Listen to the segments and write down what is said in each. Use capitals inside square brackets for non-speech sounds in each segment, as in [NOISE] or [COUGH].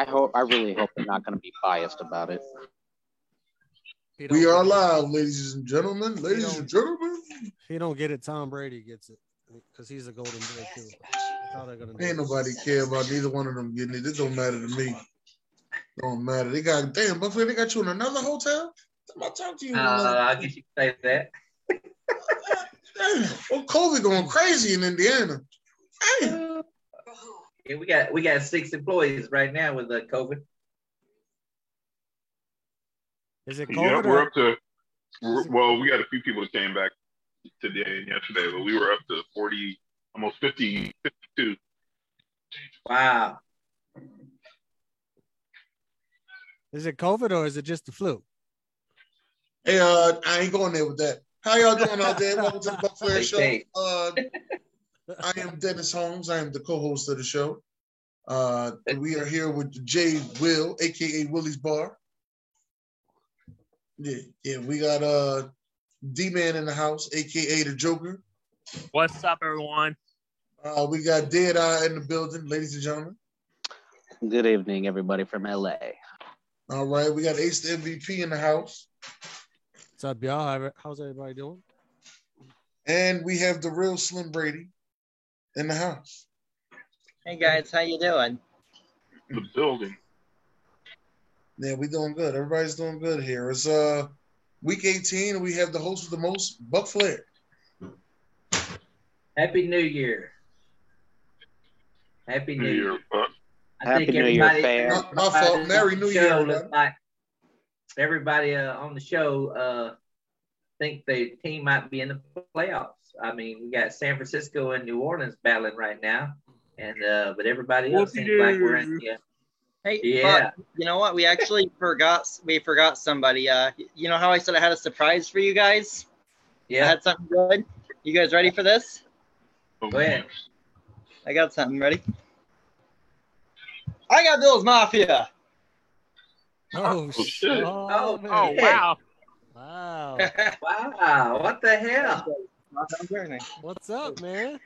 I hope. I really hope they're not going to be biased about it. We are live, ladies and gentlemen. Ladies and gentlemen. He don't get it. Tom Brady gets it because he's a golden boy too. That's how they're gonna Ain't it. nobody care about neither one of them getting it. It don't matter to me. Don't matter. They got damn Buffalo. They got you in another hotel. I'm about to talk to you. in Uh, another- I guess you could say that. [LAUGHS] Damn. Well, COVID going crazy in Indiana. Damn. Yeah, we got we got six employees right now with the COVID. Is it COVID? Yeah, COVID? we're or- up to. We're, well, we got a few people that came back today and yesterday, but we were up to 40, almost 50, 52. Wow. Is it COVID or is it just the flu? Hey, uh, I ain't going there with that. How y'all doing out there? [LAUGHS] Welcome to the Buc Flair Show. Uh, I am Dennis Holmes. I am the co-host of the show. Uh, we are here with Jay Will, aka Willie's Bar. Yeah, yeah. We got uh D Man in the house, aka the Joker. What's up, everyone? Uh, we got Dead Eye in the building, ladies and gentlemen. Good evening, everybody from LA. All right, we got Ace the MVP in the house, What's up, y'all? How's everybody doing? and we have the real Slim Brady in the house. Hey guys, how you doing? The building. Yeah, we doing good. Everybody's doing good here. It's uh week 18, and we have the host with the most, Buc Flair. Happy New Year. Happy New, New Year. Year, Buck. I Happy think New Year, everybody, fam. My- my fault. on Merry the New show Year, looks like everybody uh, on the show uh, think the team might be in the playoffs. I mean, we got San Francisco and New Orleans battling right now, and uh, but everybody else seems like we're in. Yeah, Hey, Yeah. Buck, you know what? We actually [LAUGHS] forgot. We forgot somebody. Uh, you know how I said I had a surprise for you guys? I yeah. had something good. You guys ready for this? Oh, Go ahead. I got something ready. I got Bill's Mafia. Oh, Oh, shit. Oh, man. Oh, wow. Wow. [LAUGHS] Wow, what the hell? What's up, man?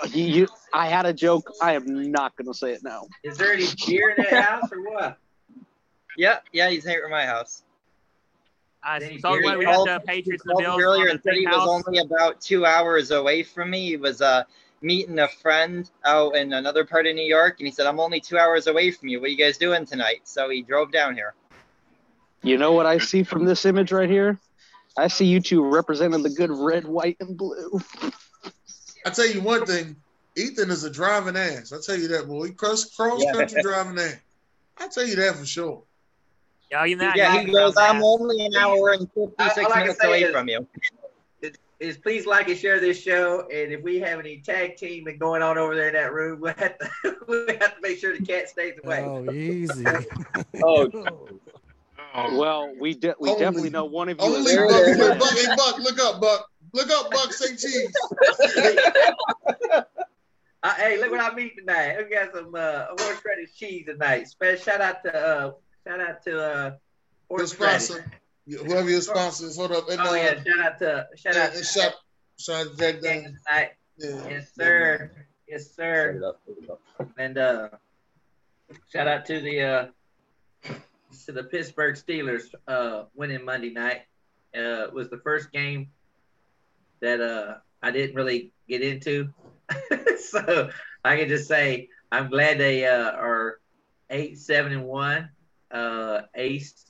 Uh, You, you- I had a joke. I am not going to say it now. Is there any beer in that house or what? yeah, yeah, he's here at my house. I Then he so carried we it. got Called- the Patriots he and the Bills earlier and said he same was only about two hours away from me. He was uh meeting a friend out in another part of New York, and he said, "I'm only two hours away from you. What are you guys doing tonight?" So he drove down here. You know what I see from this image right here? I see you two representing the good red, white, and blue. I tell you one thing, Ethan is a driving ass. I tell you that, boy. He cross cross Yeah. country driving ass. I tell you that for sure. Yeah, you know, yeah, he goes, "I'm only an hour and 56 all I can minutes away is- from you." Is please like and share this show, and if we have any tag teaming going on over there in that room, [LAUGHS] we have to we have to make sure the cat stays away. Oh, easy. Oh, [LAUGHS] Oh, Well, we de- we Only- definitely know one of you. Only There Buck, it is. Buck, hey Buck, look up, Buck. Look up, Buck, say cheese. [LAUGHS] Uh, hey, look what I meet tonight. We got some uh, horseradish cheese tonight. Special shout out to uh, shout out to uh, Your horseradish. sponsor, whoever your sponsor is, hold up. And, Oh uh, yeah, shout out to shout yeah, out and to shout, shout out to Jack Jack Daniels. tonight. Yeah. Yes, sir. Yes, sir. And uh, shout out to the uh, to the Pittsburgh Steelers uh, winning Monday night. Uh, was the first game that uh, I didn't really get into, [LAUGHS] so I can just say I'm glad they uh, are eight, seven, and one. Uh, Ace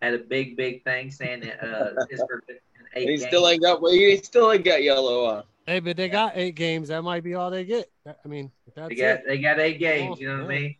had a big, big thing saying that uh, Pittsburgh in eight he games. still ain't got. He still ain't got yellow on. hey, but they got eight games. That might be all they get. I mean, that's they got it. they got eight games. You know what I mean?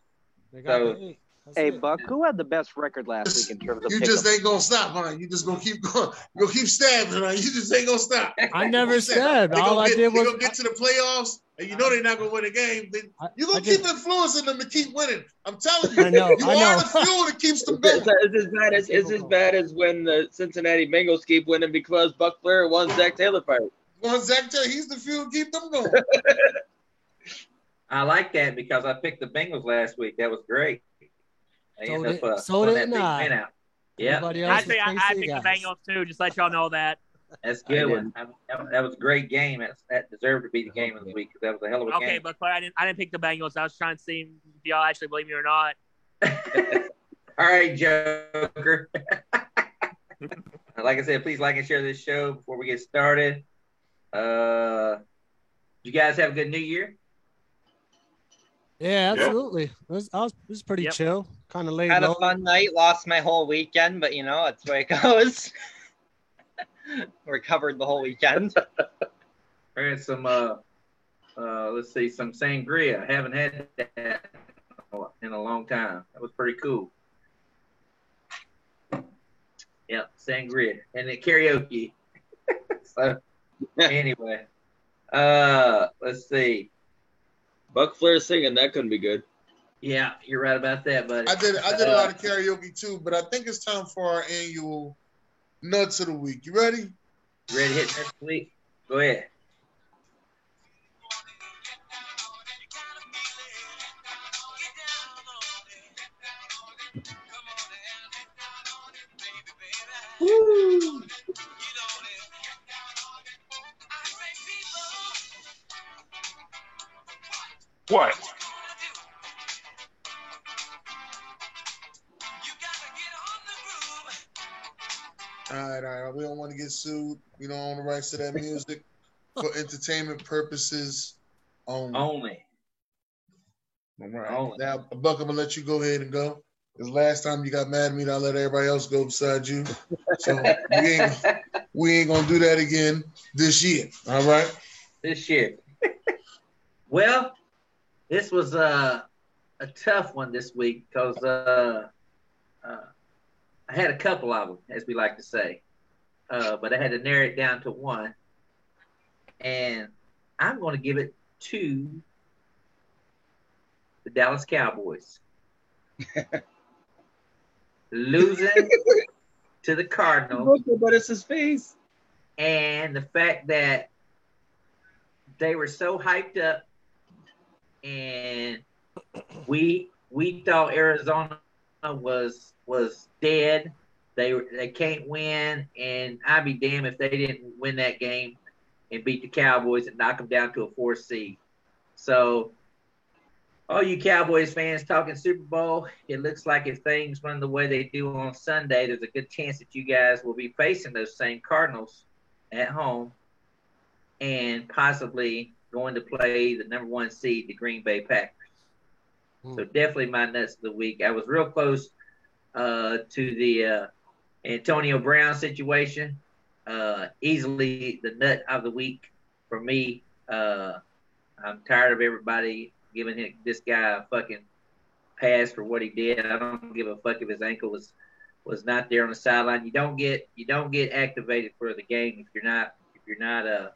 They got so- eight. That's Hey, it. Buck, who had the best record last week in terms of You just ain't gonna stop, huh? You just gonna keep going. You gonna keep stabbing, huh? You just ain't gonna stop. I never said. They All gonna I get, did they was gonna get to the playoffs, and you know they're not gonna win a game. Then I- you gonna I keep just- influencing them to keep winning. I'm telling you. I know, You I are know. the fuel that keeps them [LAUGHS] It's, going. it's as bad as it's as bad as when the Cincinnati Bengals keep winning because Buc Flair won Zac Taylor fight. One Zac Taylor, he's the fuel to keep them going. [LAUGHS] I like that because I picked the Bengals last week. That was great. They So ended did- up, so pulling did that I. win. Yeah, Everybody else Actually, I, I KC picked the. Bengals too. Just let y'all know that. that's a I good one. That, that- that was a great game. That, that deserved to be the game of the week because that was a hell of a Okay, game. Okay, but Claire, I didn't I didn't pick the Bengals. I was trying to see if y'all actually believe me or not. [LAUGHS] [LAUGHS] All right, Joker. [LAUGHS] like I said, please like and share this show before we get started. Uh, you guys have a good New Year? Yeah, Yeah. absolutely. It was, I was, it was pretty Yep. chill, kind of laid Had a fun night, lost my whole weekend, but you know, that's the way it goes. [LAUGHS] Recovered the whole weekend. [LAUGHS] I had some, uh, uh, let's see, some sangria. I haven't had that in a long time. That was pretty cool. Yep, sangria and the karaoke. [LAUGHS] so anyway, uh, let's see. Buc Flair singing, that couldn't be good. Yeah, you're right about that, buddy. I did I did a uh, lot of karaoke too, but I think it's time for our annual nuts of the week. You ready? You ready to hit next week? Go ahead. Woo! What? All right, all right. We don't want to get sued. We don't own the rights to that music [LAUGHS] for entertainment purposes only. Only. All right. only. Now, Buck, I'm gonna let you go ahead and go. Because last time you got mad at me, I let everybody else go beside you. So we ain't we ain't gonna do that again this year. All right. this year. [LAUGHS] well, this was uh, a tough one this week because uh, uh, I had a couple of them, as we like to say, uh, but I had to narrow it down to one, and I'm going to give it to the Dallas Cowboys. [LAUGHS] Losing to the Cardinals. But it's his face. and the fact that they were so hyped up and we we thought Arizona was was dead. They they can't win, and I'd be damned if they didn't win that game and beat the Cowboys and knock them down to a four seed. So, all you Cowboys fans talking Super Bowl, it looks like if things run the way they do on Sunday, there's a good chance that you guys will be facing those same Cardinals at home and possibly going to play the number one seed, the Green Bay Packers. Hmm. So definitely my nuts of the week. I was real close uh, to the uh, Antonio Brown situation. Uh, easily the nut of the week for me. Uh, I'm tired of everybody giving him, this guy a fucking pass for what he did. I don't give a fuck if his ankle was was not there on the sideline. You don't get you don't get activated for the game if you're not if you're not uh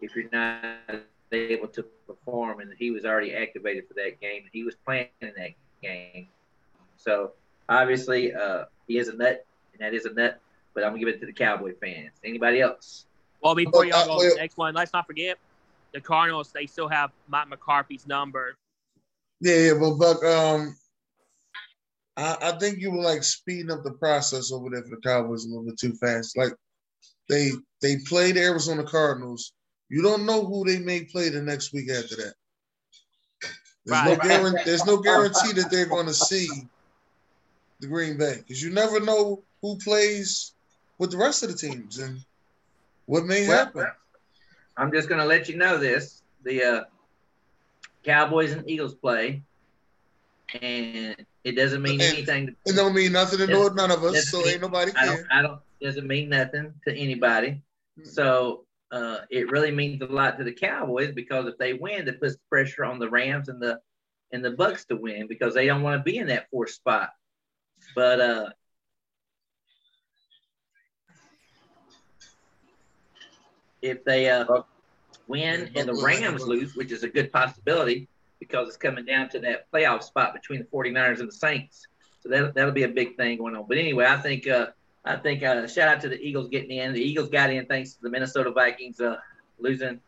if you're not able to perform. And he was already activated for that game. He was playing in that game. So obviously, uh, he is a nut, and that is a nut. But I'm gonna give it to the Cowboy fans. Anybody else? Well, before y'all go to the next one, let's not forget the Cardinals. They still have Mike McCarthy's number. Yeah, yeah, but Buck, um, I, I think you were like speeding up the process over there for the Cowboys a little bit too fast. Like they they played the Arizona Cardinals. You don't know who they may play the next week after that. There's no Right. guarantee. There's no guarantee that they're going to see the Green Bay because you never know who plays with the rest of the teams and what may Well, happen. I'm just gonna let you know this: the uh, Cowboys and Eagles play, and it doesn't mean And- anything. To, It don't mean nothing to no, none of us, Yes, so ain't nobody I don't. I don't. Doesn't mean nothing to anybody. So uh, it really means a lot to the Cowboys because if they win, it puts pressure on the Rams and the and the Bucs to win because they don't want to be in that fourth spot. But uh, if they uh, win and the Rams lose, which is a good possibility because it's coming down to that playoff spot between the 49ers and the Saints. So that, that'll be a big thing going on. But anyway, I think uh, I think uh, shout out to the Eagles getting in. The Eagles got in thanks to the Minnesota Vikings uh, losing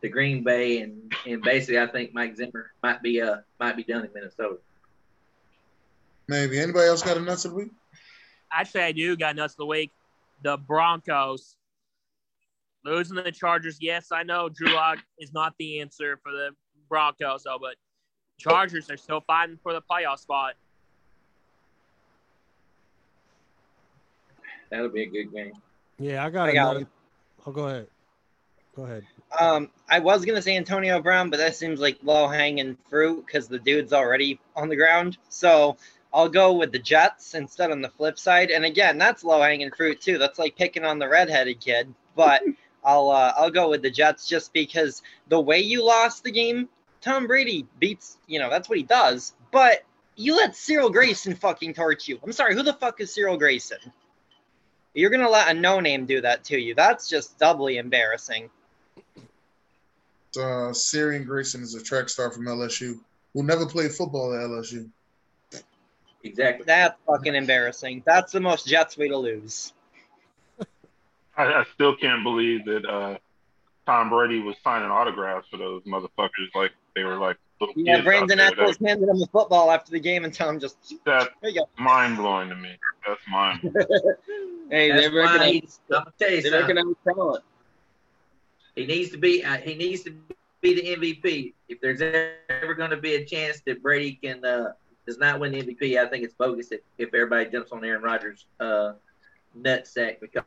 to Green Bay, and, and basically I think Mike Zimmer might be uh might be done in Minnesota. Maybe anybody else got a nuts of the week? Actually, I do got nuts of the week. The Broncos losing to the Chargers. Yes, I know Drew Lock is not the answer for the Broncos, though, but Chargers are still fighting for the playoff spot. That'll be a good game. Yeah, I got it. I got another. Oh, go ahead. Go ahead. Um, I was gonna say Antonio Brown, but that seems like low hanging fruit because the dude's already on the ground. So I'll go with the Jets instead on the flip side. And again, that's low hanging fruit too. That's like picking on the redheaded kid. But [LAUGHS] I'll uh, I'll go with the Jets just because the way you lost the game, Tom Brady beats. You know that's what he does. But you let Cyril Grayson fucking torch you. I'm sorry, who the fuck is Cyril Grayson? You're gonna let a no name do that to you. That's just doubly embarrassing. Uh, Cyril Grayson is a track star from LSU who never played football at LSU. Exactly. That's fucking embarrassing. That's the most Jets way to lose. I, I still can't believe that uh, Tom Brady was signing autographs for those motherfuckers like they were like little Yeah, kids Brandon out there. Eccles handed him the football after the game, and Tom just That, there you go. that's mind blowing to me. That's mind. [LAUGHS] Hey, That's they why recognize, he's, gonna tell you they something. recognize talent. He needs to be. Uh, he needs to be the MVP. If there's ever going to be a chance that Brady can uh, does not win the MVP, I think it's bogus if, if everybody jumps on Aaron Rodgers' uh, nutsack because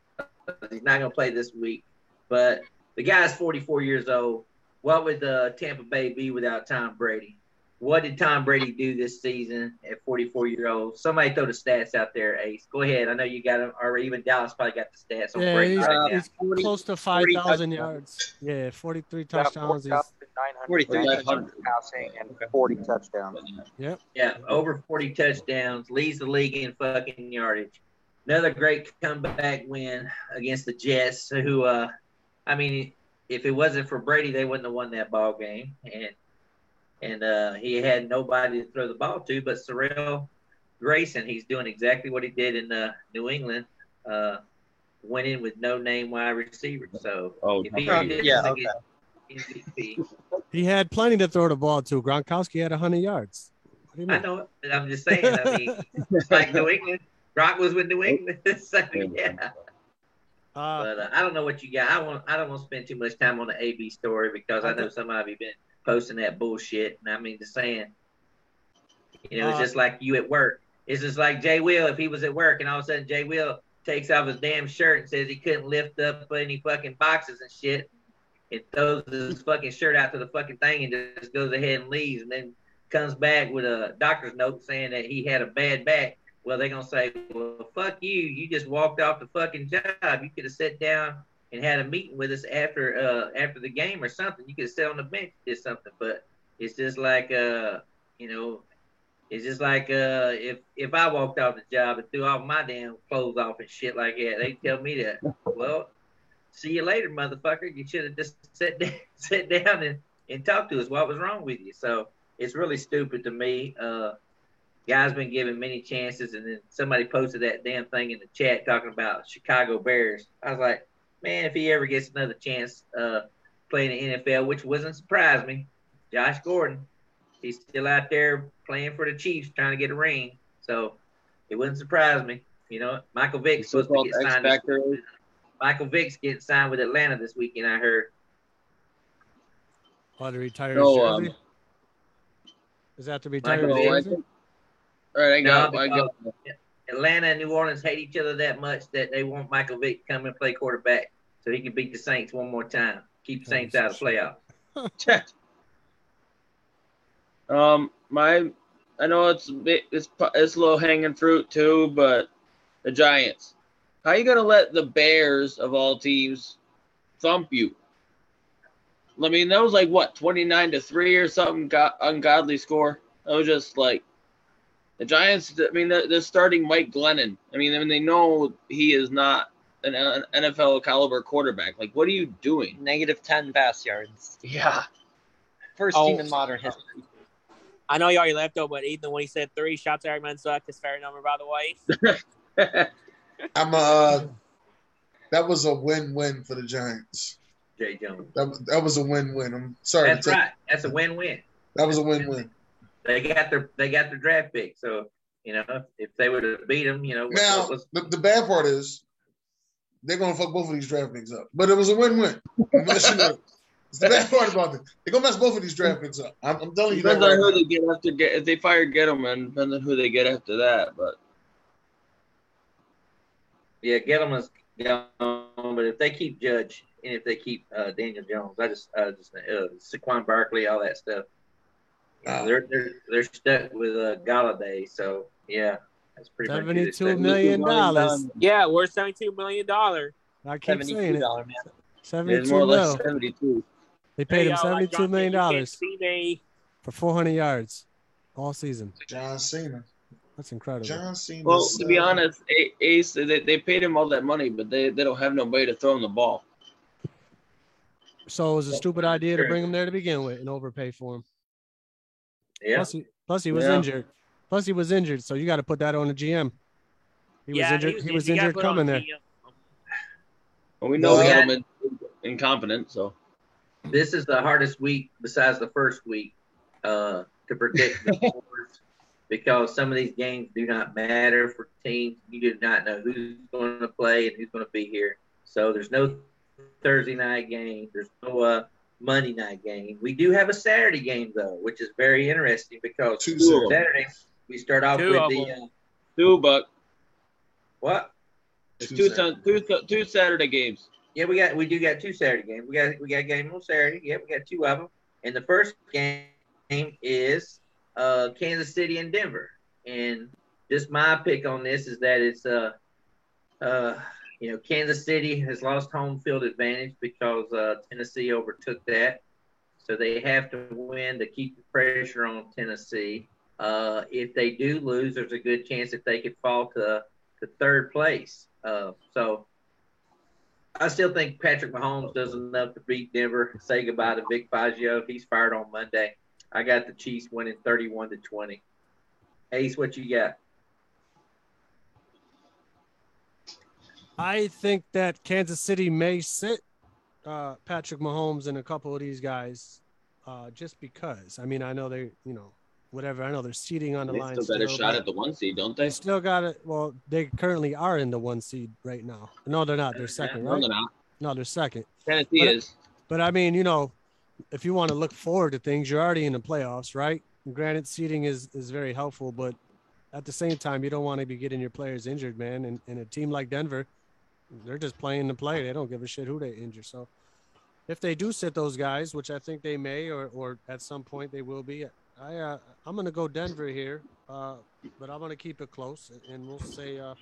he's not going to play this week. But the guy's 44 years old. What would uh, Tampa Bay be without Tom Brady? What did Tom Brady do this season at 44 year old? Somebody throw the stats out there, Ace. Go ahead. I know you got them, or even Dallas probably got the stats on Yeah, Brady he's, right now. he's 40 close to 5,000 yards. Yeah, 43 touchdowns. He's, 4,900 4,900. passing and 40 touchdowns. Yeah, Yeah. over 40 touchdowns, leads the league in fucking yardage. Another great comeback win against the Jets, who, uh, I mean, if it wasn't for Brady, they wouldn't have won that ball game. And and uh, he had nobody to throw the ball to but Cyril Grayson. He's doing exactly what he did in uh, New England, uh, in with no name wide receiver. So Oh, if he did yeah, okay. MVP, he had plenty to throw the ball to. Gronkowski had 100 yards. What do you I know but I'm just saying. I mean, it's [LAUGHS] like New England. Gronk was with New England, [LAUGHS] so yeah. Uh, But uh, I don't know what you got. I want. I don't want to spend too much time on the AB story because I know some of you been posting that bullshit. And I mean, just saying. You know, it's Uh, just like you at work. It's just like Jay Will if he was at work and all of a sudden Jay Will takes off his damn shirt and says he couldn't lift up any fucking boxes and shit, and throws his fucking shirt out to the fucking thing and just goes ahead and leaves, and then comes back with a doctor's note saying that he had a bad back. Well, they're gonna say, "Well, fuck you! You just walked off the fucking job. You could have sat down and had a meeting with us after uh after the game or something. You could have sat on the bench, did something." But it's just like uh, you know, it's just like uh, if if I walked off the job and threw all my damn clothes off and shit like that, they tell me that. Well, see you later, motherfucker. You should have just sat [LAUGHS] down, sat down and and talked to us. What was wrong with you? So it's really stupid to me. Uh, guys been given many chances, and then somebody posted that damn thing in the chat talking about Chicago Bears. I was like, man, if he ever gets another chance uh, playing the NFL, which wouldn't surprise me, Josh Gordon, he's still out there playing for the Chiefs, trying to get a ring. So it wouldn't surprise me. You know, Michael Vick's supposed to get X signed. This Factor. Michael Vick's getting signed with Atlanta this weekend. I heard. oh, to retire No, um, jersey? Is that to retire Michael his No, I jersey? think. All right, I got. No, I got. Atlanta and New Orleans hate each other that much that they want Michael Vick to come and play quarterback so he can beat the Saints one more time. Keep the Saints out of the playoff. [LAUGHS] Um, my, I know it's a it's it's low hanging fruit too, but the Giants. How you gonna let the Bears of all teams thump you? I mean, that was like what twenty nine to three or something, got ungodly score. That was just like the Giants. I mean, they're, they're starting Mike Glennon. I mean, I mean, they know he is not an an NFL caliber quarterback. Like, what are you doing? Negative 10 pass yards. Yeah. First Oh. team in modern history. I know you already left though, but Ethan, when he said three, shots Eric Mensuck, his favorite number, by the way. [LAUGHS] I'm uh, that was a win-win for the Giants. Jay Jones. That was, that was a win-win. I'm sorry. That's right. That's a win-win. That was a win-win. They got their they got their draft pick. So you know if they would have beat them, you know. Now, what was- the, the bad part is they're gonna fuck both of these draft picks up. But it was a win-win. I'm gonna let you know. [LAUGHS] It's the bad part about it. They're gonna mess both of these draft picks up. I'm, I'm telling you that. Depends on Right who now. they get after. Get if they fire Gettleman, depends on who they get after that. But Yeah, Gettleman's gone, but if they keep Judge and if they keep uh, Daniel Jones, I just, uh, just uh, Saquon Barkley, all that stuff, you know, Ah. they're they're they're stuck with uh, Golladay. So yeah, that's pretty much who they're Seventy-two stuck million dollars. Yeah, we're seventy-two million dollar. I keep saying Seventy-two it. man. Seventy-two more like mil. seventy-two. They paid him Hey, yo, like seventy-two John million said, you can't dollars for four hundred yards all season. John Cena. That's incredible. John Cena. Well, to be honest, Ace they, they paid him all that money, but they, they don't have nobody to throw him the ball. So it was a stupid idea to bring him there to begin with and overpay for him. Yeah, Plus, he, plus he was Yeah. injured. Plus he was injured, so you got to put that on the GM. He was injured. He was you gotta injured coming there. the, Well, we know Well, yeah. Gettleman's incompetent, so this is the hardest week besides the first week uh, to predict the [LAUGHS] scores because some of these games do not matter for teams. You do not know who's going to play and who's going to be here. So there's no Thursday night game. There's no uh, Monday night game. We do have a Saturday game though, which is very interesting because Two Saturday we start off Two with of the uh, two buck. What? It's two, Saturdays. Sun- two two Saturday games. Yeah, we got we do got two Saturday games. We got we got a game on Saturday. Yeah, we got two of them. And the first game is uh, Kansas City and Denver. And just my pick on this is that it's uh uh you know Kansas City has lost home field advantage because uh, Tennessee overtook that. So they have to win to keep the pressure on Tennessee. Uh, if they do lose, there's a good chance that they could fall to to third place. Uh, so I still think Patrick Mahomes does enough to beat Denver. Say goodbye to Vic Fangio. He's fired on Monday. I got the Chiefs winning 31 to 20. Ace, what you got? I think that Kansas City may sit uh, Patrick Mahomes and a couple of these guys, uh, just because. I mean, I know they, you know, whatever. I know they're seating on the They line. still got a still, shot at the one seed, don't They they? still got it. Well, they currently are in the one seed right now. No, they're not. They're second, No, right? they're not. No, they're second. Tennessee But- is. But I mean, you know, if you want to look forward to things, you're already in the playoffs, right? Granted, seeding is is very helpful, but at the same time, you don't want to be getting your players injured, man. And, and a team like Denver, they're just playing to play. They don't give a shit who they injure. So if they do sit those guys, which I think they may, or or at some point they will be, I uh, I'm gonna go Denver here, uh, but I'm gonna keep it close, and we'll say, uh,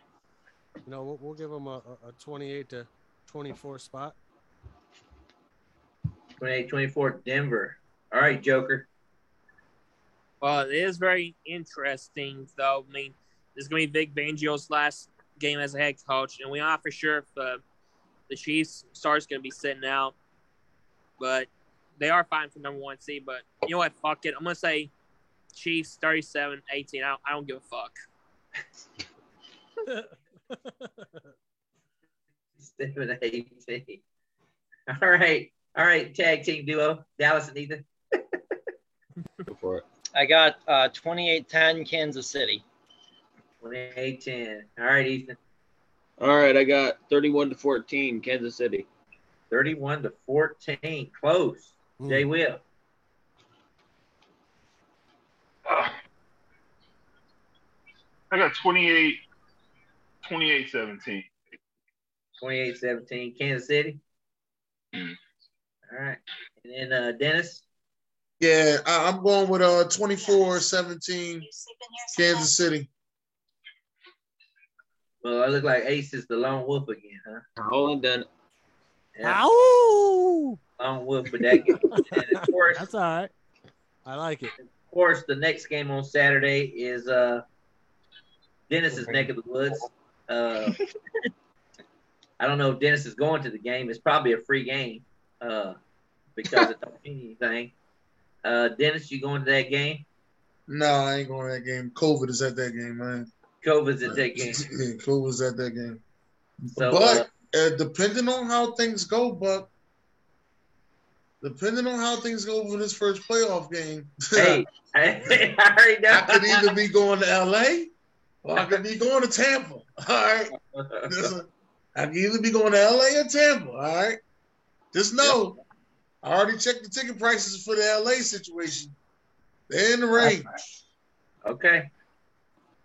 you know, we'll, we'll give them a, a a 28 to 24 spot. 28 24 Denver. All right, Joker. Well, it is very interesting, though. I mean, this is going to be Vic Fangio's last game as a head coach, and we are not for sure if uh, the Chiefs star's going to be sitting out. But they are fine for number one seed. But you know what? Fuck it. I'm going to say Chiefs 37 18. I don't, I don't give a fuck. 7 18. [LAUGHS] All right. All right, tag team duo. Dallas and Ethan. Go for it. I got uh, 28-10 Kansas City. 28 10. All right, Ethan. All right, I got 31 to 14, Kansas City. 31 to 14. Close. Mm. Jay Will. Uh, [SIGHS] I got 28, 28 17. 28 17. Kansas City. Mm. All right. And then uh, Dennis. Yeah, I, I'm going with uh 24-17 Kansas City. Well, I look like Ace is the lone wolf again, huh? Hold on, then. Yeah, Ow! lone wolf for that game. and [LAUGHS] of course, That's all right. I like it. of course, the next game on Saturday is uh Dennis's neck of the woods. Uh, [LAUGHS] I don't know if Dennis is going to the game. It's probably a free game uh, because it don't [LAUGHS] mean anything. Uh, Dennis, you going to that game? No, I ain't going to that game. COVID is at that game, man. COVID's at that [LAUGHS] game. Yeah, COVID's at that game. So, but uh, depending on how things go, Buck, depending on how things go for this first playoff game, [LAUGHS] hey, I, [LAUGHS] I already know. I could either be going to LA or I could be going to Tampa. All right. Listen, I could either be going to LA or Tampa. All right. Just know I already checked the ticket prices for the LA situation. They're in the range. Okay.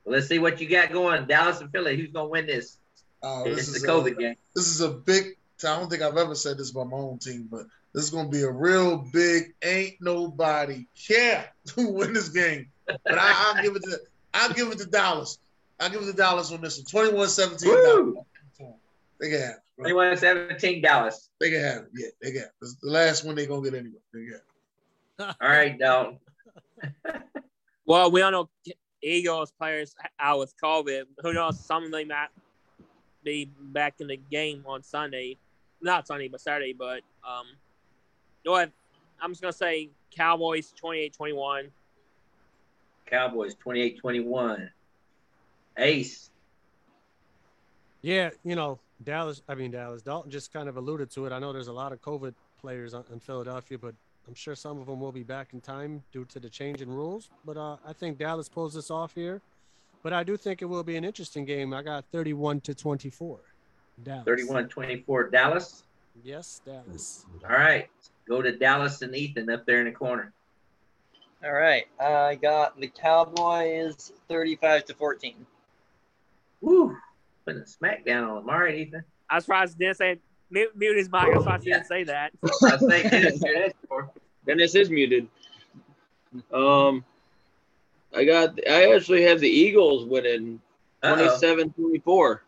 Well, let's see what you got going. Dallas and Philly. Who's gonna win this? Oh, it's this the is COVID a, game. This is a big. I don't think I've ever said this about my own team, but this is gonna be a real big. Ain't nobody care [LAUGHS] to win this game. But I, will give it to. I'll give it to Dallas. I'll give it to Dallas on this one. 21-17 They can have. it, bro. 21 17 Dallas. They can have. it. Yeah, they can. have it. It's the last one they're gonna get anyway. They can. have. All right, Dalton. [LAUGHS] Well, we all know Eagles players out with COVID. Who knows? Some of them might be back in the game on Sunday. Not Sunday, but Saturday. But um, you know what? I'm just gonna say Cowboys 28-21. Cowboys 28 21. Ace. Yeah, you know, Dallas, I mean, Dallas, Dalton just kind of alluded to it. I know there's a lot of COVID players in Philadelphia, but I'm sure some of them will be back in time due to the change in rules. But uh, I think Dallas pulls this off here. But I do think it will be an interesting game. I got 31 to 24. Dallas. 31 24 Dallas. Yes, Dallas. All right. Go to Dallas and Ethan up there in the corner. All right. I got the Cowboys 35 to 14. Woo. Putting a smackdown on them. All right, Ethan. I was surprised Dennis said mute, mute his mic. I was surprised he didn't say that. I think Dennis hear that score. Dennis is muted. Um, I got. I actually have the Eagles winning Uh-oh. 27-24.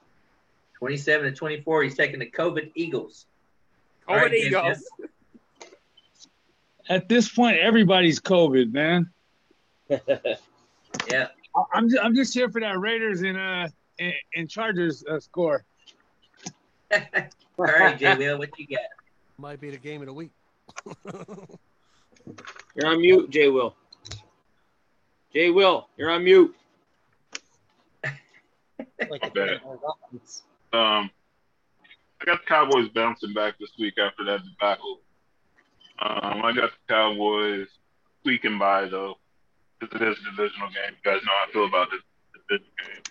27 to 24. He's taking the COVID Eagles. All Over right. Eagles. At this point, everybody's COVID, man. [LAUGHS] Yeah. I- I'm just, I'm just here for that Raiders and uh and, and Chargers uh, score. [LAUGHS] All right, J. Will, what you got? Might be the game of the week. [LAUGHS] You're on mute, Jay Will. Jay Will, you're on mute. Like a Bet. offense. Um, I got the Cowboys bouncing back this week after that debacle. Um, I got the Cowboys squeaking by though. This is a divisional game. You guys know how I feel about this division game.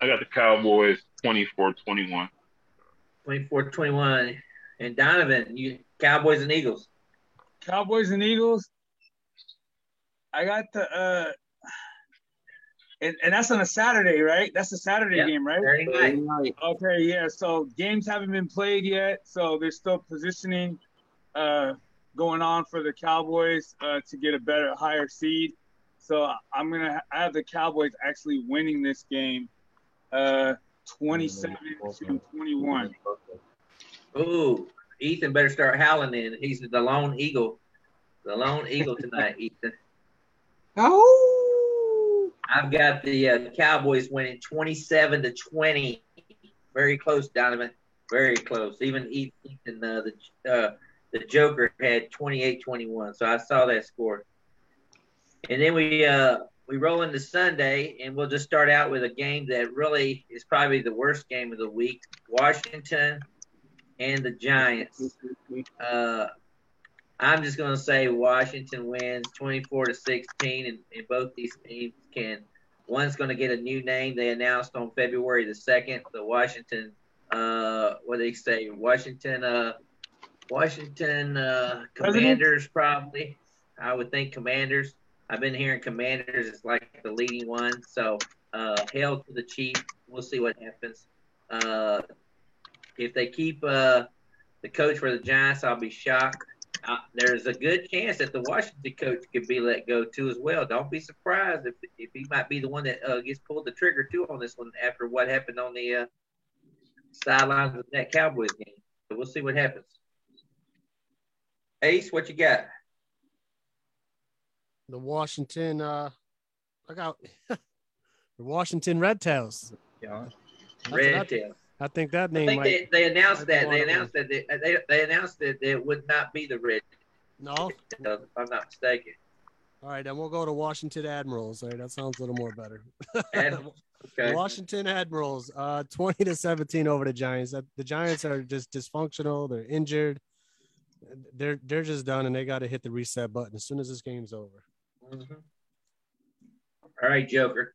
I got the Cowboys 24-21. 24 21. And Donovan, you Cowboys and Eagles. Cowboys and Eagles. I got the uh and, and that's on a Saturday, right? That's a Saturday Yeah, game, right? Saturday night. Okay, yeah. So games haven't been played yet, so there's still positioning uh, going on for the Cowboys uh, to get a better, higher seed. So I'm gonna I have the Cowboys actually winning this game, uh, 27 to 21. Ooh, Ethan better start howling in. He's the lone eagle. The lone eagle tonight, Ethan. [LAUGHS] Oh. I've got the uh, Cowboys winning 27 to 20. Very close, Donovan. Very close. Even Ethan, uh, the uh, the Joker had 28-21. So I saw that score. And then we uh, we roll into Sunday, and we'll just start out with a game that really is probably the worst game of the week: Washington and the Giants. Uh, I'm just going to say Washington wins 24 to 16, and, and both these teams can. One's going to get a new name they announced on February the 2nd. The Washington, uh, what do they say? Washington, uh, Washington uh, Commanders, probably. I would think Commanders. I've been hearing Commanders is like the leading one. So, uh, hail to the Chief. We'll see what happens. Uh, if they keep uh, the coach for the Giants, I'll be shocked. Uh, there's a good chance that the Washington coach could be let go too as well. Don't be surprised if, if he might be the one that uh, gets pulled the trigger too on this one after what happened on the uh, sidelines of that Cowboys game. So we'll see what happens. Ace, what you got? The Washington, uh, I got [LAUGHS] the Washington Red Tails. Yeah. Red I- Tail. I think that I name think might. they, they announced that they announced that they, they, they announced that it would not be the Red No. If I'm not mistaken. All right, then we'll go to Washington Admirals. All right, that sounds a little more better. [LAUGHS] Okay. Washington Admirals, uh, [LAUGHS] 20 to 17 over the Giants. The Giants are just dysfunctional. They're injured. They're they're just done, and they got to hit the reset button as soon as this game's over. Mhm. All right, Joker.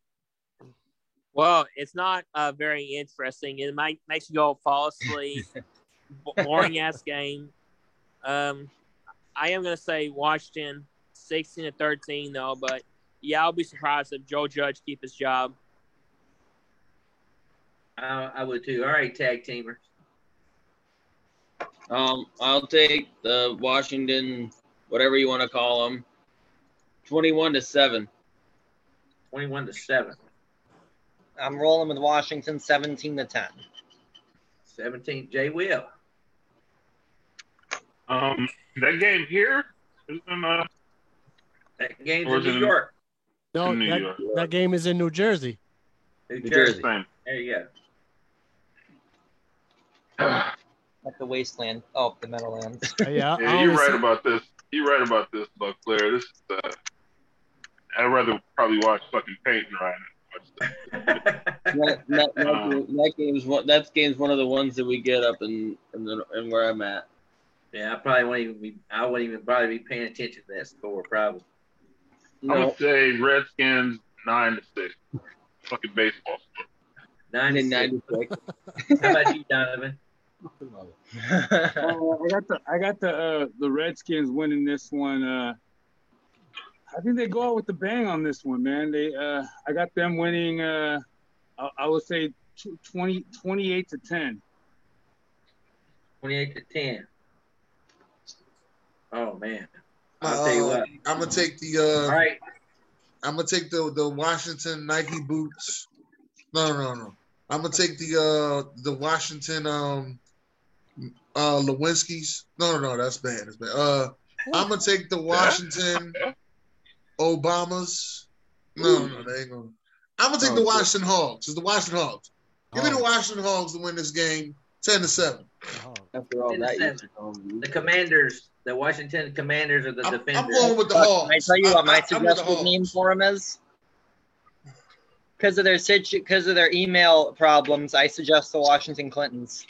Well, it's not uh, very interesting. It might makes you go fall asleep. [LAUGHS] Boring ass game. Um, I am gonna say Washington 16 to 13 though, but yeah, I'll be surprised if Joe Judge keep his job. I, I would too. All right, tag teamers. Um, I'll take the Washington, whatever you want to call them, twenty-one to seven. 21 to 7. I'm rolling with Washington 17 to 10. 17, Jay Will. Um, that game here is in uh, That game's Or in is it New in- York. No, New that, York. that game is in New Jersey. New, New Jersey. Jersey. same. There you go. [SIGHS] At the wasteland. Oh, the Meadowlands. [LAUGHS] Yeah, Yeah, you're right about this. You're right about this, Buc Flair. This is, uh, I'd rather probably watch fucking Peyton right now. [LAUGHS] That, that, that, that game's one. That game's one of the ones that we get up in in, the, in where I'm at. Yeah, I probably won't even be. I wouldn't even probably be paying attention to that score. Probably. I would say Redskins nine to six. Fucking baseball. Nine to in six. '96. How about you, Donovan? [LAUGHS] Uh, I got the I got the uh, the Redskins winning this one. Uh, I think they go out with the bang on this one, man. They uh, I got them winning. Uh, I, I would say tw- 20, 28 to ten. 28 to 10. Oh man. I'll tell you Uh, what. I'm gonna take the. Uh, All right. I'm gonna take the the Washington Nike boots. No, no, no. I'm gonna take the uh the Washington um uh Lewinsky's. No, no, no, that's bad. That's bad. Uh, I'm gonna take the Washington Obamas. No, no, they ain't gonna. I'm gonna take oh, the Washington Hogs. It's the Washington Hogs. Give me the oh. Washington Hogs to win this game, ten to seven. Oh, After all that, the you took home. The Commanders, the Washington Commanders are the I'm, I'm going with the But Hogs. Can I tell you what my I- I- I'm with the suggested Hogs. name for them is? Because of their situ- because of their email problems, I suggest the Washington Clintons.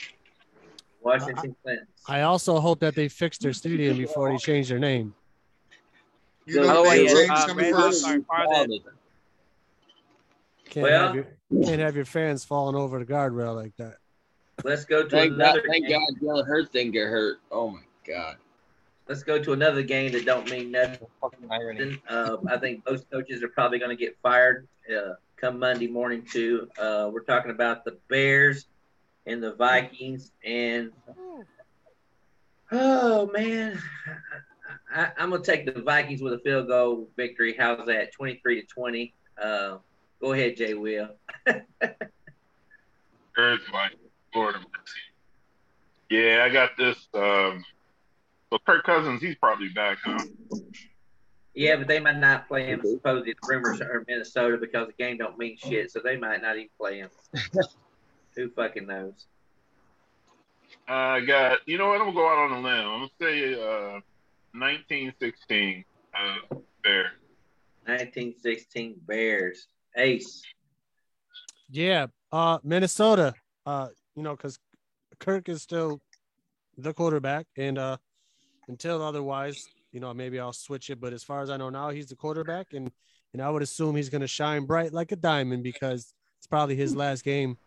Washington Clintons. I also hope that they fix their stadium before they change their name. You know, Oh, the name yeah. Uh, coming Red first. Rock are part of that. Can't Well- have your can't have your fans falling over the guardrail like that. Let's go to Thank God, another thank game. God Jalen Hurts didn't get hurt. Oh my God. Let's go to another game that don't mean nothing. Fucking irony. Uh, I think most coaches are probably going to get fired uh, come Monday morning too. Uh, we're talking about the Bears and the Vikings, and oh man, I, I'm going to take the Vikings with a field goal victory. How's that? Twenty three to twenty. Uh, go ahead, Jay Will. [LAUGHS] There's my Florida mercy. Yeah, I got this. Um, so Kirk Cousins, he's probably back. Huh? Yeah, but they might not play him. Supposedly, the rumors are Minnesota because the game don't mean shit, so they might not even play him. [LAUGHS] Who fucking knows? I got. You know what? I'm gonna go out on a limb. I'm gonna say uh, 1916 uh, Bears. 1916 Bears. Ace. Yeah, uh, Minnesota. Uh, you know, because Kirk is still the quarterback, and uh, until otherwise, you know, maybe I'll switch it. But as far as I know now, he's the quarterback, and and I would assume he's going to shine bright like a diamond because it's probably his last game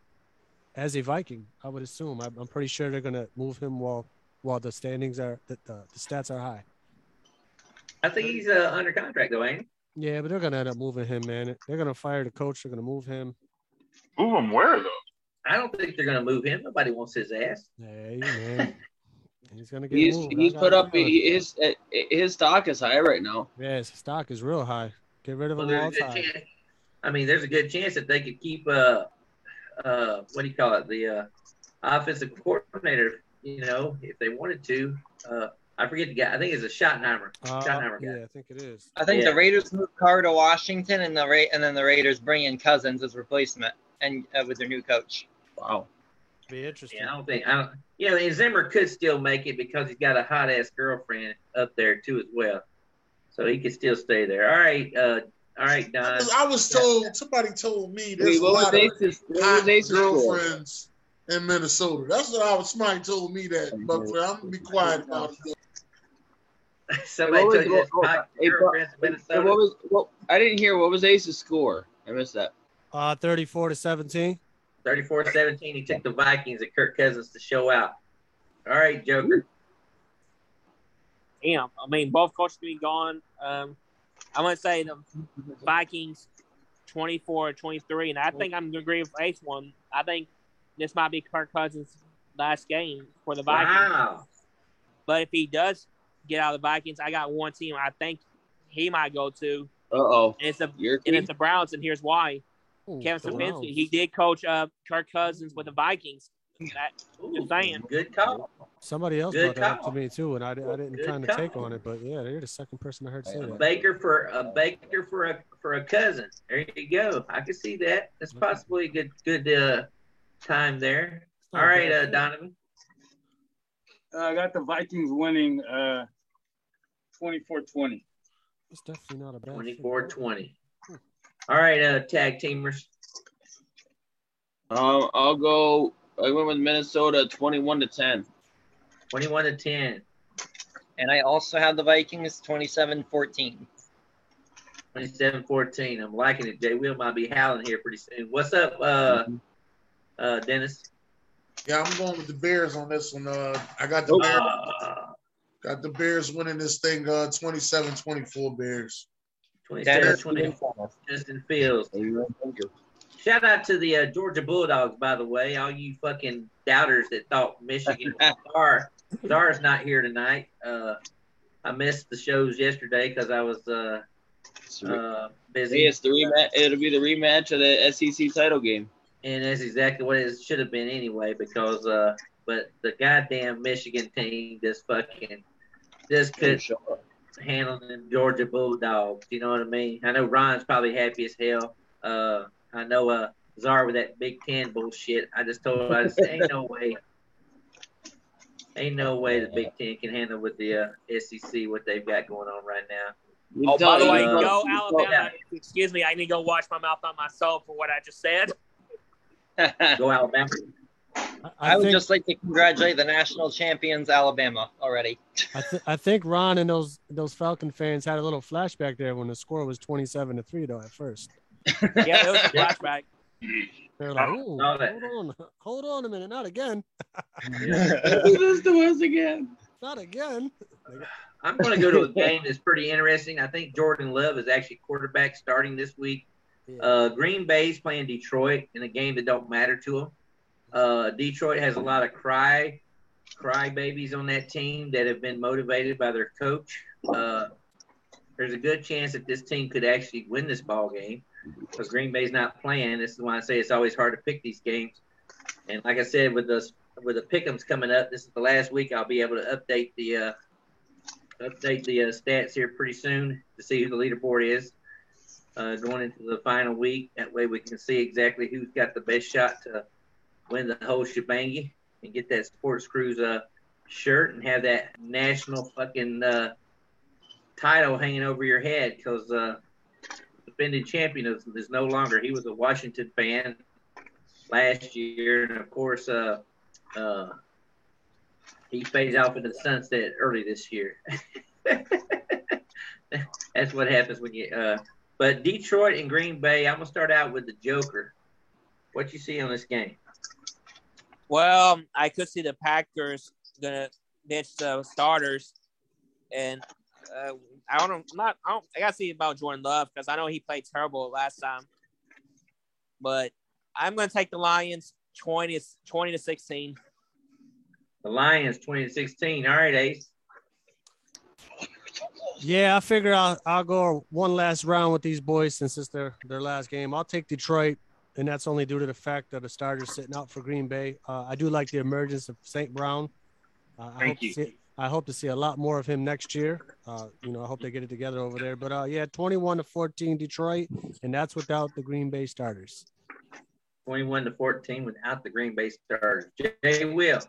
as a Viking. I would assume. I'm, I'm pretty sure they're going to move him while while the standings are the, the, the stats are high. I think he's uh, under contract though, ain't he? Yeah, but they're going to end up moving him, man. They're going to fire the coach. They're going to move him. Move him where though? I don't think they're gonna move him. Nobody wants his ass. Hey, man. [LAUGHS] He's gonna get He's moved. I put up feeling. his his stock is high right now. Yeah, his stock is real high. Get rid of Well, him all there's a good time. chance. I mean, there's a good chance that they could keep uh uh what do you call it the uh offensive coordinator. You know, if they wanted to. Uh, I forget the guy. I think it's a Schottenheimer. Uh, Schottenheimer guy. yeah, I think it is. I think Yeah. the Raiders move Carr to Washington, and the Ra- and then the Raiders bring in Cousins as replacement, and uh, with their new coach. Wow. Be interesting. Yeah, I don't think I don't. You know, and Zimmer could still make it because he's got a hot ass girlfriend up there too as well, so he could still stay there. All right, uh, all right, Don. I was told somebody told me there's Wait, a what was lot of what hot was Ace's score? girlfriends in Minnesota. That's what I was. Somebody told me that, but I'm gonna be quiet about it. [LAUGHS] Somebody What was- told you this what- hot hey, bro- girlfriends in Hey, Minnesota. what was what? I didn't hear. What was Ace's score? I missed that. Uh, 34 to 17. 34-17. He took the Vikings and Kirk Cousins to show out. All right, Joker. damn. I mean, both coaches be gone. Um, I'm gonna say the Vikings 24 23, and I think I'm gonna agree with Ace one. I think this might be Kirk Cousins' last game for the Vikings. Wow. But if he does get out of the Vikings, I got one team I think he might go to. Uh oh. And it's the Your and team? it's the Browns, and here's why. Ooh, Kevin the Stefanski, he did coach uh, Kirk Cousins with the Vikings. That, just saying. Good call. Somebody else Good brought that up to me too, and I, I didn't Good kind of take on it, but yeah, you're the second person I heard say A that. baker for a baker for a for a cousin. There you go. I can see that. That's possibly a good good uh, time there. All right, uh, Donovan. Uh, I got the Vikings winning uh 24-20. It's definitely not a bad. 24-20. All right, uh, tag teamers. Um, I'll go. I went with Minnesota, twenty-one to ten. 21 to 10. And I also have the Vikings 27-14. 27-14. I'm liking it. Jay Will might be howling here pretty soon. What's up, uh, uh, Dennis? Yeah, I'm going with the Bears on this one. Uh, I got the Bears, Uh, got the Bears winning this thing. Uh, 27-24 Bears. 27 20 Justin Fields. Shout out to the uh, Georgia Bulldogs, by the way. All you fucking doubters that thought Michigan Czar [LAUGHS] Czar's not here tonight. Uh, I missed the shows yesterday because I was uh, uh, busy. Hey, it's the rematch. It'll be the rematch of the SEC title game. And that's exactly what it should have been anyway. Because uh, but the goddamn Michigan team just fucking just couldn't handle the Georgia Bulldogs. You know what I mean? I know Ron's probably happy as hell. Uh, I know uh, Czar with that Big Ten bullshit. I just told him I just ain't no way. Ain't no way the Big Ten can handle with the uh, SEC what they've got going on right now. Oh, by the way, go Alabama. Excuse me, I need to go wash my mouth on myself for what I just said. Go Alabama. I, would just like to congratulate the national champions, Alabama, already. I, th- I think Ron and those those Falcon fans had a little flashback there when the score was twenty seven to three though at first. [LAUGHS] Yeah, it was a flashback. They're like, "Ooh, Saw that. hold on, hold on a minute, not again, [LAUGHS] this to us again. not again." I'm going to go to a game that's pretty interesting. I think Jordan Love is actually quarterback starting this week. Uh, Green Bay's playing Detroit in a game that don't matter to them. Uh, Detroit has a lot of cry, cry babies on that team that have been motivated by their coach. Uh, there's a good chance that this team could actually win this ball game because Green Bay's not playing. This is why I say it's always hard to pick these games. And like I said, with the with the pick'ems coming up, this is the last week I'll be able to update the uh, update the uh, stats here pretty soon to see who the leaderboard is uh, going into the final week. That way we can see exactly who's got the best shot to win the whole shebang and get that Sports Cruise uh, shirt and have that national fucking uh, title hanging over your head because uh, defending champion is, is no longer. He was a Washington fan last year, and of course, uh, uh, he fades off into the sunset early this year. [LAUGHS] That's what happens when you. Uh, but Detroit and Green Bay, I'm gonna start out with the Joker. What you see on this game? Well, I could see the Packers gonna ditch the starters, and uh, I don't know. Not I don't. I gotta see about Jordan Love because I know he played terrible last time. But I'm gonna take the Lions 20, 20 to sixteen. The Lions, 20 to 16. All right, Ace. Yeah, I figure I'll I'll go one last round with these boys since it's their their last game. I'll take Detroit, and that's only due to the fact that the starter's sitting out for Green Bay. Uh, I do like the emergence of St. Brown. Uh, I Thank hope you. To see, I hope to see a lot more of him next year. Uh, you know, I hope they get it together over there. But uh, yeah, 21 to 14 Detroit, and that's without the Green Bay starters. 21 to 14 without the Green Bay starters. Jay Will.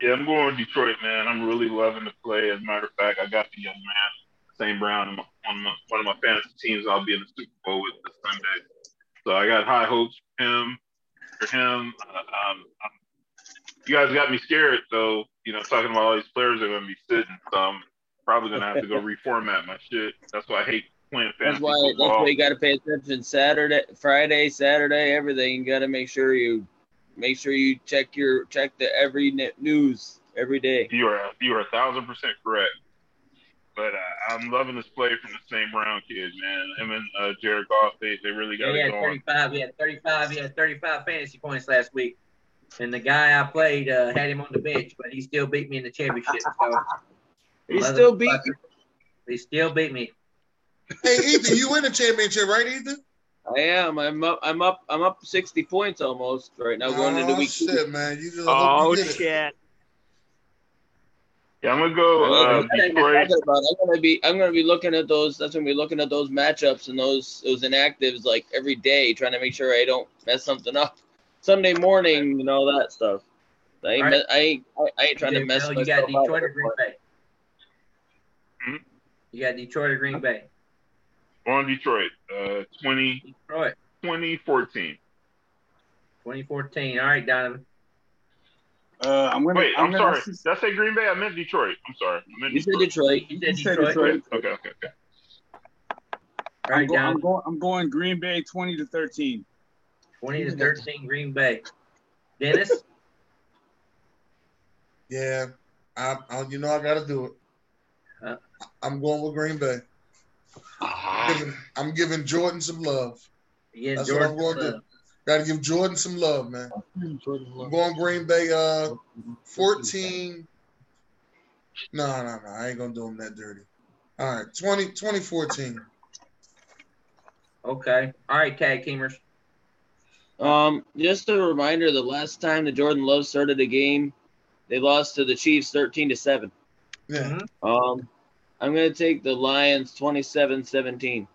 Yeah, I'm going with Detroit, man. I'm really loving the play. As a matter of fact, I got the young man, St. Brown, on, my, on my, one of my fantasy teams I'll be in the Super Bowl with this Sunday. So I got high hopes for him. For him, uh, um, um, you guys got me scared, though. You know, talking about all these players that are going to be sitting. So I'm probably going to have to go [LAUGHS] reformat my shit. That's why I hate playing That's fantasy why. That's why you got to pay attention. Saturday, Friday, Saturday, everything. You got to make sure you make sure you check your check the every net news every day. You are you are a thousand percent correct. but uh, I'm loving this play from the St. Brown kid, man. Him and uh, Jared Goff, they, they really got Yeah, he it had going. 35. He had 35. He had 35 fantasy points last week. And the guy I played uh, had him on the bench, but he still beat me in the championship. So He still beat Motherfucker. He still beat me. Hey, Ethan, you win the championship, right, Ethan? I am. I'm up. I'm up. I'm up 60 points almost right now going into oh, week two. shit, man. You just Oh you did it. shit! Yeah, I'm gonna go uh, I'm Detroit. talking I'm gonna be. I'm gonna be looking at those. That's gonna be looking at those matchups and those those inactives like every day, trying to make sure I don't mess something up. Sunday morning, you know that stuff. I ain't. All right. me- I ain't. I, I ain't trying to Dude, mess. Bill, you got. Detroit or Green Bay? Hmm? You got Detroit or Green Bay? On Detroit, uh, 20, Detroit, 2014. 2014. All right, Donovan. Uh, I'm gonna. Wait, I'm, gonna sorry. Did I say Green Bay? I meant Detroit. I'm sorry. I meant You said Detroit. Detroit. You said You said Detroit. Detroit. Okay, okay, okay. All I'm, right, go, I'm Donovan. going. I'm going Green Bay 20 to 13. 20 to 13, Green Bay. Dennis? Yeah, I, I, you know I got to do it. Uh. I'm going with Green Bay. I'm giving, I'm giving Jordan some love. Yeah, That's what I'm going to do. Got to give Jordan some love, man. I'm going Green Bay uh 14. No, no, no. I ain't going to do them that dirty. All right, 20, 2014. Okay. All right, tag teamers. Um, just a reminder: the last time the Jordan Love started a game, they lost to the Chiefs 13 to seven. Yeah. Um, I'm gonna take the Lions 27-17.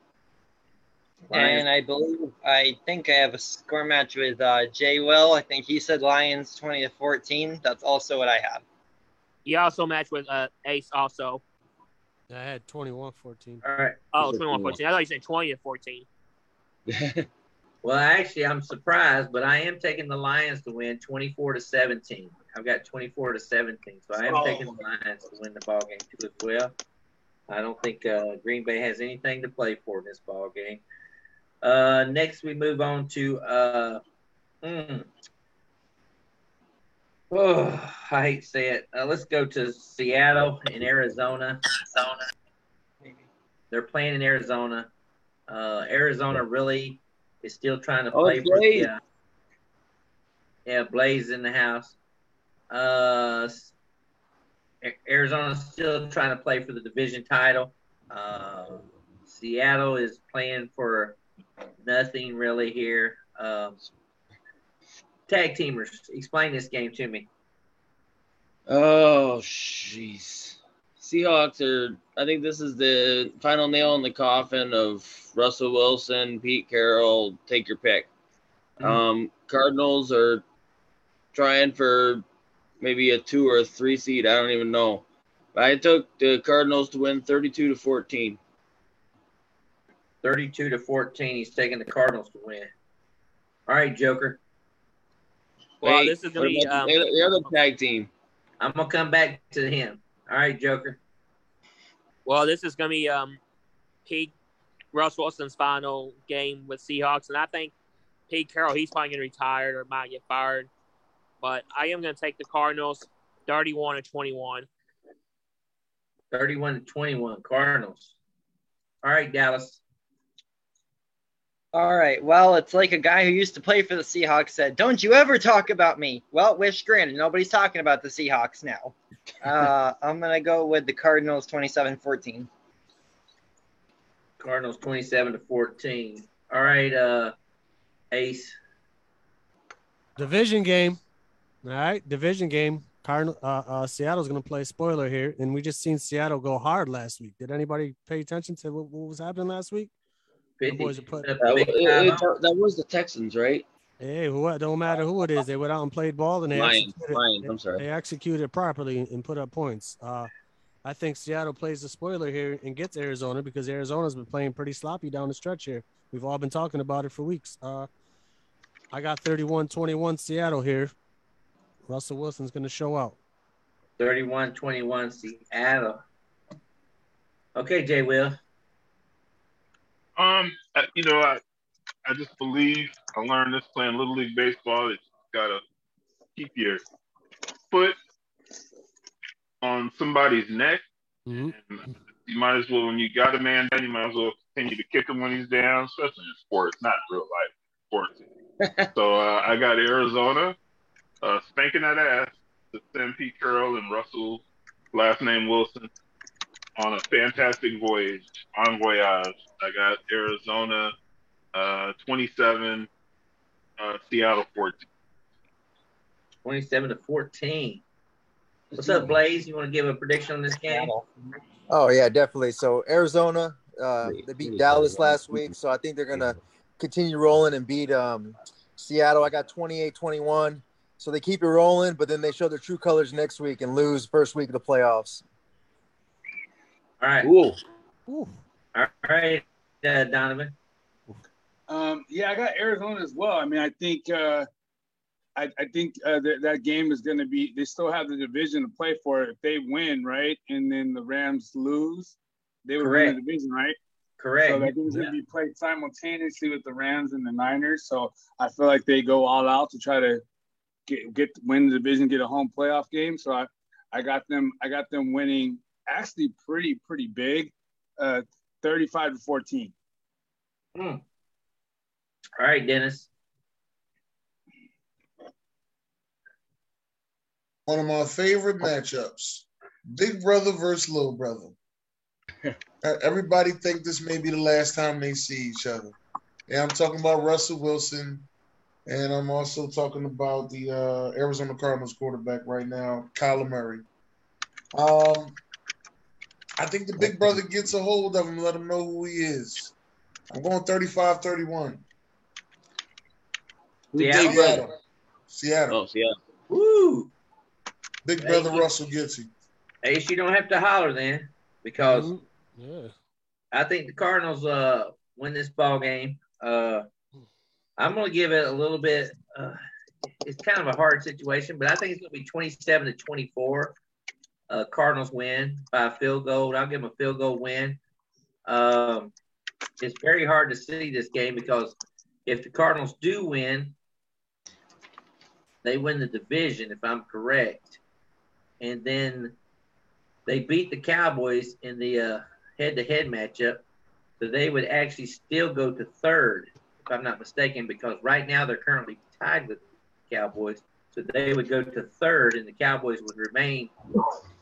And I believe I think I have a score match with uh, Jay Will. I think he said Lions twenty to fourteen. That's also what I have. You also match with uh, Ace also. I had 21 14. All right. Oh, 21 14. I thought you said 20 to 14. [LAUGHS] Well, actually, I'm surprised, but I am taking the Lions to win 24 to 17. I've got 24 to 17, so I am Oh. taking the Lions to win the ball game too as well. I don't think uh, Green Bay has anything to play for in this ball game. Uh, next, we move on to. Uh, mm, oh, I hate to say it. Uh, let's go to Seattle in Arizona. Arizona. They're playing in Arizona. Uh, Arizona really is still trying to Oh, play the. Uh, yeah, Blaze in the house. Arizona's still trying to play for the division title. Uh, Seattle is playing for nothing really here. Um, tag teamers, explain this game to me. Oh, jeez. Seahawks are. I think this is the final nail in the coffin of Russell Wilson, Pete Carroll. Take your pick. Mhm. Um, Cardinals are trying for maybe a two or a three seed. I don't even know. But I took the Cardinals to win 32 to 14. 32 to 14. He's taking the Cardinals to win. All right, Joker. Well, Wait, this is going to be. Um, the, other- the other tag team. I'm going to come back to him. All right, Joker. well, this is going to be um, Pete Russ Wilson's final game with Seahawks. And I think Pete Carroll, he's probably going to retire or might get fired. But I am going to take the Cardinals 31 to 21. 31 to 21, Cardinals. All right, Dallas. All right. Well, it's like a guy who used to play for the Seahawks said, "Don't you ever talk about me." Well, wish granted. Nobody's talking about the Seahawks now. [LAUGHS] Uh, I'm gonna go with the Cardinals 27-14. Cardinals 27 to 14. All right, uh, Ace. Division game. All right, division game. Cardinal, uh, uh, Seattle's going to play spoiler here, and we just seen Seattle go hard last week. Did anybody pay attention to what, what was happening last week? The boys are put, Up That, big it- time it- that was the Texans, right? hey, who, don't matter who it is, they went out and played ball, and they Lions. executed, Lions. I'm sorry. they executed properly and put up points. Uh, I think Seattle plays the spoiler here and gets Arizona because Arizona's been playing pretty sloppy down the stretch here. We've all been talking about it for weeks. Uh, I got 31-21 Seattle here. Russell Wilson's going to show out. 31 21 Seattle. Okay, Jay Will. Um, you know, I I just believe I learned this playing little league baseball. That you gotta keep your foot on somebody's neck. Mhm. You might as well when you got a man down, you might as well continue to kick him when he's down, especially in sports, not real life sports. [LAUGHS] so uh, I got Arizona uh, spanking that ass to send Pete Carroll and Russell, last name Wilson, on a fantastic voyage, on voyage. I got Arizona uh, 27, uh, Seattle 14. 27 to 14. What's up, Blaze? You want to give a prediction on this game? Oh yeah, definitely. So Arizona, uh, they beat Dallas last week, so I think they're gonna continue rolling and beat um, Seattle. I got 28-21. So they keep it rolling, but then they show their true colors next week and lose first week of the playoffs. All right. Ooh. All right, uh, Donovan. Um, yeah, I got Arizona as well. I mean, I think uh, I, I think uh, that that game is going to be. They still have the division to play for. If they win, right, and then the Rams lose, they would win the division, right? Correct. So that game's Yeah. going to be played simultaneously with the Rams and the Niners. So I feel like they go all out to try to get get win the division, get a home playoff game. So I, I got them. I got them winning actually pretty pretty big, uh, thirty-five to fourteen. Hmm. All right, Dennis. One of my favorite matchups: Big Brother versus Little Brother. [LAUGHS] Everybody think this may be the last time they see each other. Yeah, I'm talking about Russell Wilson, and I'm also talking about the uh, Arizona Cardinals quarterback right now, Kyler Murray. Um, I think the Big Brother gets a hold of him, let him know who he is. I'm going 35-31. Seattle. Seattle. Seattle. Oh, Seattle. Woo! Big Brother Russell gets him. Ace, you don't have to holler then, because Mm, Yeah. I think the Cardinals uh win this ball game. Uh, I'm gonna give it a little bit. Uh, it's kind of a hard situation, but I think it's gonna be 27 to 24. Uh, Cardinals win by field goal. I'll give them a field goal win. Um, it's very hard to see this game because if the Cardinals do win, they win the division, if I'm correct, and then they beat the Cowboys in the uh, head-to-head matchup, so they would actually still go to third, if I'm not mistaken, because right now they're currently tied with the Cowboys. So they would go to third, and the Cowboys would remain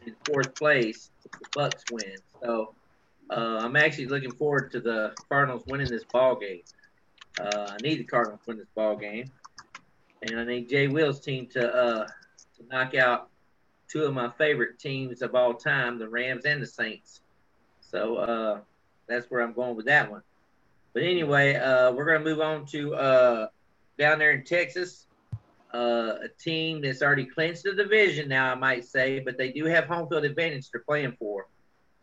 in fourth place if the Bucs win. So uh, I'm actually looking forward to the Cardinals winning this ball game. Uh, I need the Cardinals to win this ball game, and I need Jay Will's team to uh, to knock out two of my favorite teams of all time, the Rams and the Saints. So uh, that's where I'm going with that one. But anyway, uh, we're going to move on to uh, down there in Texas, uh, a team that's already clinched the division now, I might say, but they do have home field advantage they're playing for.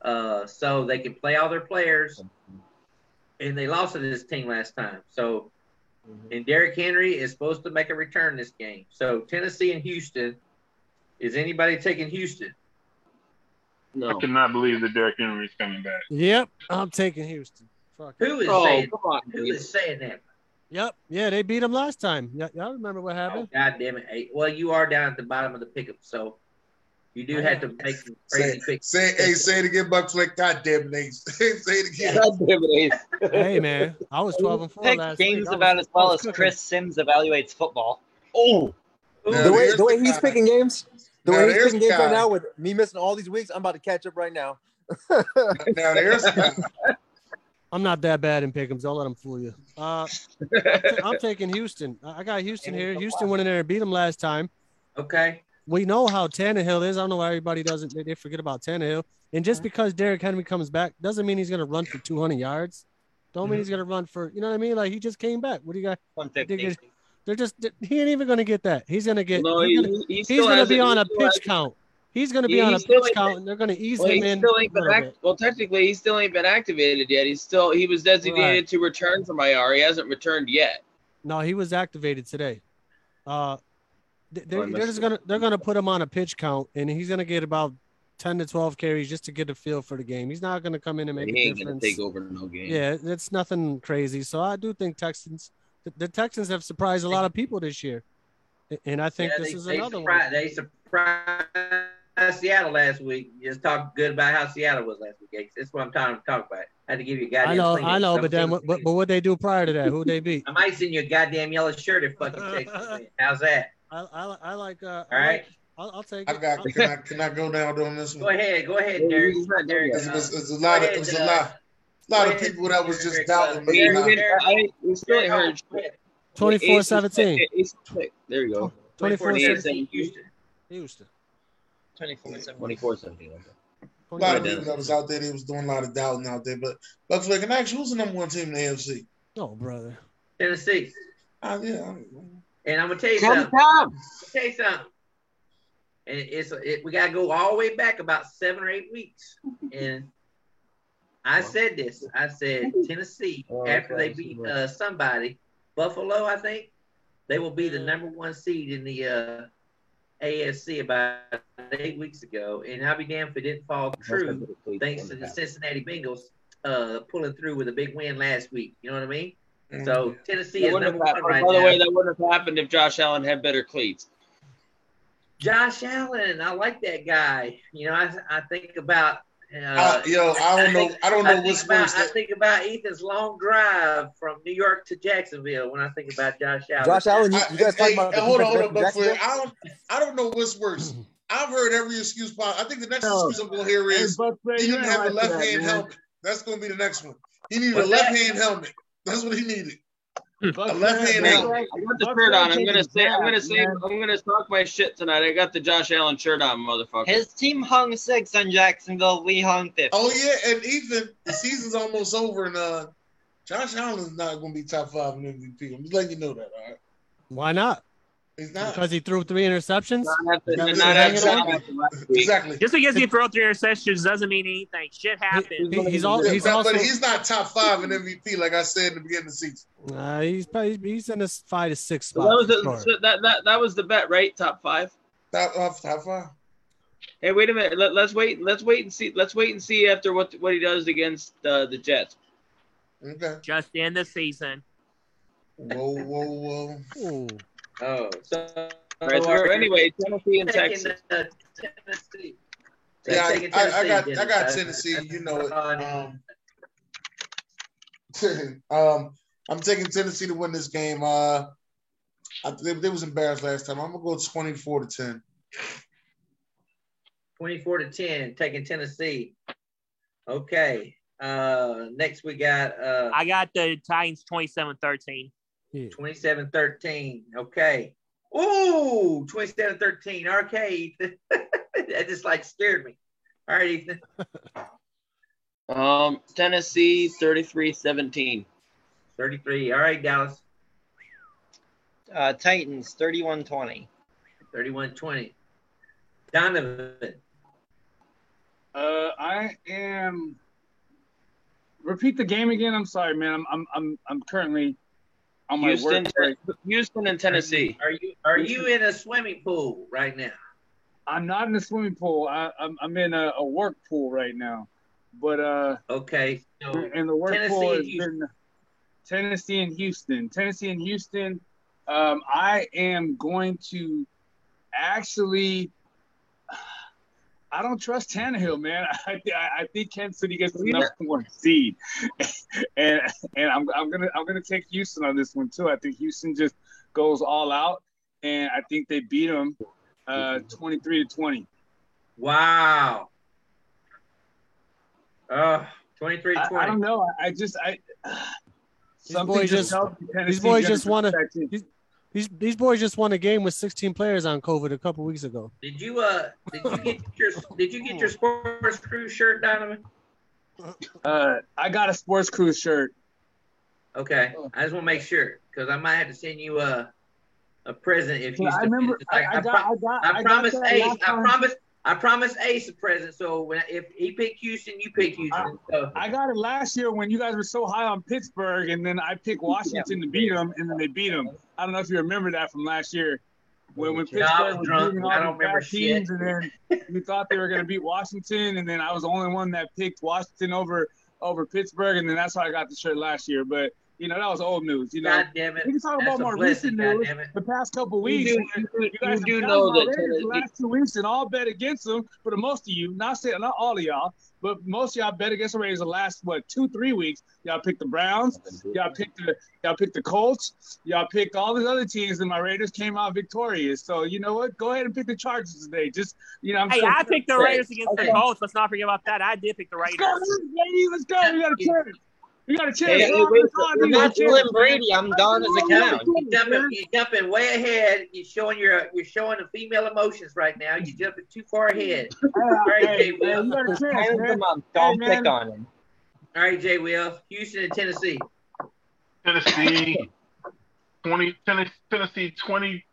Uh, so they can play all their players, and they lost to this team last time. So, and Derrick Henry is supposed to make a return this game. So Tennessee and Houston. Is anybody taking Houston? No. I cannot believe that Derrick Henry's coming back. Yep, I'm taking Houston. Fuck. Who is Oh, saying? come on, Who dude. is saying that? Yep. Yeah, they beat them last time. Y- y'all remember what Oh, happened? God damn it! Hey, well, you are down at the bottom of the pickup, so you do have to make some Say, crazy picks. say, hey, say it again, Buc Flick. God damn it, Ace. [LAUGHS] say it again. God damn it, hey man, I was 12 and 4 Pick last games week. I about was- as well as cooking. Chris Simms evaluates football. Oh, Now, The way the way he's guy. picking games, the Now, way he's picking the games right now with me missing all these weeks, I'm about to catch up right now. [LAUGHS] Now there's the guy. I'm not that bad in pick'ems. Don't let them fool you. Uh, I'm, ta- I'm taking Houston. I got Houston here. Houston went in there and beat them last time. Okay. We know how Tannehill is. I don't know why everybody doesn't. They, forget about Tannehill. And just because Derrick Henry comes back doesn't mean he's going to run for 200 yards. Don't mean he's going to run for. You know what I mean? Like he just came back. What do you got? 150. They're just. He ain't even going to get that. He's going to get. No, he's he- gonna, he he's gonna be on a pitch count. He's going to be He- on a pitch count, and they're going to ease well, him in. still ain't been act- well. Technically, he still ain't been activated yet. He's still he was designated to return from IR. He hasn't returned yet. No, he was activated today. Uh, they're, they're just gonna they're gonna put him on a pitch count, and he's gonna get about ten to twelve carries just to get a feel for the game. He's not gonna come in and make he a ain't gonna take over no game. Yeah, it's nothing crazy. So I do think Texans, the, the Texans have surprised a lot of people this year, and I think Yeah, this they, is they another surprised, one. They surprised Seattle last week. You just talked good about how Seattle was last week. Gates. That's what I'm trying to talk about. I had to give you a goddamn. I know, I know, but then what, but, but what they do prior to that? Who they beat? I might send you a goddamn yellow shirt if fucking Texas. [LAUGHS] How's that? I, I, I like. Uh, All right. I'll, I'll take I it. got. I'll- Can I can I go down on this one? Go ahead. Go ahead, Derek. Derek, It's, it's, it's a lot of go ahead, it's a uh, lot, lot of people that was just doubting uh, me. We, didn't- I, we still heard. Go 24-17. Ace- Ace- There you go. 24 17 Houston. Houston. 24 7. 24 17. Okay. A lot of people that was out there, they was doing a lot of doubting out there. But but Flick, can I ask you, who's the number one team in the AFC? Oh, brother. Tennessee. Uh, yeah, And I'm gonna tell you Come, something. come. I'm gonna tell you something. And it's it, we gotta go all the way back about seven or eight weeks. And I said this. I said Tennessee Oh, after they beat uh, somebody, Buffalo, I think, they will be the number one seed in the uh, AFC about eight weeks ago. And I'll be damned if it didn't fall true thanks to the Cincinnati Bengals uh, pulling through with a big win last week. You know what I mean? So Tennessee That is wouldn't number one right By the now. way, that wouldn't have happened if Josh Allen had better cleats. Josh Allen, I like that guy. You know, I I think about. Uh, Uh, yo, I don't know. think- I don't know think what's about, worse. I think about Ethan's long drive from New York to Jacksonville when I think about Josh Allen. Josh Allen, you, you guys hey, about the hold on, hold on, back but Flick, I don't, I don't know what's worse. [LAUGHS] I've heard every excuse possible. I think the next No. excuse I'm gonna hear is but Fred, he didn't have a right for left hand man. helmet. That's gonna be the next one. He needed a left hand helmet. That's what he needed. Buc A left-hand Fred- I got the Buc shirt on. I'm gonna taking say. I'm gonna say. man. I'm gonna talk my shit tonight. I got the Josh Allen shirt on, motherfucker. His team hung six on Jacksonville. We hung 50. Oh yeah, and Ethan, the season's almost over, and uh, Josh Allen is not gonna be top five in MVP. I'm just letting you know that. All right, Why not? He's not. Because he threw three interceptions. Not after, Yeah, not exactly. after last week. Exactly. Just because he threw three interceptions doesn't mean anything. Shit happens. He- he's all, he's but, also but he's not top five in MVP, like I said in the beginning of the season. uh, he's probably he's in this five to six So spot. that was for the, so that, that that was the bet, right? Top five. Top, uh, top five. Hey, wait a minute. Let, let's wait. Let's wait and see. Let's wait and see after what what he does against uh, the Jets. Okay. Just in the season. Whoa, whoa, whoa. Ooh. Oh, so All right. So anyway, Tennessee and taking Texas. uh, Tennessee. Yeah, I, Taking I, I Tennessee, got I got Tennessee. You know it. Uh, Um, [LAUGHS] um, I'm taking Tennessee to win this game. Uh, I, they, they was embarrassed last time. I'm gonna go 24 to 10. 24 to 10, taking Tennessee. Okay. Uh, next we got uh I got the Titans 27-13. 27 13. Okay. Ooh, 27 13. Okay, [LAUGHS] that just like scared me. All right, Ethan. [LAUGHS] Um, Tennessee 33-17. 33. All right, Dallas. Uh, Titans 31 20. 31 20. Donovan. Uh, I am. Repeat the game again. I'm sorry, man. I'm I'm I'm, I'm currently on my Houston, work break. Houston and Tennessee. Are you are you in a swimming pool right now? I'm not in a swimming pool. I, I'm I'm in a, a work pool right now. But uh, Okay. So and the work Tennessee pool and has Houston. been Tennessee and Houston. Tennessee and Houston. Um, I am going to actually. I don't trust Tannehill, man. [LAUGHS] I, I, I think Kansas City gets the number one seed, [LAUGHS] and and I'm, I'm gonna I'm gonna take Houston on this one too. I think Houston just goes all out, and I think they beat them uh, 23 to 20. Wow. Uh 23 I, 20. I don't know. I, I just I. [SIGHS] These boys just tells these boys just won a protect it. These, these these boys just won a game with 16 players on COVID a couple weeks ago. Did you uh did you get [LAUGHS] your did you get your sports crew shirt, Donovan? Uh, I got a sports crew shirt. Okay. I just want to make sure because I might have to send you a a present if you Yeah, I remember. it's I, like- I got. I got. I I promised Ace. I time. promised. I promised Ace a present. So when if he picked Houston, you pick Houston. So I got it last year when you guys were so high on Pittsburgh, and then I picked Washington to beat them, and then they beat them. I don't know if you remember that from last year, when when I Pittsburgh was was beating all I don't bad teams, and then [LAUGHS] we thought they were going to beat Washington, and then I was the only one that picked Washington over over Pittsburgh, and then that's how I got the shirt last year. But you know, that was old news. You know, God damn it. we can talk That's about a more blessing, recent news. The past couple You weeks, do, where you, you guys you do have down know my that Raiders the last two weeks and all bet against them for the most of you. Not saying not all of y'all, but most of y'all bet against the Raiders the last what two three weeks. Y'all picked the Browns, y'all picked the y'all picked the Colts, y'all picked all these other teams, and my Raiders came out victorious. So you know what? Go ahead and pick the Chargers today. Just you know, I'm Hey, so I picked the Raiders against the. Colts. Let's not forget about that. I did pick the Raiders. Let's go, Raiders. let's go. We got a chance. We got a chance. Hey, hey, We're wait, on the if Slim Brady, I'm gone as a clown. You jumping, you jumping way ahead. You're showing your you're showing the female emotions right now. You're jumping too far ahead. [LAUGHS] All right, Hey, Jay hey, Will. you got a chance, Hands man. him up. Hey, Don't man. pick on him. All right, Jay Will. Houston and Tennessee. Tennessee, twenty Tennessee, Tennessee 20,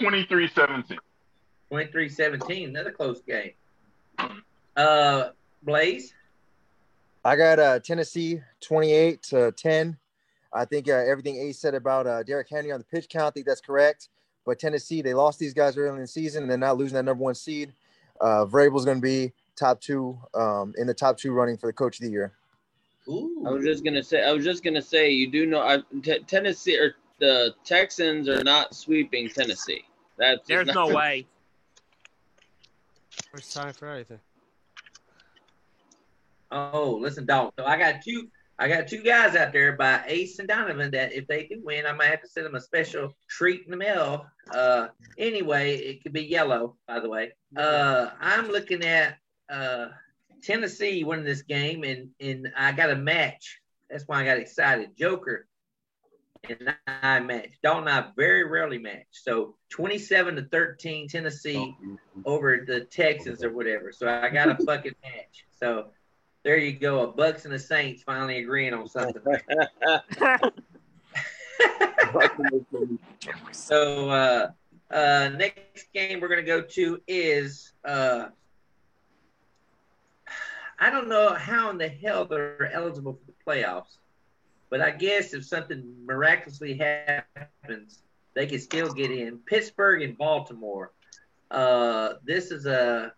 23-17. 23-17. Another close game. Uh, Blaze. I got uh, Tennessee 28 to 10. I think uh, everything Ace said about uh, Derrick Henry on the pitch count, I think that's correct. But Tennessee, they lost these guys early in the season, and they're not losing that number one seed. Uh, Vrabel's going to be top two um, in the top two running for the coach of the year. Ooh. I was just gonna say. I was just gonna say. You do know, I, t- Tennessee or the Texans are not sweeping Tennessee. That's There's not, no [LAUGHS] way. First time for everything. Oh, listen, dog. So I got two. I got two guys out there by Ace and Donovan that if they do win, I might have to send them a special treat in the mail. Uh, anyway, it could be yellow, by the way. Uh, I'm looking at uh, Tennessee winning this game, and and I got a match. That's why I got excited. Joker and I match. Dalton and I very rarely match. So 27 to 13, Tennessee over the Texans or whatever. So I got a fucking match. So there you go. A Bucs and the Saints finally agreeing on something. [LAUGHS] [LAUGHS] so uh, uh, next game we're gonna go to is uh, I don't know how in the hell they're eligible for the playoffs, but I guess if something miraculously happens, they can still get in. Pittsburgh and Baltimore. Uh, this is a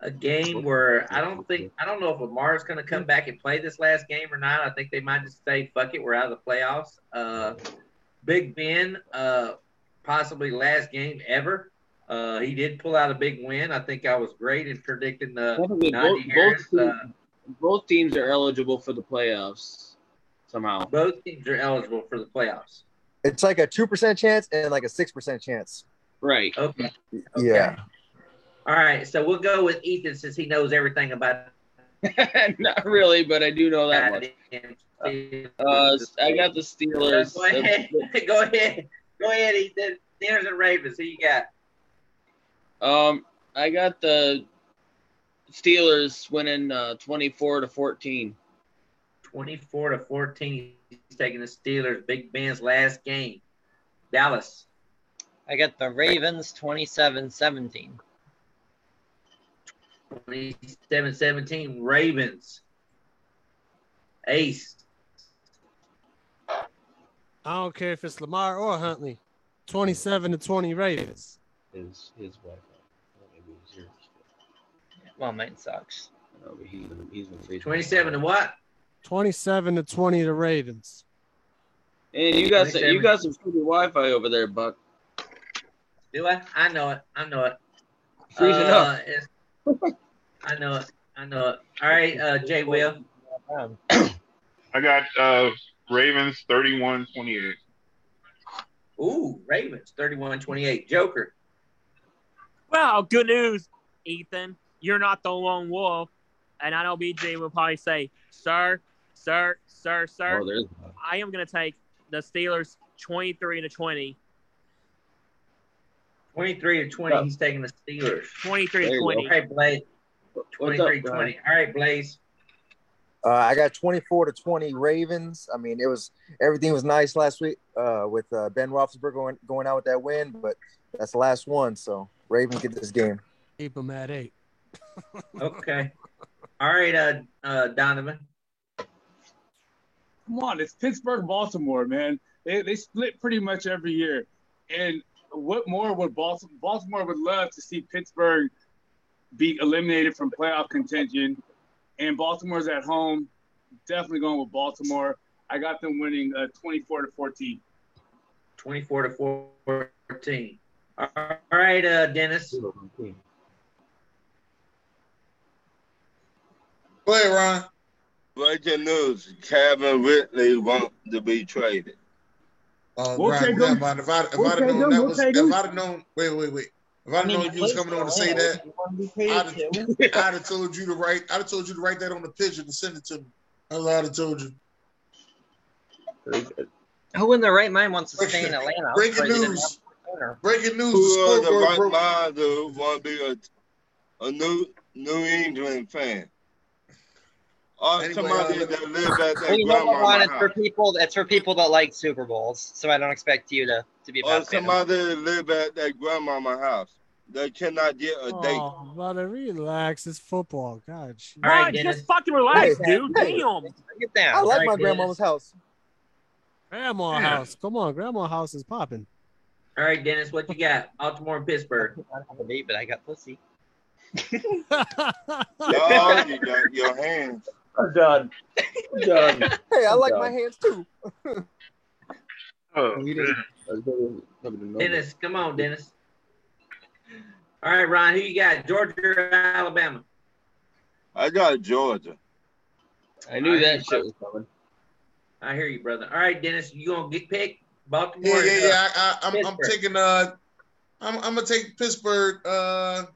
a game where I don't think I don't know if Lamar's going to come back and play this last game or not. I think they might just say fuck it, we're out of the playoffs. Uh, Big Ben, uh, possibly last game ever. Uh, he did pull out a big win. I think I was great in predicting the Probably both, Najee Harris. both, Uh, teams, both teams are eligible for the playoffs somehow. both teams are eligible for the playoffs. It's like a 2% chance and like a 6% chance. Right. Okay. Yeah. All right. So we'll go with Ethan since he knows everything about [LAUGHS] Not really, but I do know that much. Uh, I got the Steelers. Go ahead. [LAUGHS] go ahead. Go ahead, Ethan. Steelers and Ravens. Who you got? Um, I got the Steelers winning uh, 24 to 14. 24 to 14. He's taking the Steelers. Big Ben's last game. Dallas. I got the Ravens 27 17. 27 17. Ravens. Ace. I don't care if it's Lamar or Huntley. 27 to 20 Ravens. His his wife. Well, mine sucks. No, but he's in, he's in Facebook. 27 to what? 27 to 20 the Ravens. And you got some, you got some free Wi-Fi over there, Buc. Do I? I know it. I know it. Freezing Uh, up. [LAUGHS] it's- I know it. I know it. All right, uh, Jay Will. [CLEARS THROAT] I got uh, Ravens 31-28. Ooh, Ravens 31 28. Joker. Well, good news, Ethan. You're not the lone wolf. And I know BJ will probably say, sir, sir, sir, sir. Oh, I am going to take the Steelers 23 to 20. 23 to 20. He's taking the Steelers. 23 to 20. All right, Blaze. What's 23 up, 20. All right, Blaze. Uh, I got 24 to 20 Ravens. I mean, it was everything was nice last week uh, with uh, Ben Roethlisberger going, going out with that win, but that's the last one. So Ravens get this game. Keep them at eight. [LAUGHS] Okay. All right, uh, uh, Donovan. Come on, it's Pittsburgh, Baltimore, man. They they split pretty much every year. And what more would Baltimore Baltimore would love to see Pittsburgh be eliminated from playoff contention, and Baltimore's at home. definitely going with Baltimore. I got them winning uh, 24 to 14. 24 to 14. All right, uh, Dennis. Go ahead, Ron. Breaking news: Calvin Ridley wants to be traded. Uh, We'll Ron, take never him. mind. If I if We'll I'd take known that was if. I'd known wait wait wait if I'd I mean, known you was coming on to say that I'd have, [LAUGHS] I'd have told you to write I'd have told you to write that on the pigeon and send it to me. That's what I'd have told you. Who in their right mind wants to stay in Atlanta? Breaking But they didn't news. Breaking news. Who the are the right broke. mind to want to be a, a New New England fan? Or Anyway, somebody uh, that live at Well, their you know what, Ron? grandmama's It's for people. It's for people that like Super Bowls. So I don't expect you to to be a Or Pats fan. somebody that live at their grandmama's house. They cannot get a date. Oh, brother, relax. It's football. God. jeez. All right, Dennis. just fucking relax, Hey, dude. hey. Damn. Get down. I like Right, my Dennis. grandmama's house. Grandma Yeah. house. Come on, grandma house is popping. All right, Dennis, what you got? Baltimore and Pittsburgh. I don't have a date, but I got pussy. [LAUGHS] No, you got your hands. I'm done. I'm done. [LAUGHS] Hey, I like God. my hands too. [LAUGHS] Oh, He doesn't- man. Dennis, come on, Dennis. All right, Ron, who you got? Georgia or Alabama? I got Georgia. I knew that shit was coming. I hear you, brother. All right, Dennis, you gonna get picked? Baltimore. Yeah, and, yeah, uh, yeah. I, I, I'm, I'm taking. Uh, I'm, I'm gonna take Pittsburgh. Uh,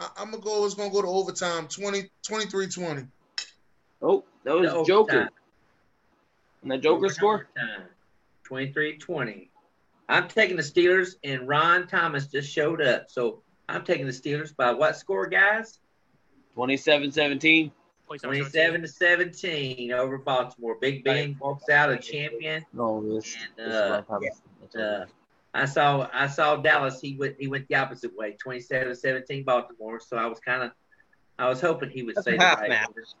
I, I'm gonna go. It's gonna go to overtime. 20, 23-20. Oh, that was The Joker. overtime. And the Joker score? Overtime. 23-20. I'm taking the Steelers, and Ron Thomas just showed up. So I'm taking the Steelers by what score, guys? 27 17. 27 to 17 over Baltimore. Big Ben walks out a champion. No, this, And, this uh, is Ron Thomas. That's all right. I saw I saw Dallas. He went he went the opposite way, 27-17 Baltimore. So I was kind of I was hoping he would That's say what the half right matters.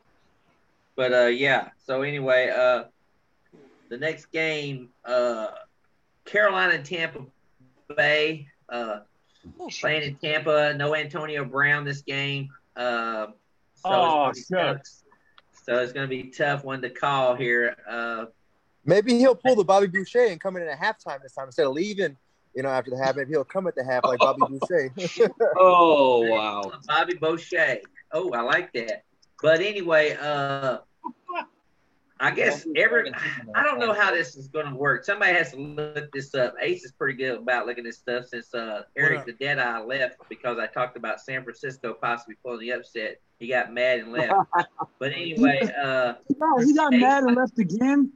But uh, yeah. So anyway, uh, the next game, uh, Carolina and Tampa Bay, uh, playing in Tampa. No Antonio Brown this game. Uh, so Oh, it's gonna be tough. So it's going to be a tough one to call here. Uh, Maybe he'll pull the Bobby Boucher and come in at halftime this time instead of leaving. You know, after the half, maybe he'll come at the half like Bobby [LAUGHS] Boucher. [LAUGHS] Oh, wow. Bobby Boucher. Oh, I like that. But anyway, uh, I guess every I don't know how this is going to work. Somebody has to look this up. Ace is pretty good about looking this stuff since uh, Eric up? the Deadeye left because I talked about San Francisco possibly pulling the upset. He got mad and left. [LAUGHS] but anyway, uh, No, he got Hey, mad and left again.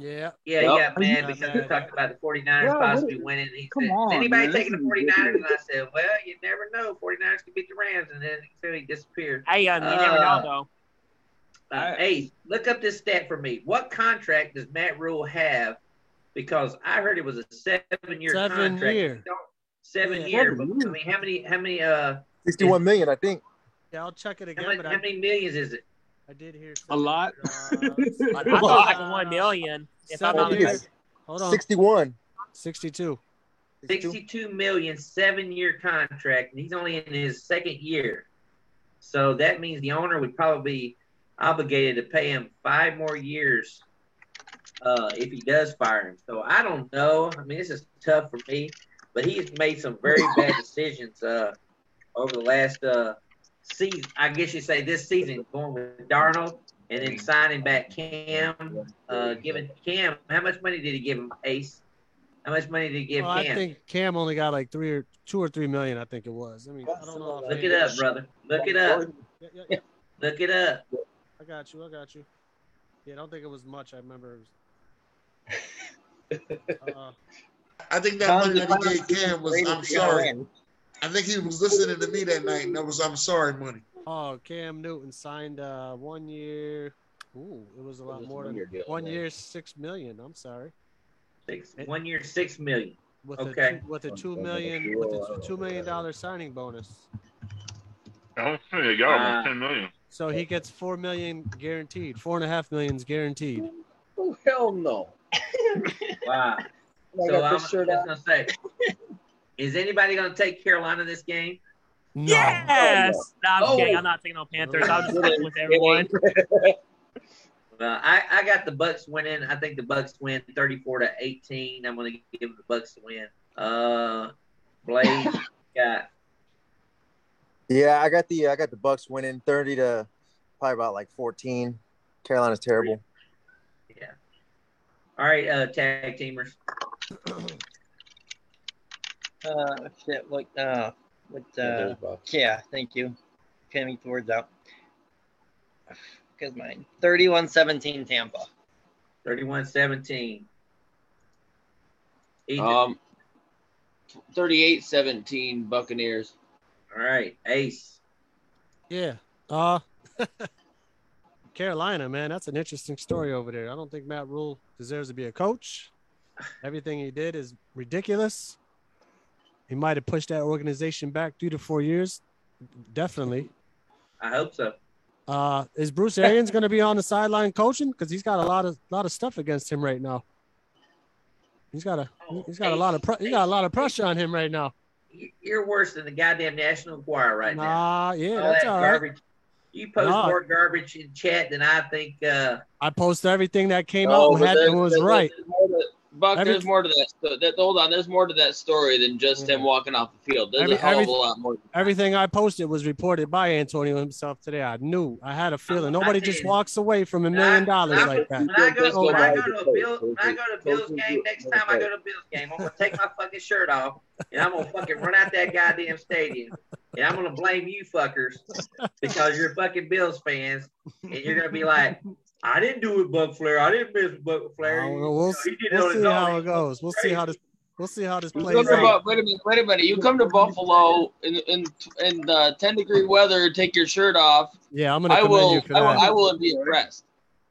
Yeah. yeah, Yep. he got mad Got because mad. we talked about the 49ers Yeah, what- possibly winning. He come said, on, Is anybody man, taking the this is 49ers? And I said, Well, you never know. 49ers could beat the Rams. And then so he disappeared. Hey, um, you never Uh, know though. Uh, I- Ace, look up this stat for me. What contract does Matt Rhule have? Because I heard it was a seven-year Seven contract. year. Seven Yeah. year. But, Seven I mean, how many? How many? Uh, 61 million, I think. Yeah, I'll check it how again, many, but how many millions is it? I did hear A lot. [LAUGHS] Uh, I thought it like one million. If I'm not mistaken. Hold on. 61. 62. 62 million, seven-year contract, and he's only in his second year. So that means the owner would probably be obligated to pay him five more years uh, if he does fire him. So I don't know. I mean, this is tough for me, but he's made some very bad [LAUGHS] decisions uh, over the last uh, season. I guess you say this season, going with Darnold and then signing back Cam, uh, giving Cam how much money did he give him, Ace? How much money did he give Well, I think Cam only got like three or two or three million. I think it was. I mean, I don't know. Look it up, brother. Look it up. Yeah, yeah, yeah. Look it up. I got you. I got you. Yeah, I don't think it was much. I remember. It was, uh, [LAUGHS] I think that money that he gave Cam was Raiders I'm are gonna sorry. Win. I think he was listening to me that night, and that was I'm sorry money. oh, Cam Newton signed uh, one year. Ooh, it was a lot was a more than one-year deal, one man. year, six million. I'm sorry. Six, one year, six million. With Okay. a two, with a two million with a two million dollar signing bonus. Oh, yeah, y'all Uh, 10 million. So he gets four million guaranteed. Four and a half millions guaranteed. Oh, hell no. Wow. So I'm this just gonna say, is anybody gonna take Carolina this game? No. Yes. No, I'm Oh. kidding. I'm not taking no Panthers. I'm just sticking with [LAUGHS] everyone. [LAUGHS] Well, I, I got the Bucs winning. I think the Bucs win 34 to 18. I'm going to give the Bucs to win. Uh, Blaze [LAUGHS] got Yeah, I got the I got the Bucs winning thirty to probably about like fourteen. Carolina's terrible. yeah. All right, uh, tag teamers. [CLEARS THROAT] Uh, shit. What? Uh, what? Uh, yeah. Thank you. Can't make the words out. Because mine. 31-17 Tampa. 31-17. Ethan. Um, 38-17 Buccaneers. All right, Ace. Yeah. Uh [LAUGHS] Carolina, man, that's an interesting story over there. I don't think Matt Rhule deserves to be a coach. Everything he did is ridiculous. He might have pushed that organization back three to four years. Definitely. I hope so. Uh, is Bruce Arians going to be on the sideline coaching? Because he's got a lot of lot of stuff against him right now. He's got a he's got a lot of pre- he got a lot of pressure on him right now. You- You're worse than the goddamn National Enquirer right now. Nah, yeah, All that's that all right. garbage. You post Nah. more garbage in chat than I think. Uh, I post everything that came No, out and had, there's- and was right. there's more to- Buc, Every- there's more to that, that. Hold on, there's more to that story than just him walking off the field. There's Every- a hell of a lot more. Everything I posted was reported by Antonio himself today. I knew. I had a feeling. Nobody just walks away from a million dollars like that. when I go, Oh, when I go to a Bill, when I go to Bills game next time I go to Bills game, I'm gonna take my fucking shirt off and I'm gonna fucking run out that goddamn stadium and I'm gonna blame you fuckers because you're fucking Bills fans and you're gonna be like, I didn't do it, Buc Flair. I didn't miss Buc Flair. I don't know. We'll, know, see, he did it we'll on see own. how it goes. We'll see how this. We'll see how this plays out. Bu- wait a minute, wait a minute. You come to Buffalo in in in uh, ten degree weather take your shirt off. Yeah, I'm gonna I will. you for I will. that. I will be impressed.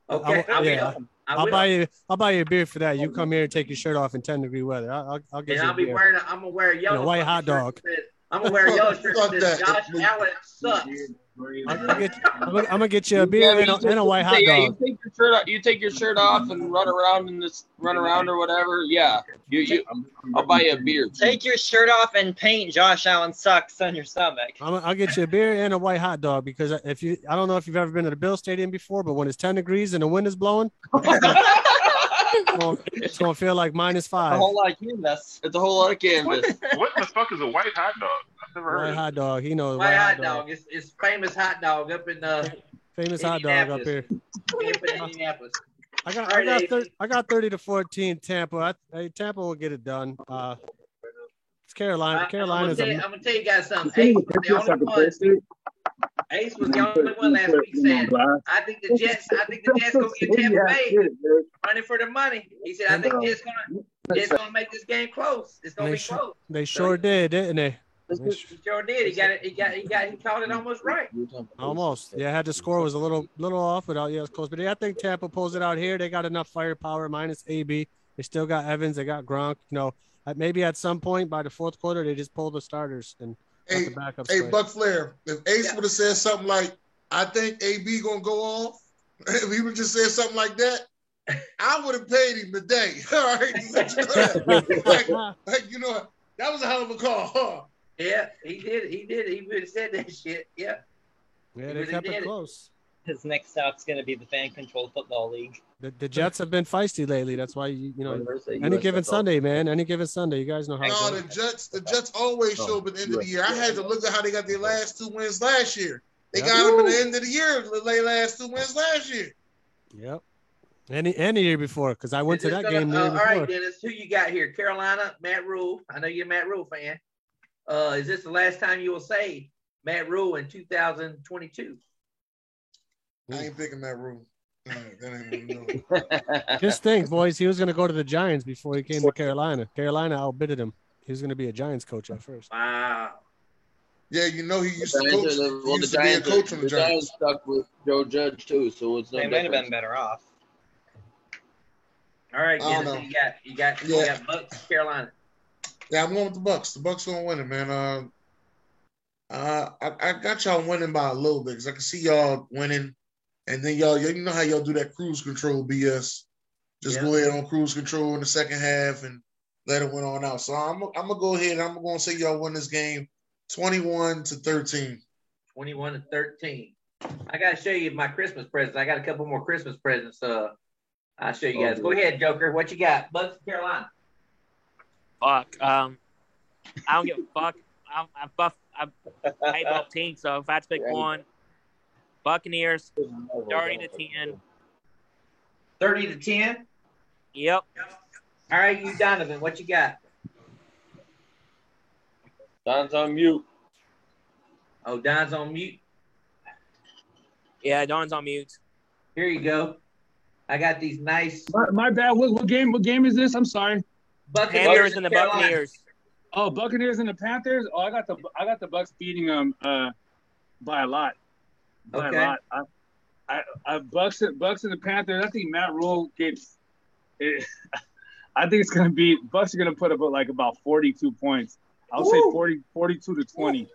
Okay, I will- yeah, I I'll buy you. I'll buy you a beer for that. You come here and take your shirt off in 10 degree weather. I'll, I'll, I'll get And you a I'll be beer. wearing. A, I'm gonna wear a And yellow a white hot fucking shirt dog. says- I'm gonna wear a yellow shirt Fuck that. Josh Allen sucks. I'll, I'll get, I'm, gonna, I'm gonna get you a beer Yeah, and, a, you and a white hot yeah, you dog. take your shirt off. You take your shirt off and run around in this, run around or whatever. Yeah, you, you. I'll buy you a beer. Take your shirt off and paint Josh Allen sucks on your stomach. I'm, I'll get you a beer and a white hot dog because if you, I don't know if you've ever been to the Bill Stadium before, but when it's 10 degrees and the wind is blowing, [LAUGHS] it's gonna, feel like minus A five. whole lot of canvas. It's a whole lot of canvas. What the fuck is a white hot dog? I've never heard White of hot dog. He knows. White hot dog. It's, it's famous hot dog up in uh, Famous hot dog up here. Indianapolis. I got, I got, Ace. thir- I got 30 to 14 Tampa. I, hey, Tampa will get it done. Uh, it's Carolina. I- Carolina's I'm gonna, tell you, I'm gonna tell you guys something. Ace was the only one. Ace was the only one last week saying, "I think the Jets. I think the Jets gonna get Tampa Bay [LAUGHS] running for the money." He said, "I think Jets gonna Jets gonna make this game close. It's gonna they, be sh- close." they sure did, didn't they? They He sure did. He got it. He got. He got. He called it almost right. Almost. Yeah, had the score was a little little off, but uh, yeah, it's close. But yeah, I think Tampa pulls it out here. They got enough firepower minus AB. They still got Evans. They got Gronk. You know, uh, maybe at some point by the fourth quarter they just pull the starters and let Hey, the backups hey, play. Buc Flair. If Ace would have said something like, "I think AB gonna go off," [LAUGHS] if he would just said something like that, I would have paid him today. [LAUGHS] All right, Let you know that. like, like, you know, that was a hell of a call. Huh? Yeah, he did. He did. He would have said that shit. Yeah. Yeah, He they really kept did it it. close. His next stop's gonna be the fan controlled football league. The, the Jets have been feisty lately. That's why you you know any given Sunday, man. Any given Sunday, you guys know how. No, the. Jets, the Jets always show up at the end of the year. I had to look at how they got their last two wins last year. They Yeah. got them at the end of the year, the late last two wins last year. Yep. Any any year before, because I went to Is that this game the gonna- year uh, all before. right, Dennis. Who you got here? Carolina, Matt Rhule. I know you're a Matt Rhule fan. Uh, is this the last time you will say Matt Rhule in 2022? I ain't picking Matt room. All right, that ain't no. [LAUGHS] Just think, boys, he was going to go to the Giants before he came to Carolina. Carolina outbidded him. He was going to be a Giants coach at first. Wow. Yeah, you know he used The to coach. are the, He well, the used to be a coach are, on the the Giants. Giants stuck with Joe Judge too, so it's no They might have been better off. All right, I don't Dennis. know. who You got you got you Yeah. got Bucs, Carolina. Yeah, I'm going with the Bucs. The Bucs gonna win it, man. Uh, uh, I, I got y'all winning by a little bit because I can see y'all winning, and then y'all, you know how y'all do that cruise control BS. Just Yeah. go ahead on cruise control in the second half and let it win on out. So I'm, I'm gonna go ahead. and I'm gonna say y'all win this game, 21 to 13. 21 to 13. I gotta show you my Christmas presents. I got a couple more Christmas presents. Uh, I'll show you guys. Go ahead, Joker. What you got? Bucs, Carolina. Fuck. Um, I don't give a fuck. I, I buff. I'm hate both teams. So if I had to pick one, Buccaneers, thirty to ten. Thirty to ten. Yep. All right, you Donovan. What you got? Don's on mute. Oh, Don's on mute. Yeah, Don's on mute. Here you go. I got these nice My, my bad. What, what game? What game is this? I'm sorry. Panthers and the Buccaneers. Oh, Buccaneers and the Panthers. Oh, I got the I got the Bucs beating them uh, by a lot. By Okay. a lot. I, I, I Bucs Bucs and the Panthers. I think Matt Rhule gets. It, [LAUGHS] I think it's gonna be Bucs are gonna put up like about 42 points. I'll say Woo. 40, 42 to 20.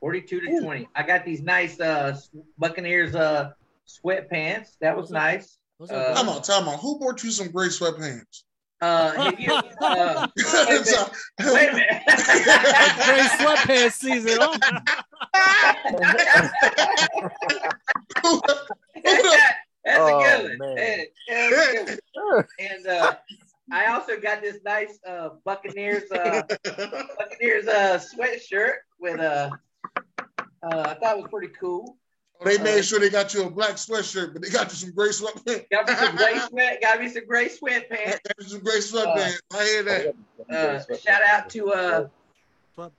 42 to 20. I got these nice uh Buccaneers uh sweatpants. That was nice. Uh, Time out, time out. Who bought you some great sweatpants? Uh, you, uh, [LAUGHS] wait a minute. [LAUGHS] Wait a minute. [LAUGHS] Gray sweatpants season. Oh. That's Oh, a good one. man. Hey, good one. And uh, I also got this nice uh, Buccaneers uh, Buccaneers uh, sweatshirt with a. Uh, I thought it was pretty cool. They made sure they got you a black sweatshirt, but they got you some gray sweatpants. Got me some gray sweat. Got me some gray sweatpants. Got you some gray sweatpants. I hear that. Uh, shout out to uh,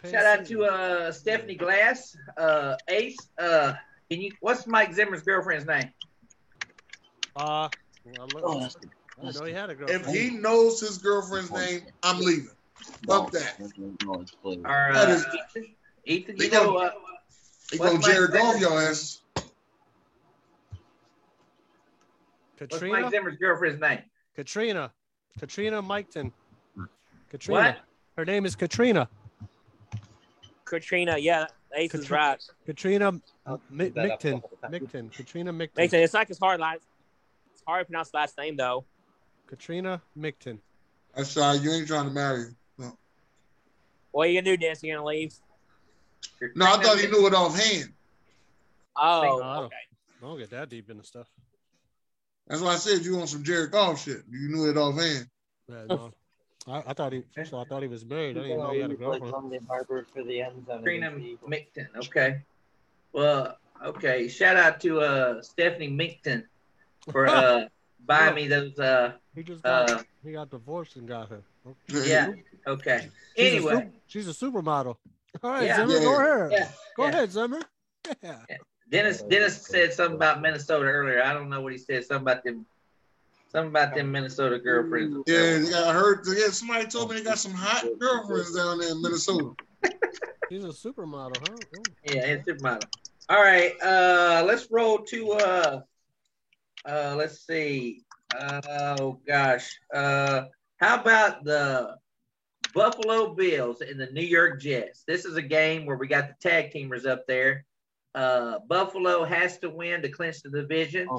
shout out to uh, Stephanie Glass, uh, Ace. Uh, can you? What's Mike Zimmer's girlfriend's name? Uh, well, look, I didn't know he had a If he knows his girlfriend's name, I'm leaving. Fuck that. Or That uh, Ethan? Ethan, They you know, gonna- uh, They what's gonna Jared Goff your ass. What's Katrina. Mike Zimmer's girlfriend's name? Katrina. Katrina Miketon. Katrina. What? Her name is Katrina. Katrina. Yeah, Ace is Katrina- right. Katrina uh, I'll Mi- look that Micton. a couple times. Micton. Katrina Micton. Mason, it's not as hard. Last, it's hard to pronounce the last name though. Katrina Micton. That's shy. You ain't trying to marry him. No, What are you gonna do, Dan? You gonna leave? no I thought he knew it offhand. Oh, I don't, okay. I don't get that deep into stuff. That's why I said you want some Jared Goff shit. You knew it offhand. Yeah, no. I, I thought he. First of all, I thought he was married. I didn't know he had a girlfriend. Harvard for the end zone. Trina Minkton. Okay. Well, okay. Shout out to uh, Stephanie Minkton for uh, [LAUGHS] buying me those. Uh, He just got. uh, he got divorced and got her. Okay. yeah. Okay. She's a Anyway, sup- she's a supermodel. All right, Yeah. Zimmer, Yeah. go ahead. yeah. Go yeah. ahead, Zimmer. [LAUGHS] Yeah. Dennis Dennis said something about Minnesota earlier. I don't know what he said. Something about them. Something about them Minnesota girlfriends. Yeah, I heard. Yeah, somebody told me they got some hot girlfriends down there in Minnesota. [LAUGHS] She's a supermodel, huh? Oh. Yeah, it's supermodel. All right, uh, let's roll to uh, uh, let's see. oh gosh, uh, how about the Buffalo Bills and the New York Jets? This is a game where we got the tag teamers up there. Uh, Buffalo has to win to clinch the division.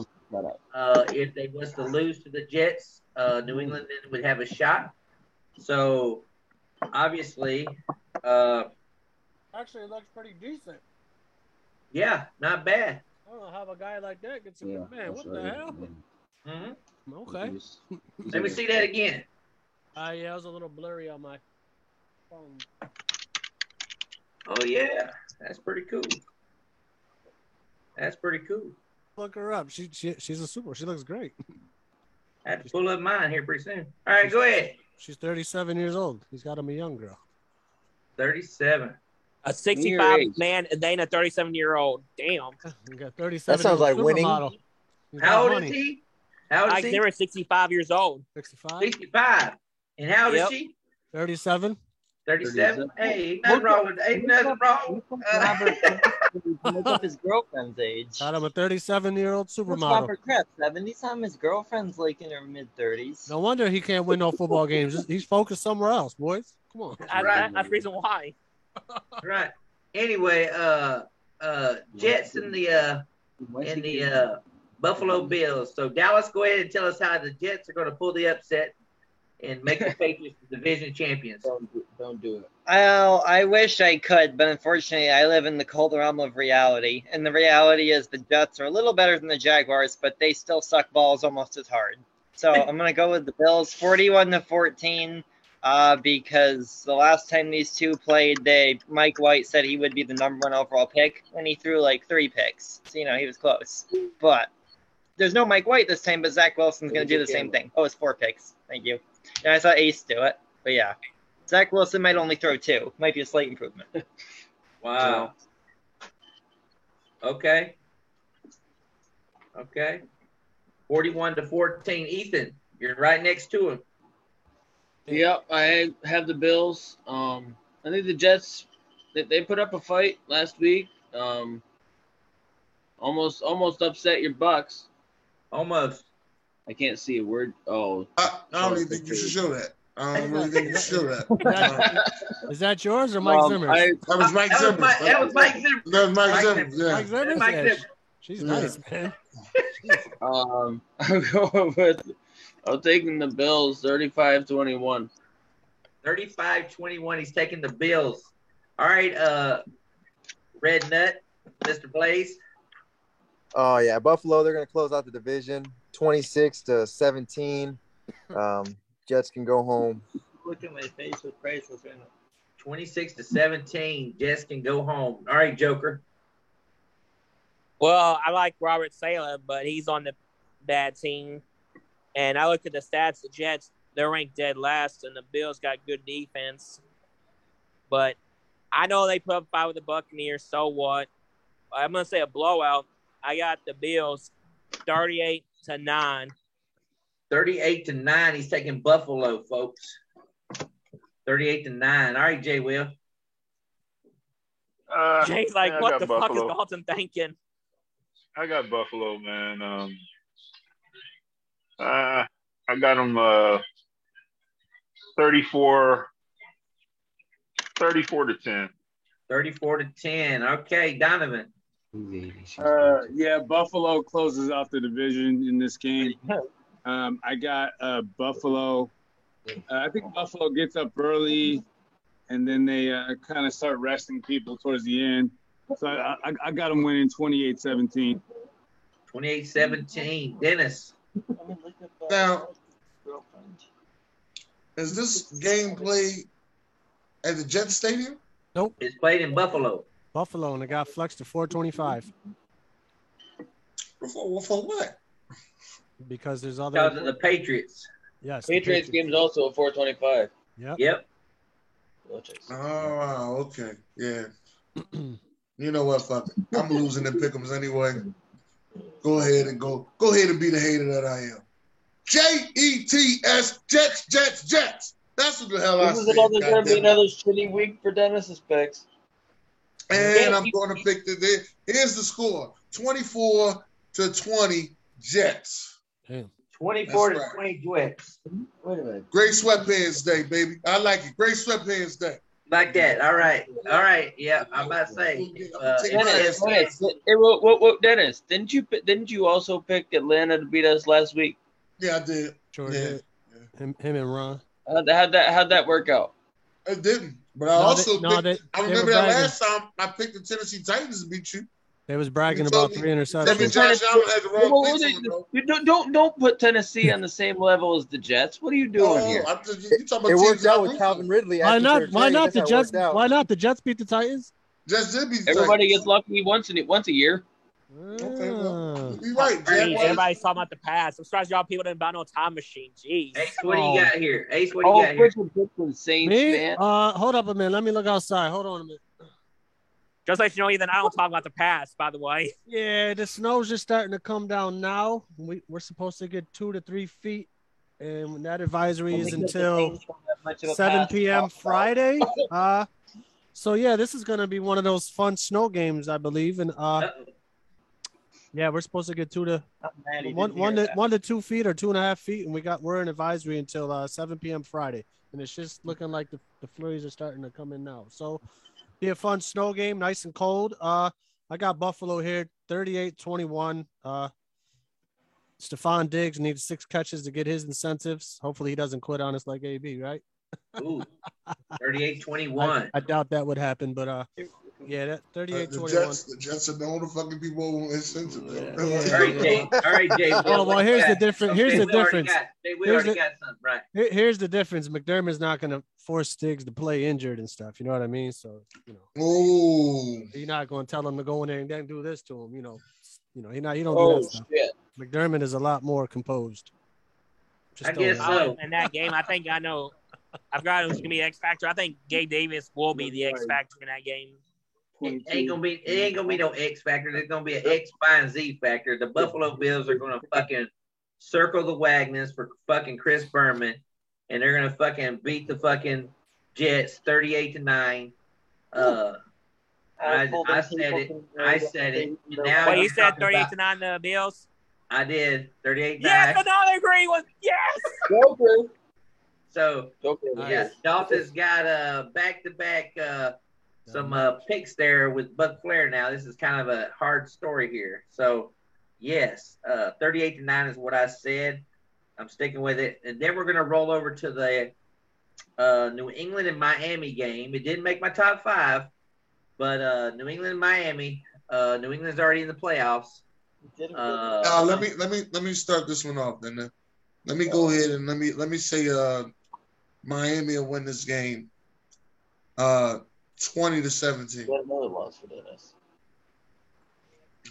Uh, if they was to lose to the Jets, uh, New England then would have a shot. So obviously, uh, Actually, it looks pretty decent. yeah, not bad. I don't know how a guy like that gets a good man. What the hell? hmm Okay. [LAUGHS] Let me see that again. Uh, yeah, it was a little blurry on my phone. Oh yeah, that's pretty cool. That's pretty cool. Look her up. She, she she's a super. She looks great. I have to pull up mine here pretty soon. All right, go ahead. She's 37 years old. He's got him a young girl. Thirty-seven. A 65 man and then a 37 year old. Damn. [LAUGHS] You got 37. That sounds like winning. supermodel. How old money. is he? How old I is he? Zimmer is 65 years old. 65. Sixty-five. And how old Yep. is she? 37. Thirty-seven. Hey, ain't nothing wrong with ain't nothing wrong. Uh, [LAUGHS] Look up his girlfriend's age. Got him a 37 year old What's supermodel. Robert Kraft? 70 time his girlfriend's like in her mid 30s. No wonder he can't win no football games. He's focused somewhere else, boys. Come on. I, I, that's the reason why. right. Anyway, uh, uh, Jets and the uh, and the uh, Buffalo Bills. So Dallas, go ahead and tell us how the Jets are going to pull the upset and make the Patriots the division champions. Don't do, don't do it. Well, I wish I could, but unfortunately, I live in the cold realm of reality. And the reality is the Jets are a little better than the Jaguars, but they still suck balls almost as hard. So [LAUGHS] I'm going to go with the Bills 41 to 14 uh, because the last time these two played, they Mike White said he would be the number one overall pick, and he threw like three picks. So, you know, he was close. But there's no Mike White this time, but Zach Wilson's going to do the same thing. Oh, it's four picks. Thank you. And I saw Ace do it. But yeah, Zach Wilson might only throw two. Might be a slight improvement. [LAUGHS] Wow. Okay. Okay. 41 to 14. Ethan, you're right next to him. Yep, I have the Bills. Um, I think the Jets they, they put up a fight last week. Um, almost almost upset your Bucs. Almost. I can't see a word. Oh, I, I don't even think you should show that. I don't really think you should show that. [LAUGHS] Is that yours or Mike Um, Zimmer's? I- That was Mike That Zimmer. That was Mike Zimmer. That was Mike Mike Zimmer. Zimmer. Yeah. Mike Zimmer's? Mike Yeah, Zimmer. She's Yeah. nice, man. [LAUGHS] um, [LAUGHS] I'm going with. I'm taking the Bills, 35-21. 35 21. He's taking the Bills. All right, uh, Red Nut, Mr. Blaze. Oh yeah, Buffalo. They're gonna close out the division, twenty six to seventeen. Um, Jets can go home. Look at my face with priceless right now. 26 to 17. Jets can go home. All right, Joker. Well, I like Robert Saleh, but he's on the bad team. And I look at the stats, the Jets, they're ranked dead last, and the Bills got good defense. But I know they put up five with the Buccaneers, so what? I'm gonna say a blowout. I got the Bills 38 to 9. 38 to 9. He's taking Buffalo, folks. 38 to 9. All right, Jay Will. Uh, Jay's like, yeah, what got the fuck is Buffalo. Dalton thinking? I got Buffalo, man. Um, uh, I got him uh, 34, 34 to 10. 34 to 10. Okay, Donovan. Uh, yeah, Buffalo closes out the division in this game. [LAUGHS] Um, I got uh, Buffalo. Uh, I think Buffalo gets up early, and then they uh, kind of start resting people towards the end. So I, I, I got them winning 28-17. 28 17. Dennis. Now, is this game played at the Jet Stadium? Nope. It's played in Buffalo. Buffalo, and it got flexed to 425 For, for what? because there's other. Because of the Patriots. Yes. Patriots, Patriots is also a 425. Yep. Yep. Oh, okay. Yeah. [CLEARS THROAT] You know what? Fuck it. I'm losing the pickums anyway. Go ahead and go. Go ahead and be the hater that I am. J E T S Jets Jets Jets. That's what the hell I This is said. another going to be another shitty week for Dennis's picks. And I'm going to pick the. Here's the score: 24 to 20 Jets. Damn. 24 That's to right. 20 Jets. Wait a minute. Great sweatpants day, baby. I like it. Great sweatpants day. Like that. All right. All right. Yeah, I'm about to say. Uh, Take it my Dennis, hey, whoa, whoa, whoa, Dennis, didn't you didn't you also pick Atlanta to beat us last week? Yeah, I did. Sure Yeah. did. Him, him and Ron. How'd, how'd that how'd that work out? It didn't. But I No, also they- no, they- I remember that bragging. last time I picked the Tennessee Titans to beat you. They was bragging about told me- three interceptions. Josh Allen had the wrong Whoa, whoa, they- on, bro. you don't don't don't put Tennessee on the same level as the Jets. What are you doing Oh, here? I'm just, you talking It about worked teams out with Calvin. Ridley. Why not? Why not the Jets? Why not the Jets beat the Titans? Just did beat the Everybody Titans. gets lucky once in once a year. Okay, well, Ah. you're right, Jeez, Jaguars. everybody's talking about the past. I'm surprised y'all people didn't buy no time machine. Jeez. Ace, what do you Oh. got here? Ace, what do you Oh, got here? Richard Dixon Saints, Me? man. Uh, hold up a minute. Let me look outside. Hold on a minute. Just let you know, Ethan, I don't talk about the past, by the way. [LAUGHS] Yeah, the snow's just starting to come down now. We, we're supposed to get two to three feet, and that advisory is until 7 p.m. Friday. [LAUGHS] Uh, so yeah, this is gonna be one of those fun snow games, I believe, and uh, Uh-oh. Yeah, we're supposed to get two to one, one to one to two feet or two and a half feet, and we got we're in advisory until uh, 7 p.m. Friday, and it's just looking like the, the flurries are starting to come in now. So, be a fun snow game, nice and cold. Uh, I got Buffalo here, 38-21. Uh, Stefon Diggs needs six catches to get his incentives. Hopefully, he doesn't quit on us like AB, right? Ooh, [LAUGHS] 38-21. I, I doubt that would happen, but uh, yeah, that Uh, 38 the 21. Jets, the Jets are the only fucking people who incentive. Yeah. All right, Jay. All right, Jay. [LAUGHS] Oh, well, here's the difference. Here's Okay, the difference. got- Jay, we Here's already the- got something right. Here's the difference. McDermott's not going to force Stiggs to play injured and stuff. You know what I mean? So, you know, Oh, you're not going to tell him to go in there and then do this to him. You know, you know, he not. He don't do Oh that stuff. shit! McDermott is a lot more composed. I guess so. in that game, I think I know. I've forgot who's gonna be the X factor. I think Gabe Davis will be the X factor in that game. It ain't gonna be. It ain't gonna be no X factor. There's gonna be an X, Y, and Z factor. The Buffalo Bills are gonna fucking circle the wagons for fucking Chris Berman, and they're gonna fucking beat the fucking Jets thirty-eight to nine. Uh, I, I said it. I said it. And now Wait, you said 38 about- to 9 the Bills? I did thirty-eight Yes, nine. another green one. Yes. Joker. So Joker. yeah, Dolphins got uh back-to-back uh some uh picks there with Buc Flair. Now this is kind of a hard story here. So yes, uh 38 to 9 is what I said. I'm sticking with it. And then we're gonna roll over to the uh New England and Miami game. It didn't make my top five, but uh New England and Miami. Uh New England's already in the playoffs. Uh, Now let me let me let me start this one off. Then let me go ahead and let me let me say uh Miami will win this game, uh twenty to seventeen. Got another loss for Dennis.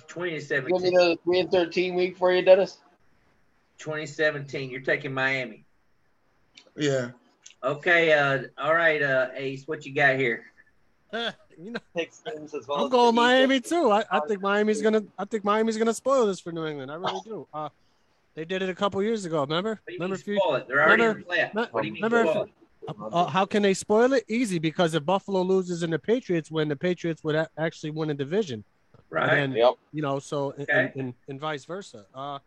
20 to Give me 17. the three and thirteen week for you, Dennis. 2017. You're taking Miami. Yeah. Okay, uh, all right, uh, Ace, what you got here? [LAUGHS] you know, Picks games as well I'm as going the Miami too. I, I think Miami's gonna. I think Miami's gonna spoil this for New England. I really do. Uh, they did it a couple years ago. Remember? What do you remember? few- spoil it? They're already remember- in the playoff. What do you mean remember spoil if- it? Uh, how can they spoil it? Easy, because if Buffalo loses and the Patriots win, the Patriots would a- actually win a division. Right. And Yep. you know, so and, Okay. and, and vice versa. Uh,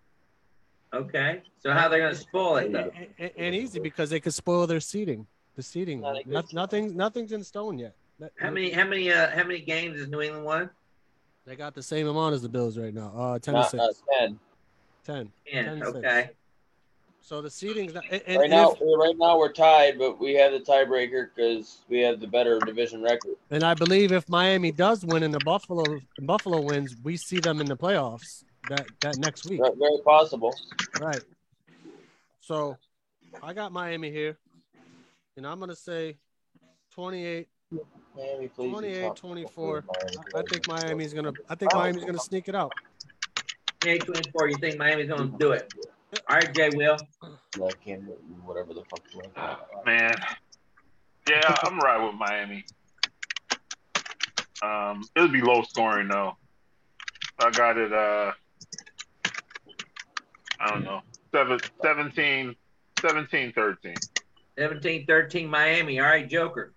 Okay, so how they're gonna spoil it though? and, and easy because they could spoil their seating. The seating, Not a good Not, nothing, nothing's in stone yet. How many, how many, uh, how many games has New England won? They got the same amount as the Bills right now. Uh, ten to Not, six. ten. 10. Yeah. 10 to six. Okay. So the seating's not. And, and Right now, if- right now we're tied, but we have the tiebreaker because we have the better division record. And I believe if Miami does win and the Buffalo Buffalo wins, we see them in the playoffs that that next week. Very, very possible. Right. So I got Miami here. And I'm going to say 28 Miami, 28 24. I I think Miami's going to I think Miami's going to sneak it out. 28 24. You think Miami's gonna do it? All right, Jay Will. I can't whatever the fuck. you want. Man, yeah, I'm right with Miami. Um, it'll be low scoring though. I got it. Uh, I don't know, seven, 17, 17, 13. 17 13 Miami. All right, Joker.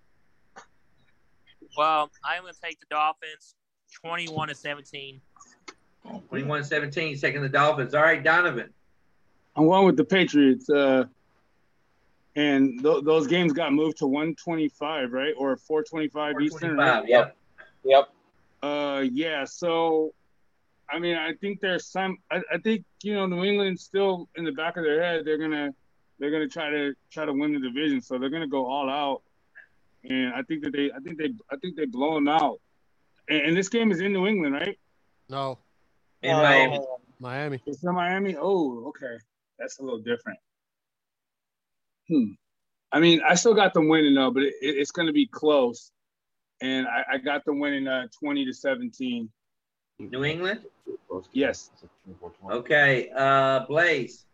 Well, I'm going to take the Dolphins 21 to 17. 21 17, second the Dolphins. All right, Donovan. I'm going with the Patriots. Uh, and th- those games got moved to 125, right? Or 425 Eastern. right? 425. Yep. Yep. Uh, yeah. So, I mean, I think there's some. I, I think you know New England's still in the back of their head. They're gonna they're gonna try to try to win the division. So they're gonna go all out. And I think that they I think they I think they blow them out. And, and this game is in New England, right? No, In Miami. Miami. It's in Miami. Oh, okay. That's a little different. Hmm. I mean, I still got them winning though, but it, it- it's going to be close. And I, I got them winning uh, 20 to 17. New England? Yes. Okay. Uh, Blaze.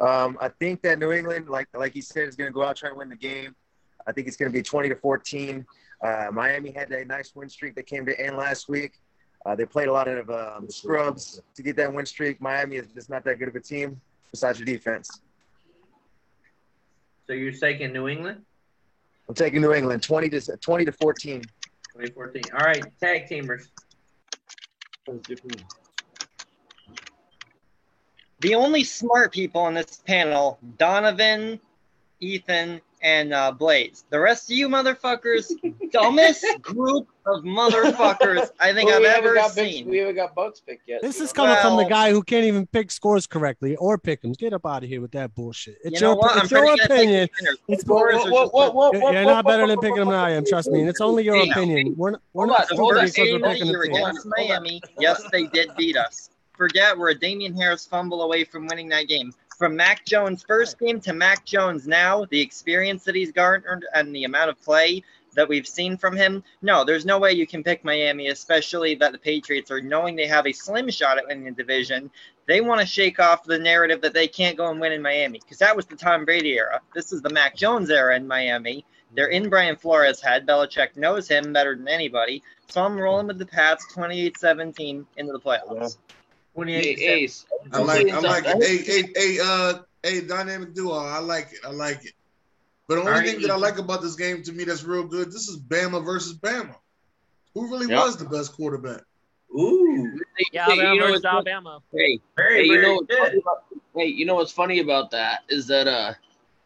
Um, I think that New England, like like he said, is going to go out try and win the game. I think it's going to be 20 to 14. Uh, Miami had a nice win streak that came to end last week. Uh, they played a lot of um, scrubs to get that win streak. Miami is just not that good of a team besides your defense. So you're taking New England? I'm taking New England 20 to 20 to 14. 2014. All right, tag teamers. The only smart people on this panel, Donovan, Ethan, and uh, Blaze. The rest of you motherfuckers, [LAUGHS] dumbest group of motherfuckers I think Well, I've ever got Bucks- seen. we haven't got Bucks picked yet. This so- is coming from the guy who can't even pick scores correctly or pick them. Get up out of here with that bullshit. It's You know your, it's your pretty good at picking opinion. It's Scores What- what- what- what- You're, what- you're not better what- than picking them than I am. Trust me. And it's only your Damn. opinion. We're not. We're not hold on. stupid because we're picking year against Miami, yes, they did beat us. Forget we're a Damien Harris fumble away from winning that game. From Mac Jones' first game to Mac Jones now, the experience that he's garnered and the amount of play that we've seen from him, no, there's no way you can pick Miami, especially that the Patriots are knowing they have a slim shot at winning the division. They want to shake off the narrative that they can't go and win in Miami because that was the Tom Brady era. This is the Mac Jones era in Miami. They're in Brian Flores' head. Belichick knows him better than anybody. So I'm rolling with the Pats 28-17 into the playoffs. Hey, Ace. I like, I like it. Hey, hey, hey, uh, hey, dynamic duo. I like it. I like it. But the only All right, thing that I like about this game to me that's real good, this is Bama versus Bama. Who really Yep. was the best quarterback? Ooh, Yeah, Hey, Alabama you know versus what's- Alabama. Hey, very, hey, you very know good. funny about, hey, you know what's funny about that is that uh,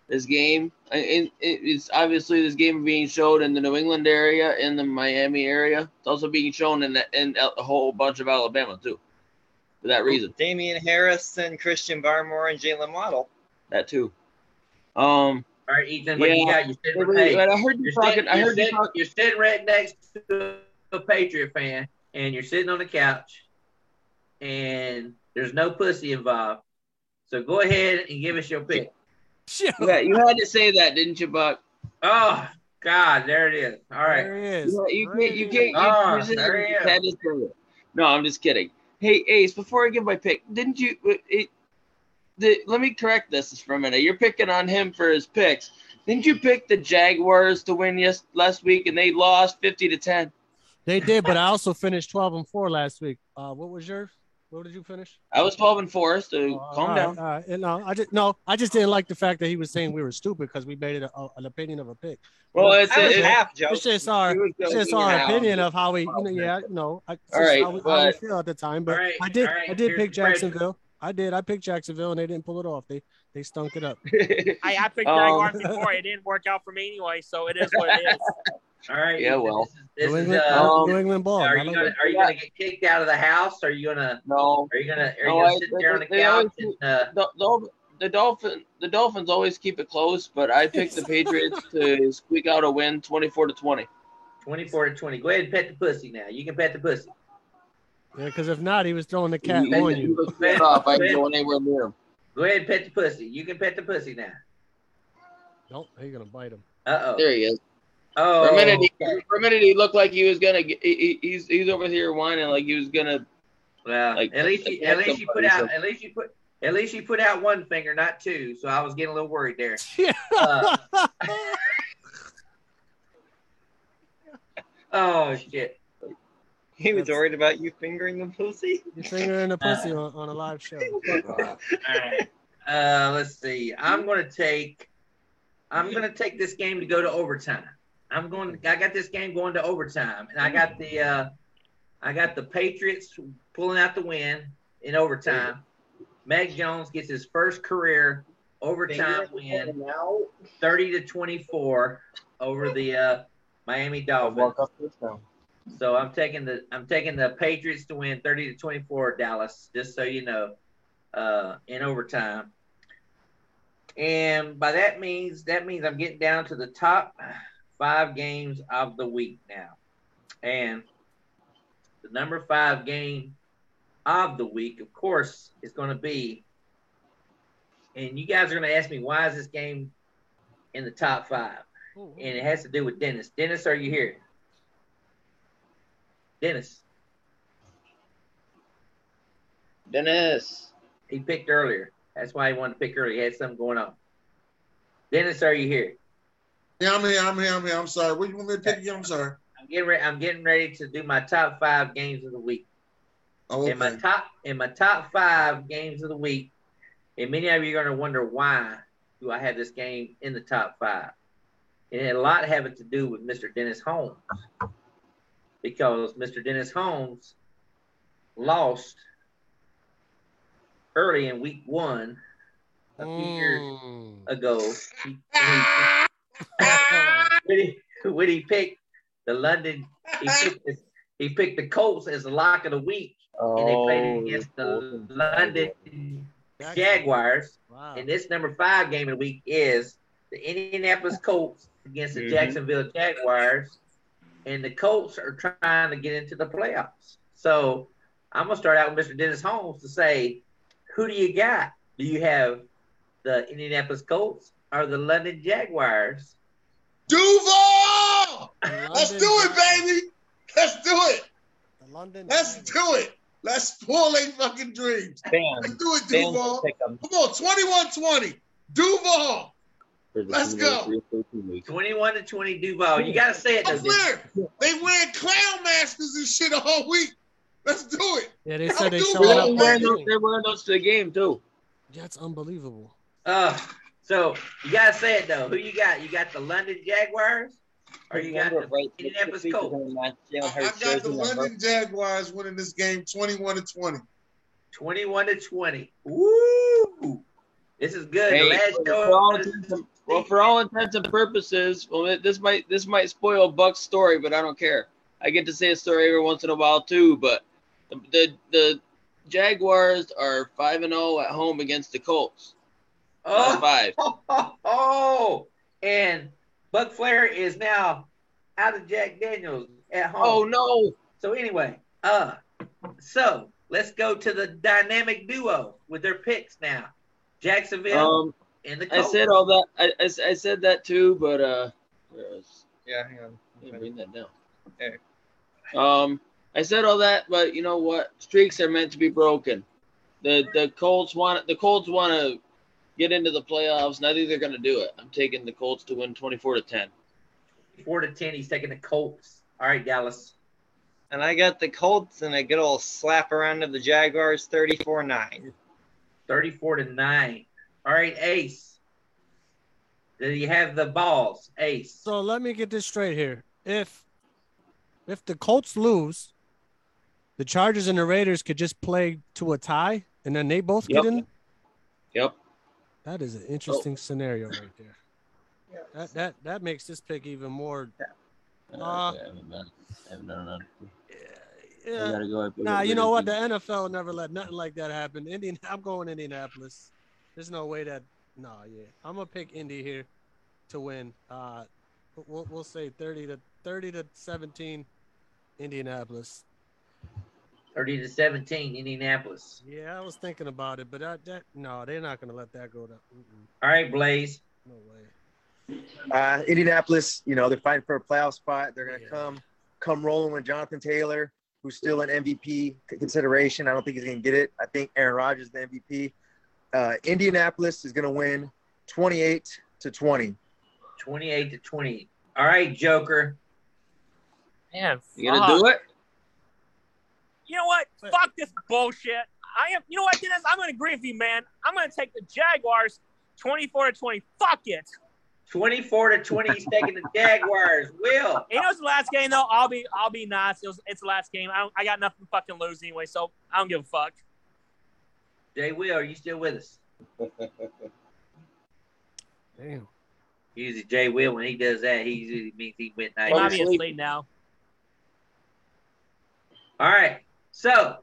this game, and and it's obviously this game being shown in the New England area, in the Miami area. It's also being shown in the, in a whole bunch of Alabama too, for that reason. Damien Harris and Christian Barmore and Jaylen Waddle. That too. Um, All right, Ethan, what you Yeah. got? You sitting, But- but hey, I heard you you're talking. sitting- I heard you sitting- talking. You're sitting right next to a Patriot fan, and you're sitting on the couch, and there's no pussy involved. So go ahead and give us your pick. Yeah, you had to say that, didn't you, Buc? Oh God, there it is. All right. There he is. You, you can't. You can't. You, Ah, you said there he you is. had to say it. No, I'm just kidding. Hey, Ace. Before I give my pick, didn't you? It, the, let me correct this for a minute. You're picking on him for his picks. Didn't you pick the Jaguars to win yes last week and they lost fifty to ten? They did, but I also finished 12 and 4 last week. Uh, what was yours? What did you finish? I was twelve and four. So Oh, calm all right, down. all right. And, No, I just no, I just didn't like the fact that he was saying we were stupid because we made it a, an opinion of a pick. Well, it's That was half, Joe. It's just our, it's just our opinion of how we, you know, yeah, you know, I, it's All just right, how, we, how we feel at the time. But All right, I did, all right, I did pick. Jacksonville. I did. I picked Jacksonville, and they didn't pull it off. They they stunk it up. [LAUGHS] I, I picked [LAUGHS] Um, Jaguars before. It didn't work out for me anyway, so it is what it is. [LAUGHS] All right. Yeah, Ethan, well. This is, New this is England, uh, um, New England ball. are you gonna it. are you gonna get kicked out of the house? Are you gonna no, are you gonna are you No, gonna I- sit they- there on the couch and uh, the, the, the dolphin the Dolphins always keep it close, but I picked the Patriots to squeak out a win, twenty four to twenty. twenty four to twenty? Go ahead and pet the pussy now. You can pet the pussy. Yeah, because if not, he was throwing the cat He- on he you. was off. I ain't going anywhere near him. Go ahead and pet the pussy. You can pet the pussy now. Nope, he's gonna bite him. Uh oh. There he is. Oh. For a minute, he, okay. for a minute, he looked like he was gonna. Get, he, he- he's he's over here whining like he was gonna. Well, like, at least you, at least you put somebody, out so- at least you put at least you put out one finger, not two. So I was getting a little worried there. [LAUGHS] Yeah. Uh, oh shit. He was worried about you fingering the pussy. Your finger in the pussy on, on a live show. [LAUGHS] All right. Uh, let's see. I'm going to take. I'm going to take this game to go to overtime. I'm going. I got this game going to overtime, and I got the. Uh, I got the Patriots pulling out the win in overtime. Mac Jones gets his first career overtime win, thirty to twenty-four over the uh, Miami Dolphins. So I'm taking the I'm taking the Patriots to win 30 to 24 Dallas, just so you know, uh, in overtime. And by that means that means I'm getting down to the top five games of the week now. And the number five game of the week, of course, is going to be. And you guys are going to ask me why is this game in the top five? Mm-hmm. And it has to do with Dennis. Dennis, are you here? Dennis. Dennis. He picked earlier. That's why he wanted to pick early. He had something going on. Dennis, are you here? Yeah, I'm here. I'm here. I'm here. I'm sorry. What you want me to pick again? I'm sorry. I'm getting ready. I'm getting ready to do my top five games of the week. Oh, In my top in my top five games of the week, and many of you are going to wonder why do I have this game in the top five? It had a lot having to do with Mr. Dennis Holmes because Mr. Dennis Holmes lost early in week one a few years Mm. ago. He, he- when he when he picked the London, he [LAUGHS] picked, the, he picked the Colts as the lock of the week, and they played Oh, against the the Colts and London Jaguars. Wow. And this number five game of the week is the Indianapolis Colts against the Mhm. Jacksonville Jaguars. And the Colts are trying to get into the playoffs. So I'm gonna start out with Mr. Dennis Holmes to say, who do you got? Do you have the Indianapolis Colts or the London Jaguars? Duval! Let's do it, baby. Let's do it. The London. Let's do it. Let's spoil their fucking dreams. Bam. Let's do it, Duval. Come on, 21-20. Duval. Let's go. three, three, two weeks. 21 to 20 Duval. You gotta say it. I'm clear. They wearing clown masks and shit all week. Let's do it. Yeah, they said they Duval. showing They're up. wearing for those, the they're wearing those to the game too. game. That's unbelievable. Uh, so you gotta say it though. Who you got? You got the London Jaguars, or you got Remember, the right, Indianapolis Colts? we're gonna match Jalen I, I got the. London Jaguars winning this game 21 to 20. 21 to 20. Woo! This is good. Hey, the last for, for all show. intents and, well, for all intents and purposes, well, it- this might this might spoil Buc's story, but I don't care. I get to say a story every once in a while too. But the the, the Jaguars are five and zero at home against the Colts. Last Oh, five. oh, [LAUGHS] oh, oh, and Buc Flair is now out of Jack Daniels at home. Oh no! So anyway, uh, so let's go to the dynamic duo with their picks now. Jacksonville Um, and the Colts. I said all that. I, I, I said that too, but uh, where is- Yeah, hang on. let me bring that down. Okay. Um, I said all that, but you know what? Streaks are meant to be broken. The the Colts want the Colts want to get into the playoffs, and I think they're going to do it. I'm taking the Colts to win 24 to 10. Four to ten. He's taking the Colts. All right, Dallas. And I got the Colts and a good old slap around of the Jaguars, 34-9. 34 to 9. All right, Ace. Do you have the balls, Ace? So let me get this straight here. If if the Colts lose, the Chargers and the Raiders could just play to a tie, and then they both Yep. get in. Yep. That is an interesting scenario right there. That that that makes this pick even more. Uh, I haven't done, I haven't done that. I yeah. go. Nah, you know what? The NFL never let nothing like that happen. Indian, [LAUGHS] I'm going Indianapolis. There's no way that. Nah, yeah, I'm gonna pick Indy here to win. Uh, we'll we'll say 30 to 30 to 17, Indianapolis. 30 to 17, Indianapolis. Yeah, I was thinking about it, but that, that no, they're not gonna let that go. To, mm-mm, All right, Blaze. no way. Uh, Indianapolis, you know, they're fighting for a playoff spot. They're going to Yeah. come come rolling with Jonathan Taylor, who's still an MVP consideration. I don't think he's going to get it. I think Aaron Rodgers is the MVP. Uh, Indianapolis is going to win 28 to 20. 28 to 20. All right, Joker. Man, You gonna do it? You know what? Fuck this bullshit. I am. You know what, Dennis? I'm gonna agree with you, man. I'm gonna take the Jaguars, 24 to 20. Fuck it. 24 to 20. He's taking the Jaguars. Will. You know it's the last game though. I'll be. I'll be nice. It was, it's the last game. I, don't, I got nothing to fucking lose anyway, so I don't give a fuck. Jay Will, are you still with us? [LAUGHS] Damn. Usually Jay Will, when he does that, he usually means he went He night. might be asleep. asleep now. All right. So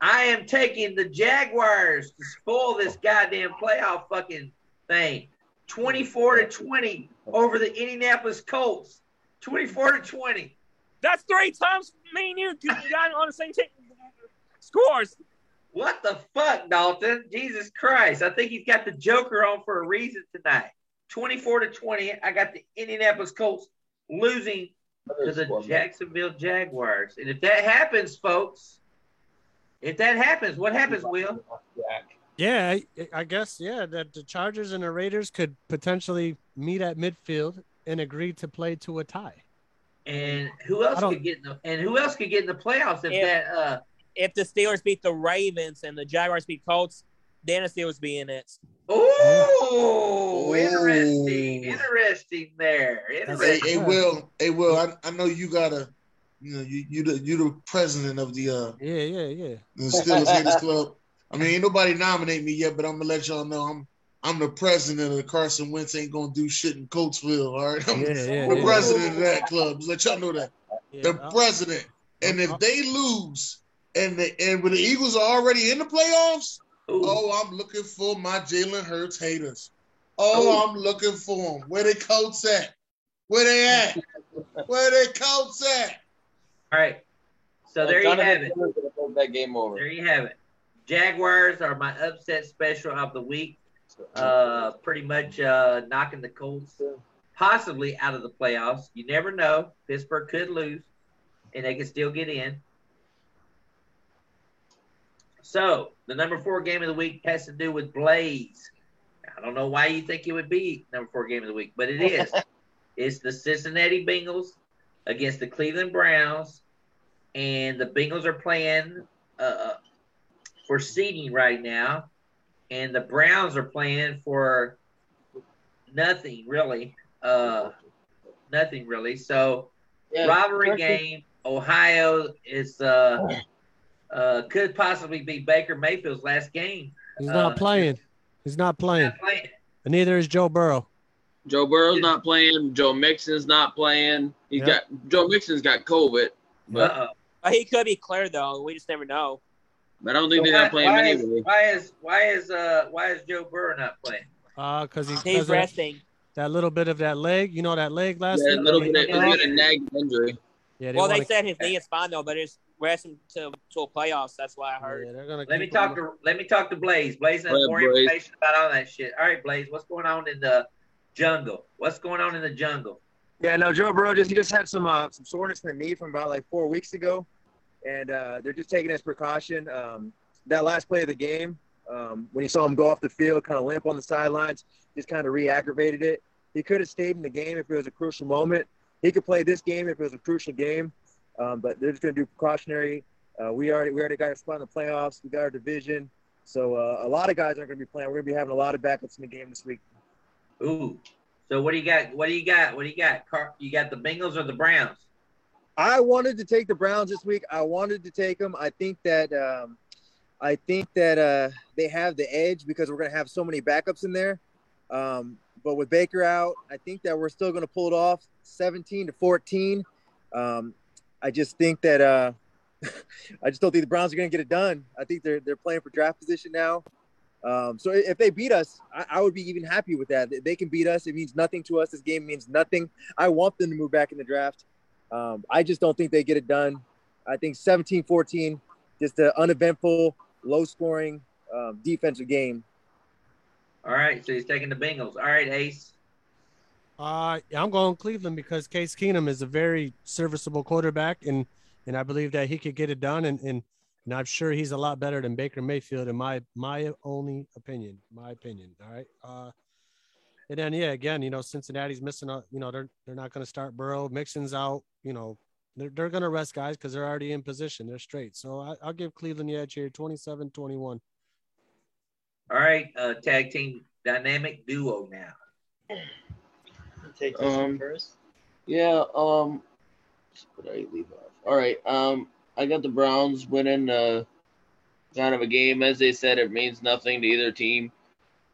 I am taking the Jaguars to spoil this goddamn playoff fucking thing. 24 to 20 over the Indianapolis Colts. 24 to 20. That's three times me and you got on the same team. Scores. What the fuck, Dalton? Jesus Christ. I think he's got the Joker on for a reason tonight. 24 to 20. I got the Indianapolis Colts losing to the Jacksonville Jaguars. And if that happens, folks, if that happens, what happens, Will? Yeah, I, I guess yeah that the Chargers and the Raiders could potentially meet at midfield and agree to play to a tie. And who else could get in the and who else could get in the playoffs if If- that uh If the Steelers beat the Ravens and the Jaguars beat Colts, then the Steelers be in it. Oh interesting. Interesting there. Hey, Interesting. hey, Will, hey, Will, I, I know you gotta, you know, you you the you the president of the uh Yeah, yeah, yeah. the Steelers Haters Club. I mean, ain't nobody nominate me yet, but I'm gonna let y'all know I'm I'm the president of the Carson Wentz ain't gonna do shit in Coltsville. All right, I'm Yeah, yeah, the yeah. president of that club. Just let y'all know that Yeah, the I- president. And if they lose, and the and when the Eagles are already in the playoffs, oh, I'm looking for my Jalen Hurts haters. Oh, I'm looking for them. Where they coats at? Where they at? Where they coats at? All right. So there you Donovan have it. Peoples gonna hold that game over. There you have it. Jaguars are my upset special of the week. Uh, pretty much uh, knocking the Colts possibly out of the playoffs. You never know. Pittsburgh could lose, and they could still get in. So the number four game of the week has to do with Blaze. I don't know why you think it would be number four game of the week, but it is. [LAUGHS] it's the Cincinnati Bengals against the Cleveland Browns, and the Bengals are playing uh, for seeding right now, and the Browns are playing for nothing really. Uh, nothing really. So Yeah, rivalry game. Ohio is uh, uh, could possibly be Baker Mayfield's last game. He's Uh, not playing. He's not playing. playing. And neither is Joe Burrow. Joe Burrow's not playing. Joe Mixon's not playing. He's Yep. got Joe Mixon's got COVID, but, Uh-oh. Uh, he could be clear though. We just never know. but I don't think So they're why, gonna play him is, why is why is uh why is Joe Burrow not playing? Uh, because he He's 'cause of resting. that little bit of that leg. You know that leg last Yeah, a little They- bit of, a bit of nagging injury. Yeah, well, they wanna- said his knee is fine though, but it's resting to to a playoffs. That's why I heard. Yeah, they're gonna Let me talk him- to let me talk to Blaze. Blaze has more Blaze. information about all that shit. All right, Blaze, what's going on in the jungle? What's going on in the jungle? Yeah, no, Joe Burrow just he just had some uh, some soreness in the knee from about like four weeks ago, and uh, they're just taking as precaution. Um, that last play of the game, um, when you saw him go off the field, kind of limp on the sidelines, just kind of re-aggravated it. He could have stayed in the game if it was a crucial moment. He could play this game if it was a crucial game, um, but they're just going to do precautionary. Uh, we already we already got our spot in the playoffs. We got our division, so uh, a lot of guys aren't going to be playing. We're going to be having a lot of backups in the game this week. Ooh. So what do you got? What do you got? What do you got? Car- You got the Bengals or the Browns? I wanted to take the Browns this week. I wanted to take them. I think that um, I think that uh, they have the edge because we're going to have so many backups in there. Um, but with Baker out, I think that we're still going to pull it off, 17 to 14. Um, I just think that uh, [LAUGHS] I just don't think the Browns are going to get it done. I think they're they're playing for draft position now. Um, so if they beat us, I, I would be even happy with that. If They can beat us. It means nothing to us. This game means nothing. I want them to move back in the draft. Um, I just don't think they get it done. I think 17 14, just an uneventful, low scoring um, defensive game. All right, so he's taking the Bengals. All right, Ace. Uh, yeah, I'm going Cleveland because Case Keenum is a very serviceable quarterback, and and I believe that he could get it done, and and, and I'm sure he's a lot better than Baker Mayfield, in my my only opinion. My opinion. All right. Uh, and then yeah, again, you know, Cincinnati's missing. A, you know, they're they're not going to start Burrow. Mixon's out. You know, they're they're going to rest guys because they're already in position. They're straight. So I, I'll give Cleveland the edge here, 27-21. All right, uh, tag team dynamic duo now. [SIGHS] Take this one Um, first. Yeah. Um. What did I leave off? All right. Um. I got the Browns winning. Uh. Kind of a game, as they said, it means nothing to either team,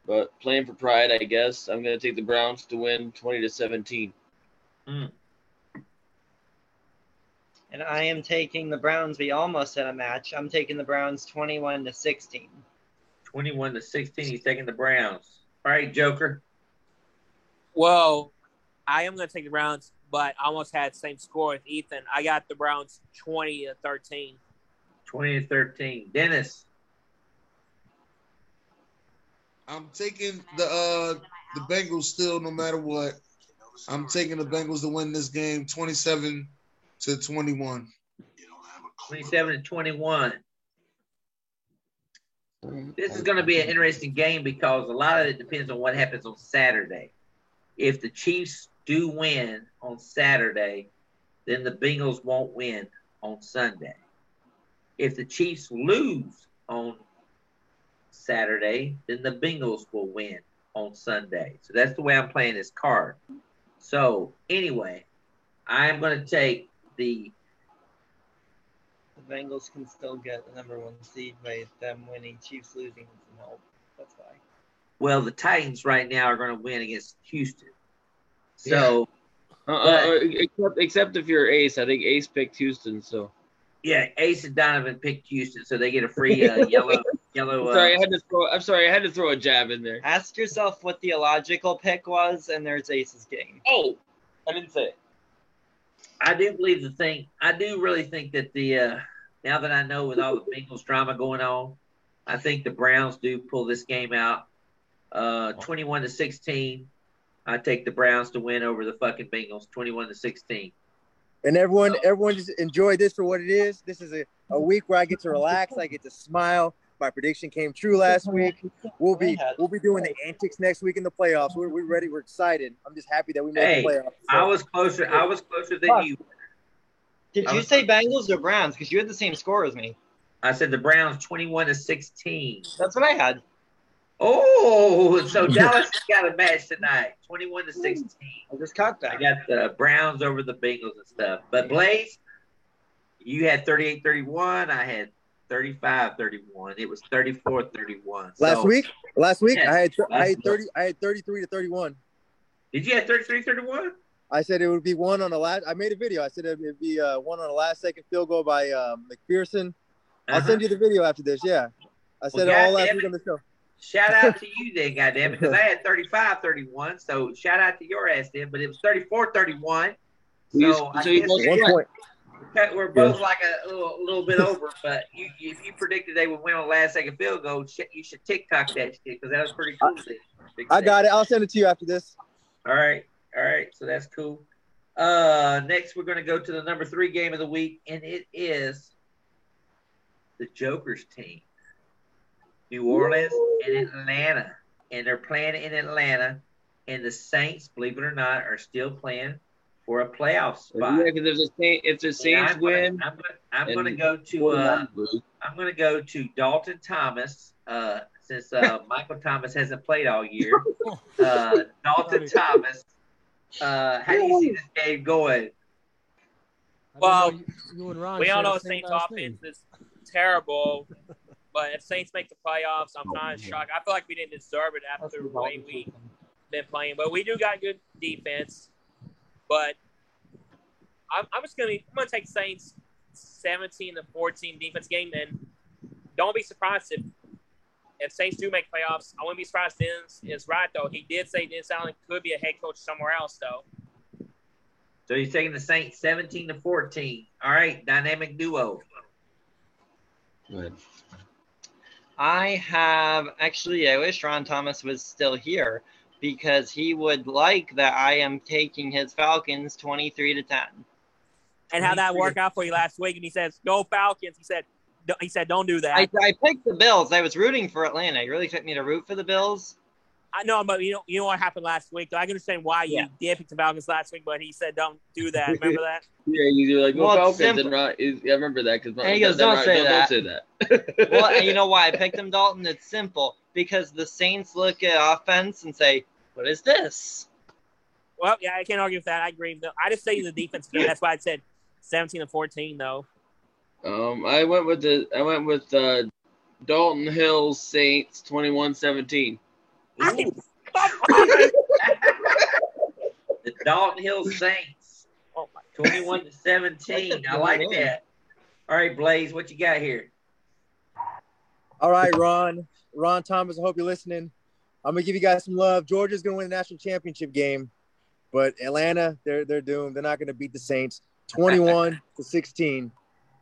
but playing for pride, I guess. I'm gonna take the Browns to win, twenty to seventeen. And I am taking the Browns. We almost had a match. I'm taking the Browns 21 to 16. 21 to 16. He's taking the Browns. All right, Joker. Well, I am going to take the Browns, but I almost had the same score with Ethan. I got the Browns 20 to 13. 20 to 13. Dennis. I'm taking the uh the Bengals still, no matter what. I'm taking the Bengals to win this game, 27 to 21. 27 to 21. This is going to be an interesting game because a lot of it depends on what happens on Saturday. If the Chiefs do win on Saturday, then the Bengals won't win on Sunday. If the Chiefs lose on Saturday, then the Bengals will win on Sunday. So that's the way I'm playing this card. So anyway, I am going to take the The Bengals can still get the number one seed by them winning, Chiefs losing with some help. That's why. Well, the Titans right now are going to win against Houston. So, Uh, uh, except except if you're Ace, I think Ace picked Houston. So yeah, Ace and Donovan picked Houston, so they get a free uh, [LAUGHS] yellow yellow. I'm sorry, I Uh, had to throw. I'm sorry, I had to throw a jab in there. Ask yourself what the illogical pick was, and there's Ace's game. Oh, I didn't say it. I do believe the thing. I do really think that the uh, now that I know with all the Bengals drama going on, I think the Browns do pull this game out, uh, twenty-one to sixteen. I take the Browns to win over the fucking Bengals, twenty-one to sixteen. And everyone, everyone just enjoy this for what it is. This is a, a week where I get to relax. I get to smile. My prediction came true last week. We'll be we'll be doing the antics next week in the playoffs. We're, we're ready. We're excited. I'm just happy that we made Hey, the playoffs. I was closer. I was closer than you. Did you say Bengals or Browns? Because you had the same score as me. I said the Browns twenty-one to sixteen. That's what I had. Oh, so [LAUGHS] Dallas has got a match tonight, twenty-one to sixteen. I just caught that. I got the Browns over the Bengals and stuff. But Blaze, you had 38-31. I had 35-31. It was 34-31. Last So- week, last week Yes, I had I had thirty I had 33 to 31. Did you have 33-31? I said it would be one on the last. I made a video. I said it would be uh, one on the last second field goal by um, McPherson. I'll Uh-huh. send you the video after this. Yeah, I said Well, it all last week on the show. Shout out to you then, goddamn because I had 35-31. So shout out to your ass then, but it was 34-31. So you- So I so guess we're- One point. Okay, we're both like a little, a, little bit over, but you, if you predicted they would win on the last second field goal, you should TikTok that shit because that was pretty cool. Big I got it. I'll send it to you after this. All right, all right, so that's cool. Uh, next we're going to go to the number three game of the week, and it is the Joker's team, New Orleans and Atlanta, and they're playing in Atlanta, and the Saints, believe it or not, are still playing for a playoff spot. Yeah, because if the Saints, if the Saints I'm win, I'm gonna, I'm gonna go to uh, I'm gonna go to Dalton Thomas. Uh, since uh, [LAUGHS] Michael Thomas hasn't played all year, [LAUGHS] uh, Dalton Thomas. Uh, how do you see this game going? Well, You and we all know the the Saints' offense is terrible, but if Saints make the playoffs, I'm oh, kind of shocked. I feel like we didn't deserve it after the way we've been playing, but we do got good defense. But I'm, I'm just gonna I'm gonna take Saints 17 to 14 defense game, and don't be surprised if if Saints do make playoffs. I wouldn't be surprised. Dennis is right though. He did say Dennis Allen could be a head coach somewhere else though. So he's taking the Saints 17 to 14. All right, dynamic duo. I have actually. I wish Ron Thomas was still here because he would like that I am taking his Falcons twenty-three to ten. And how that work out for you last week? And he says, "Go Falcons." He said, "He said, don't do that." I, I picked the Bills. I was rooting for Atlanta. You really expect me to root for the Bills? I know, but you know, you know what happened last week. I can understand why you Yeah. did pick the Falcons last week, but he said, "Don't do that." [LAUGHS] Remember that? Yeah, you like well, Well, Falcons simple. and Ron. Is, yeah, I remember that because he goes, "Don't say that." Don't say that. [LAUGHS] well, and you know why I picked [LAUGHS] him, Dalton? It's simple because the Saints look at offense and say, "What is this?" Well, yeah, I can't argue with that. I agree. with that. I just say the defense game. That's why I said seventeen to fourteen, though. Um, I went with the I went with uh, Dalton Hills Saints 21-17. [LAUGHS] The Dalton Hill Saints, Oh 21 to 17. I like that. All right, Blaze, what you got here? All right, Ron. Ron Thomas, I hope you're listening. I'm gonna give you guys some love. Georgia's gonna win the national championship game, but Atlanta, they're they're doomed. They're not gonna beat the Saints. 21 [LAUGHS] to 16.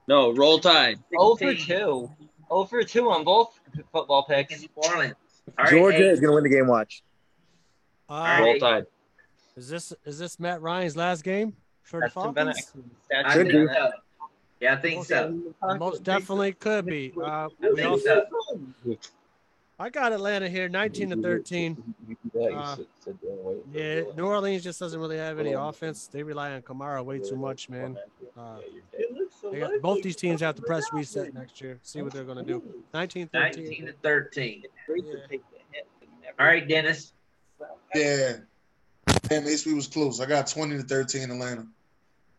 No, roll tide. 0 for 2. 0 for 2 on both football picks. New Orleans. All right, Georgia hey, is gonna win the game. Watch. Uh, Roll tide. is this is this Matt Ryan's last game for the That's been a Falcons? I Should think be. so. Yeah, I think so. Most definitely could be. Uh, we also, so. I got Atlanta here, 19 to 13. Uh, yeah, New Orleans just doesn't really have any offense. They rely on Kamara way too much, man. Uh, got, both these teams have to press reset next year. See what they're going to do. 19 19 13. to 13. All right, Dennis. Yeah. Damn, HB was close. I got 20 to 13 Atlanta.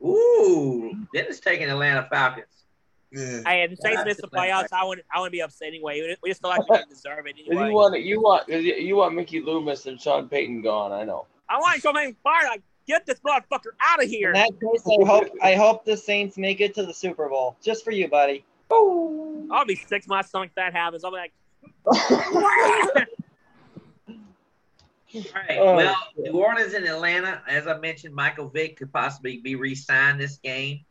Ooh, Dennis taking Atlanta Falcons. Yeah. Hey, if the Saints miss the playoffs, I wouldn't. I wouldn't be upset anyway. We just feel like we didn't deserve it anyway. you want you want 'cause you, you want Mickey Loomis and Sean Payton gone. I know. I want to go make fire. Like, get this motherfucker out of here. In that case, I hope I hope the Saints make it to the Super Bowl. Just for you, buddy. I'll be sick to my stomach if that happens. I'll be like, [LAUGHS] All right. Oh, well, New Orleans and Atlanta, as I mentioned, Michael Vick could possibly be re-signed this game.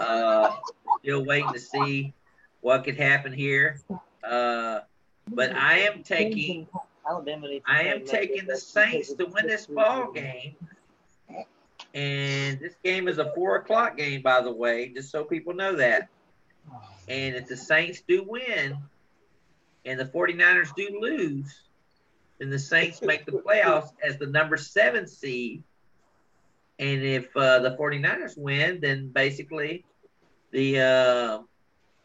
Uh, still waiting to see what could happen here. Uh, but I am taking I am taking the Saints to win this ball game. And this game is a four o'clock game, by the way, just so people know that. And if the Saints do win and the 49ers do lose, then the Saints make the playoffs as the number seven seed. And if uh, the 49ers win, then basically the uh,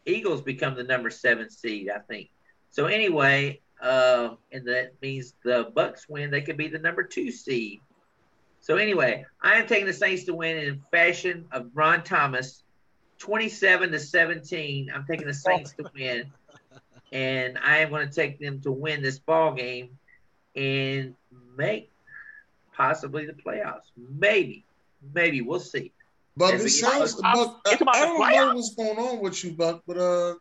Eagles become the number seven seed, I think. So anyway, uh, and that means the Bucs win, they could be the number two seed. So anyway, I am taking the Saints to win in fashion of Ron Thomas, 27 to 17. I'm taking the Saints to win, and I am going to take them to win this ball game and make possibly the playoffs. Maybe, maybe we'll see. But As it we sounds, closer- Buc, I, I don't know what's going on with you, Buc, but uh,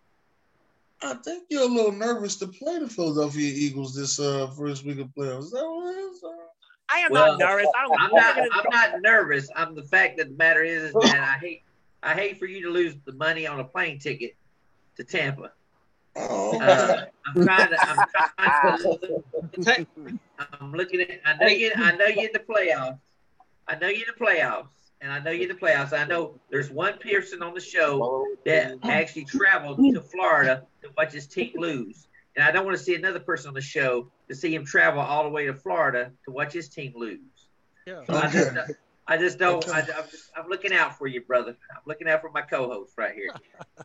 I think you're a little nervous to play the Philadelphia Eagles this uh first week of playoffs. Is that what it is? I am Well, not nervous. I don't. I'm not. I'm not nervous. I'm the fact that the matter is, is that I hate. I hate for you to lose the money on a plane ticket to Tampa. Oh, Uh, I'm trying to. I'm trying to. I'm looking at. I know you. I know you're in the playoffs. I know you're in the playoffs, and I know you're in the playoffs. I know there's one Pearson on the show that actually traveled to Florida to watch his team lose, and I don't want to see another person on the show to see him travel all the way to Florida to watch his team lose. Yeah. So I just, I just don't. I, I'm, just, I'm looking out for you, brother. I'm looking out for my co-host right here.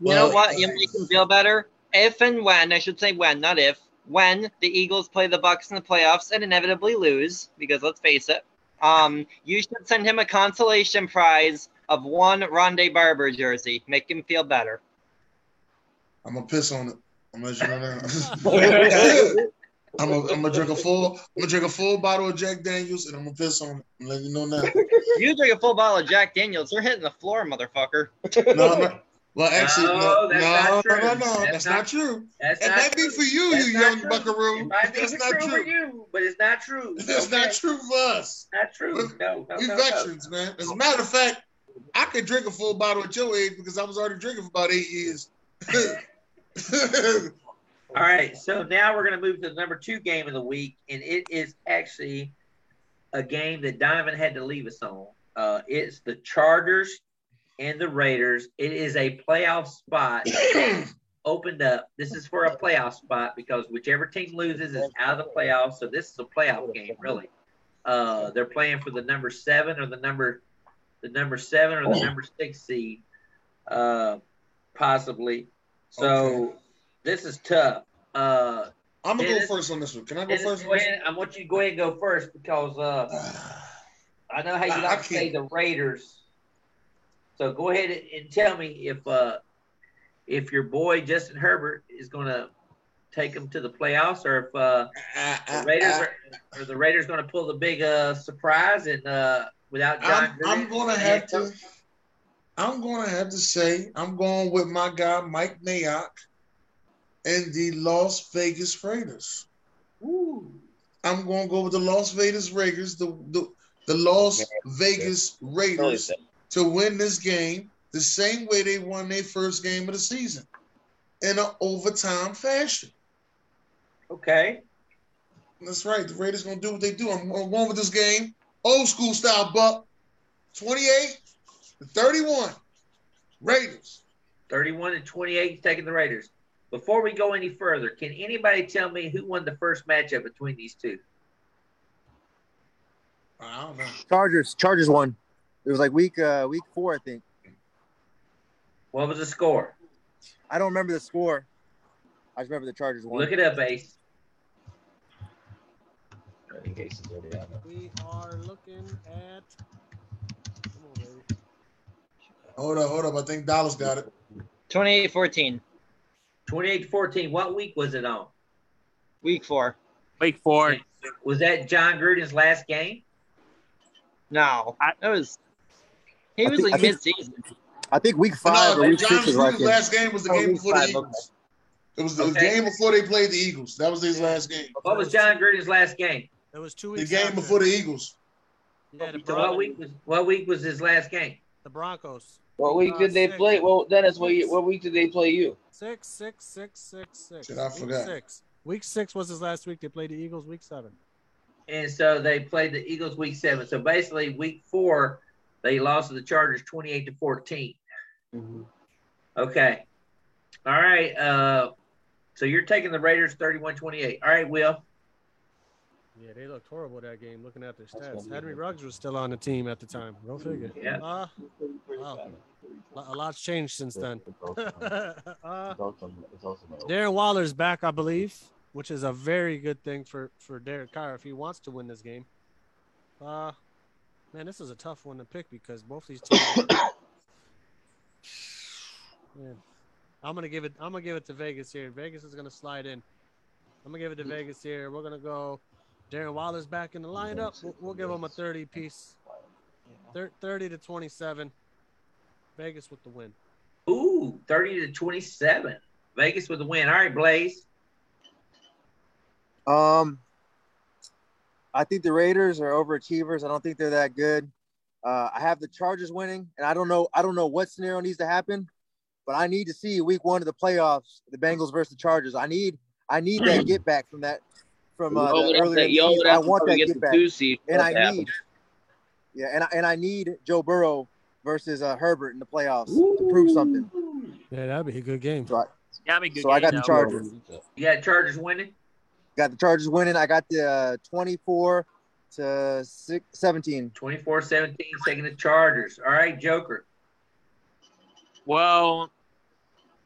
You know what? You make him feel better. If and when, I should say when, not if, when the Eagles play the Bucs in the playoffs and inevitably lose, because let's face it, um, you should send him a consolation prize of one Rondé Barber jersey. Make him feel better. I'm gonna piss on it. I'm gonna you know that. [LAUGHS] I'm gonna, drink a full. I'm gonna drink a full bottle of Jack Daniels, and I'm gonna piss on it. I'm letting you know now. You drink a full bottle of Jack Daniels, you're hitting the floor, motherfucker. No, no. Well, actually, No, no, that's no, not true. no, no, no. That's That's, not- not, true. That's it not might be for you, That's you young true. buckaroo. It might be That's for not true, for you, but it's not true. That's Okay? not true for us. Not true. No, no, We no, no. veterans, man. As a matter of fact, I could drink a full bottle at your age because I was already drinking for about eight years. [LAUGHS] All right, so now we're going to move to the number two game of the week, and it is actually a game that Diamond had to leave us on. Uh, it's the Chargers and the Raiders. It is a playoff spot [CLEARS THROAT] opened up. This is for a playoff spot because whichever team loses is out of the playoffs. So this is a playoff game, really. Uh, they're playing for the number seven or the number, the number seven or the number six seed, uh, possibly. So this is tough. Uh, I'm gonna go first on this one. Can I go Dennis, first? go ahead. I want you to go ahead and go first because uh, [SIGHS] I know how you I- I like to say the Raiders. So go ahead and- and tell me if uh, if your boy Justin Herbert is going to take them to the playoffs, or if uh, the Raiders are, or the Raiders going to pull the big uh, surprise and uh, without Jon. I'm, I'm gonna have to. I'm gonna have to say I'm going with my guy Mike Mayock and the Las Vegas Raiders. Ooh. I'm gonna go with the Las Vegas Raiders, the the, the Las Vegas Raiders to win this game the same way they won their first game of the season in an overtime fashion. Okay. That's right. The Raiders gonna do what they do. I'm I'm going with this game, old school style, Buc. 28 to 31. Raiders. 31 and 28 taking the Raiders. Before we go any further, can anybody tell me who won the first matchup between these two? I don't know. Chargers. Chargers won. It was like week uh week four, I think. What was the score? I don't remember the score. I just remember the Chargers won. Look it up, Ace. We are looking at. Come on. Hold up, hold up. I think Dallas got it. 28-14. 28 14. What week was it on? Week four. Week four. Was that Jon Gruden's last game? No, that was. He I was think- like I mid-season. I think week five no, or week Jon six was right there. last game was the Oh, game week before the five, Eagles. It was the Okay. game before they played the Eagles. That was his last game. What was Jon Gruden's last game? It was two weeks. The game after. before the Eagles. Yeah, the, So what week was what week was his last game? the Broncos. What week Uh, did they six. play? Well, Dennis, what, ye- what week did they play you? Six, six, six, six, six. Shit, I Week forgot. Six. Week six was his last week. They played the Eagles. Week seven. And so they played the Eagles week seven. So basically, week four, they lost to the Chargers 28 to 14. Okay. All right. Uh, so you're taking the Raiders 31 28. All right, Will. Yeah, they looked horrible that game. Looking at their stats, be Henry. Ruggs was still on the team at the time. Go figure. Yeah. Uh, wow. A lot's changed since then. [LAUGHS] uh, Darren Waller's back, I believe, which is a very good thing for for Derek Carr if he wants to win this game. Uh, man, this is a tough one to pick because both these teams. man, [COUGHS] I'm gonna give it. I'm gonna give it to Vegas here. Vegas is gonna slide in. I'm gonna give it to Vegas here. We're gonna go. Darren Waller's back in the lineup. We'll, we'll give him a 30 piece. Thir- 30 to 27. Vegas with the win. Ooh, 30 to 27. Vegas with the win. All right, Blaze. Um, I think the Raiders are overachievers. I don't think they're that good. Uh, I have the Chargers winning, and I don't know. I don't know what scenario needs to happen, but I need to see Week One of the playoffs, the Bengals versus the Chargers. I need. I need that [CLEARS THROAT] get back from that from uh, the earlier to- in the y'all would season. I have to want that get get back, two seed and I happen. need. Yeah, and I, and I need Joe Burrow versus uh, Herbert in the playoffs to prove something. Yeah, that'd be a good game. So I, Yeah, be a good so I got game, the. Chargers. You got Chargers winning? Got the Chargers winning. I got the uh, 24 to six, 17. 24 17, taking the Chargers. All right, Joker. Well,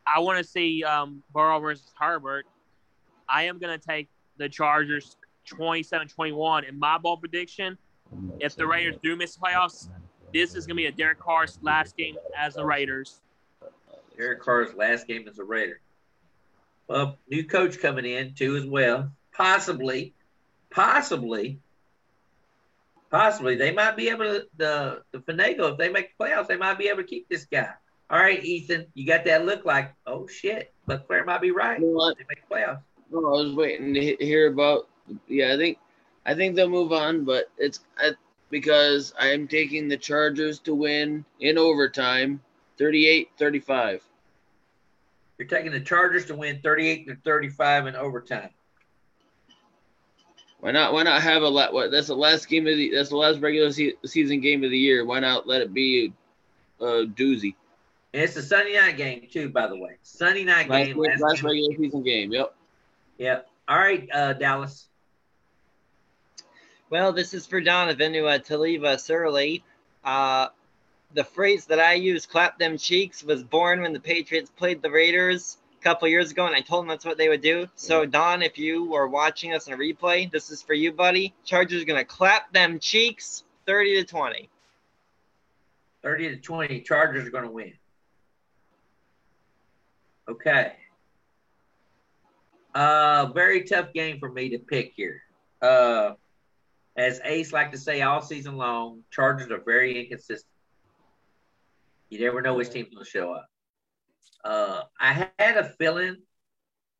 I want to see um, Burrow versus Herbert. I am going to take the Chargers 27-21. In my ball prediction, if the Raiders do miss the playoffs, this is going to be a Derek Carr's last game as the Raiders. Derek Carr's last game as a Raider. Well, new coach coming in too as well. Possibly, possibly, possibly they might be able to the the finagle if they make the playoffs. They might be able to keep this guy. All right, Ethan, you got that look like oh shit, but Claire might be right. Know? They make the playoffs. No, I was waiting to hear about. Yeah, I think, I think they'll move on, but it's I, because I am taking the Chargers to win in overtime, 38-35. You're taking the Chargers to win 38 to 35 in overtime. Why not? Why not have a la- what? That's the last game of the. That's the last regular se- season game of the year. Why not let it be a, a doozy? And it's a Sunday night game too, by the way. Sunday night Last, game. last, last game. regular season game. Yep. Yeah. All right, uh, Dallas. Well, this is for Donovan who had to leave us early. Uh, the phrase that I use, clap them cheeks, was born when the Patriots played the Raiders a couple years ago, and I told them that's what they would do. So, Don, if you were watching us in a replay, this is for you, buddy. Chargers going to clap them cheeks 30 to 20. 30 to 20. Chargers are going to win. Okay. Uh, very tough game for me to pick here. Uh, as Ace like to say all season long, Chargers are very inconsistent. You never know which team's going to show up. Uh, I had a feeling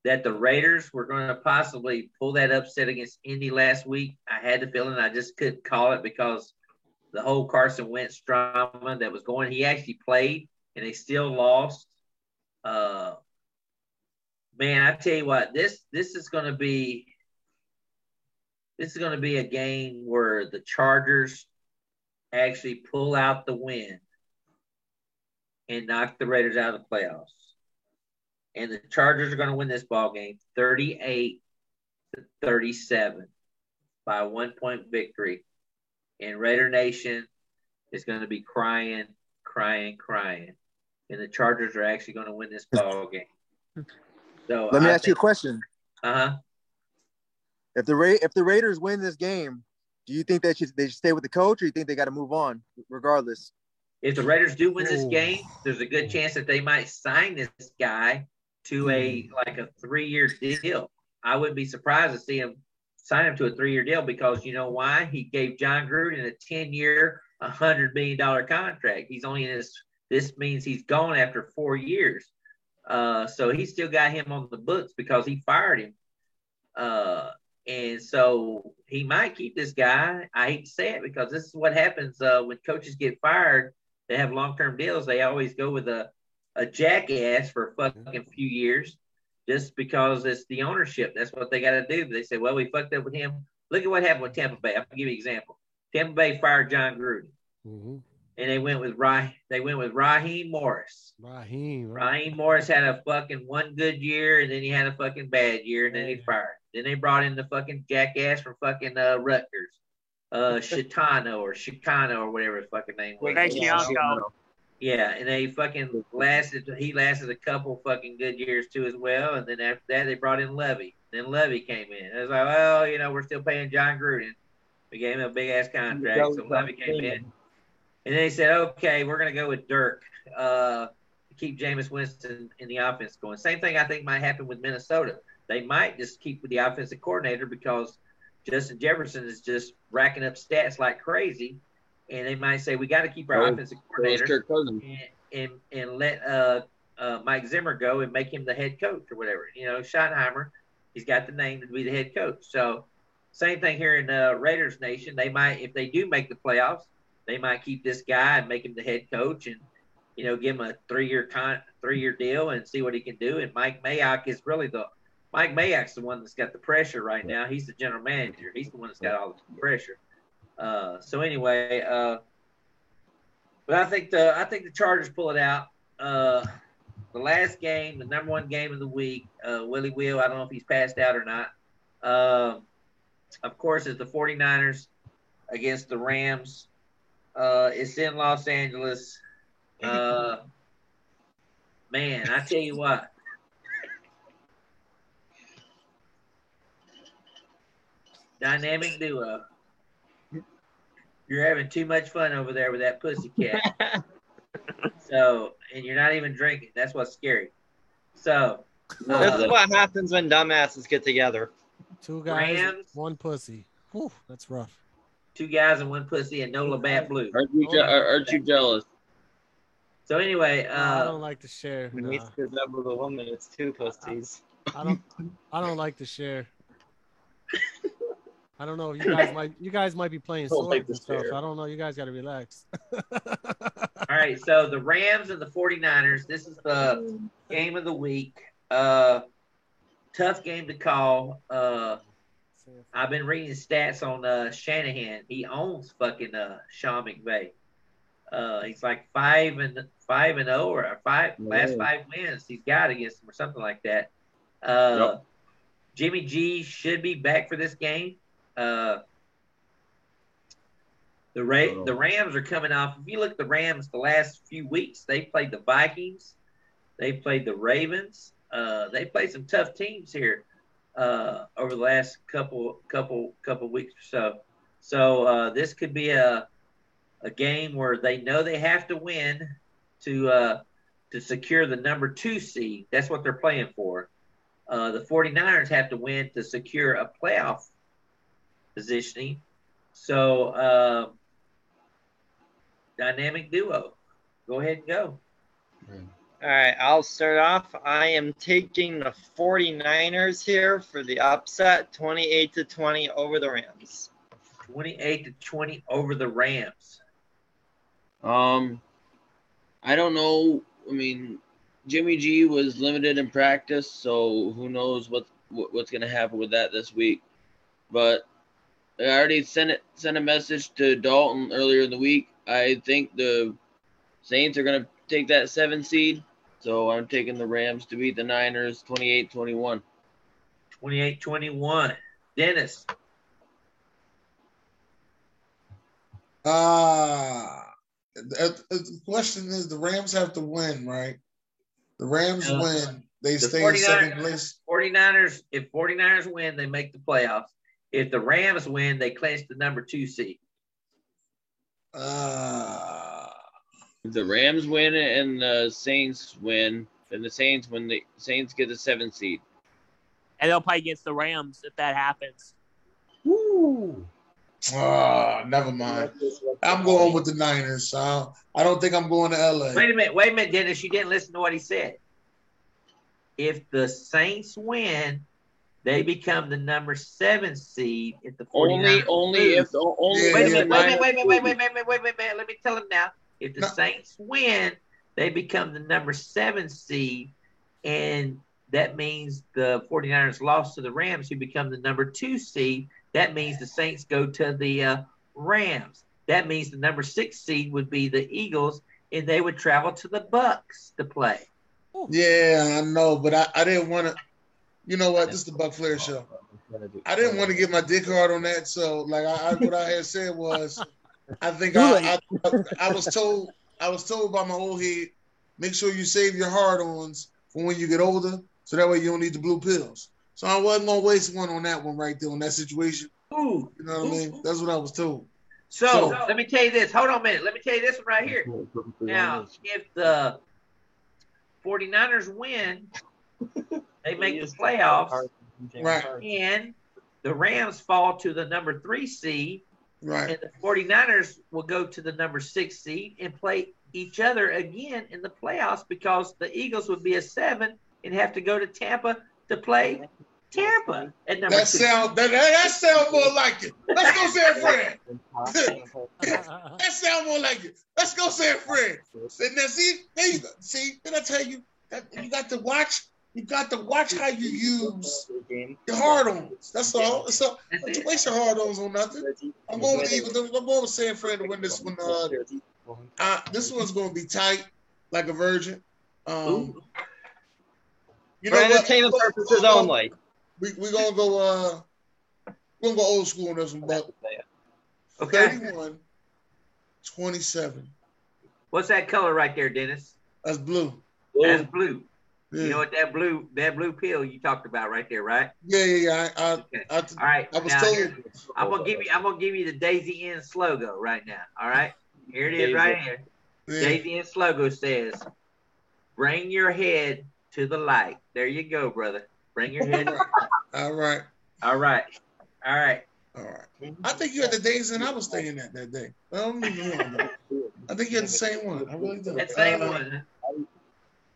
that the Raiders were going to possibly pull that upset against Indy last week. I had the feeling I just couldn't call it because the whole Carson Wentz drama that was going. He actually played and they still lost. Uh, man, I tell you what, this this is going to be this is going to be a game where the Chargers actually pull out the win and knock the Raiders out of the playoffs. And the Chargers are going to win this ball game 38 to 37 by a one point victory. And Raider Nation is going to be crying, crying, crying. And the Chargers are actually going to win this ball game. So Let me I ask you a question. Uh huh. If the Ra- if the Raiders win this game, do you think they should they should stay with the coach, or you think they got to move on regardless? If the Raiders do win this game, there's a good chance that they might sign this guy to a like a three year deal. I wouldn't be surprised to see him sign him to a three year deal because you know why? He gave Jon Gruden a 10 year, $100 million contract. He's only in his, this means he's gone after four years. Uh, so he still got him on the books because he fired him. Uh, and so he might keep this guy. I hate to say it because this is what happens uh, when coaches get fired. They have long term deals. They always go with a, a jackass for a fucking few years just because it's the ownership. That's what they got to do. They say, well, we fucked up with him. Look at what happened with Tampa Bay. I'll give you an example. Tampa Bay fired Jon Gruden, Mm-hmm. and they went with Rah- They went with Raheem Morris. Raheem. right? Raheem Morris had a fucking one good year, and then he had a fucking bad year, and then he fired. Then they brought in the fucking jackass from fucking uh, Rutgers, uh, Chitano or Chicano or whatever his fucking name was. Thank you, Uncle. Yeah, and they fucking lasted. He lasted a couple fucking good years too as well. And then after that, they brought in Levy. Then Levy came in. I was like, well, you know, we're still paying Jon Gruden. We gave him a big ass contract, so Levy came in. And then they said, okay, we're gonna go with Dirk. Uh, keep Jameis Winston in the offense going. Same thing I think might happen with Minnesota. They might just keep with the offensive coordinator because Justin Jefferson is just racking up stats like crazy, and they might say we got to keep our So- offensive coordinator and, and and let uh, uh, Mike Zimmer go and make him the head coach or whatever. You know, Schottenheimer, he's got the name to be the head coach. So same thing here in uh, Raiders Nation. They might, if they do make the playoffs, they might keep this guy and make him the head coach and you know give him a three year con three year deal and see what he can do. And Mike Mayock is really the Mike Mayock's the one that's got the pressure right now. He's the general manager. He's the one that's got all the pressure. Uh, so anyway, uh, but I think the I think the Chargers pull it out. Uh, the last game, the number one game of the week, uh, Willie Will. I don't know if he's passed out or not. Um, of course, is the 49ers against the Rams. Uh, it's in Los Angeles. [LAUGHS] Uh, man, I tell you what. Dynamic duo. You're having too much fun over there with that pussy cat. [LAUGHS] so, and you're not even drinking. That's what's scary. So, This uh, is what happens when dumbasses get together. Two guys, Rams. one pussy. Whew, that's rough. two guys and one pussy and no Labatt Blue. Aren't you, je- are- aren't you jealous? So anyway, I uh, don't like to share. When nah. he's with a woman, it's two pussies. I don't. I don't like to share. [LAUGHS] I don't know. You [LAUGHS] guys might. You guys might be playing Don't swords like to and stuff. share. I don't know. You guys got to relax. all right. So the Rams and the 49ers. This is the game of the week. Uh, tough game to call. Uh, I've been reading stats on uh, Shanahan. He owns fucking uh, Sean McVay. Uh, he's like five and five and zero or five last five wins he's got against him or something like that. Uh, Yep. Jimmy G should be back for this game. Uh, the Ra- the Rams are coming off. If you look at the Rams the last few weeks, they played the Vikings, they played the Ravens. Uh, they played some tough teams here uh, over the last couple couple couple weeks or so. So uh, this could be a a game where they know they have to win to uh, to secure the number two seed. That's what they're playing for. Uh, the 49ers have to win to secure a playoff positioning. So uh, dynamic duo. Go ahead and go. All right, I'll start off. I am taking the 49ers here for the upset, 28 to 20 over the Rams. 28 to 20 over the Rams. Um, I don't know. I mean, Jimmy G was limited in practice, so who knows what, what what's gonna happen with that this week. But I already sent it sent a message to Dalton earlier in the week. I think the Saints are gonna take that seven seed, so I'm taking the Rams to beat the Niners 28-21. 28 21. Dennis. Ah, the, the question is the Rams have to win, right? The Rams Uh, win, they the stay in second place. 49ers, if 49ers win, they make the playoffs. If the Rams win, they clinch the number two seed. Uh, If the Rams win and the Saints win, then the Saints win. The Saints get the seventh seed. And they'll play against the Rams if that happens. Woo. Ah, never mind. I'm going with the Niners. I, I don't think I'm going to LA. Wait a minute, wait a minute, Dennis. You didn't listen to what he said. If the Saints win, they become the number seven seed if the 49ers Only, only if the only. Wait a if the minute, wait a minute, Niners wait a minute, wait a minute, wait a minute, wait a minute, wait. Let me tell him now. If the Saints win, they become the number seven seed, and that means the 49ers lost to the Rams, who become the number two seed. That means the Saints go to the uh, Rams. That means the number six seed would be the Eagles, and they would travel to the Bucs to play. Yeah, I know, but I, I didn't want to. You know what? This is the Buc Flair show. I didn't want to get my dick hard on that. So, like, I, I what I had said was, [LAUGHS] I think I, I, I was told I was told by my old head, make sure you save your hard-ons for when you get older, so that way you don't need the blue pills. So I wasn't gonna waste one on that one right there on that situation. Ooh, you know what I mean? That's what I was told. So, let me tell you this. Hold on a minute. Let me tell you this one right here. Now, if the 49ers win, they make the playoffs, Right. and the Rams fall to the number three seed, Right. and the 49ers will go to the number six seed and play each other again in the playoffs because the Eagles would be a seven and have to go to Tampa to play Tampa at number That two. sound that, that, that sound more like it. Let's go San [LAUGHS] Fran. [LAUGHS] that sound more like it. Let's go San Fran. And now see, there you go. See, did I tell you that you got to watch? You got to watch how you use your hard-ons. That's all. So don't you waste your hard-ons on nothing. I'm going with Eagles. I'm going with San Fran to win this one. Uh, uh, this one's going to be tight, like a virgin. Um, you For know what? entertainment purposes only. We we gonna go uh we're gonna go old school on this one, but Okay. 31, 27. What's that color right there, Dennis? That's blue. That's blue. Yeah. You know what that blue that blue pill you talked about right there, right? Yeah, yeah, yeah. I, I, I, All right. I was now, told. I'm gonna give you I'm gonna give you the Daisy N slogan right now. All right. Here it is right here. Yeah. Daisy N slogan says, "Bring your head to the light." There you go, brother. Bring your head. [LAUGHS] All right. All right. All right. All right. I think you had the days and I was staying at that day. I don't even know. I think you had the same one. I really do. That same Uh, one.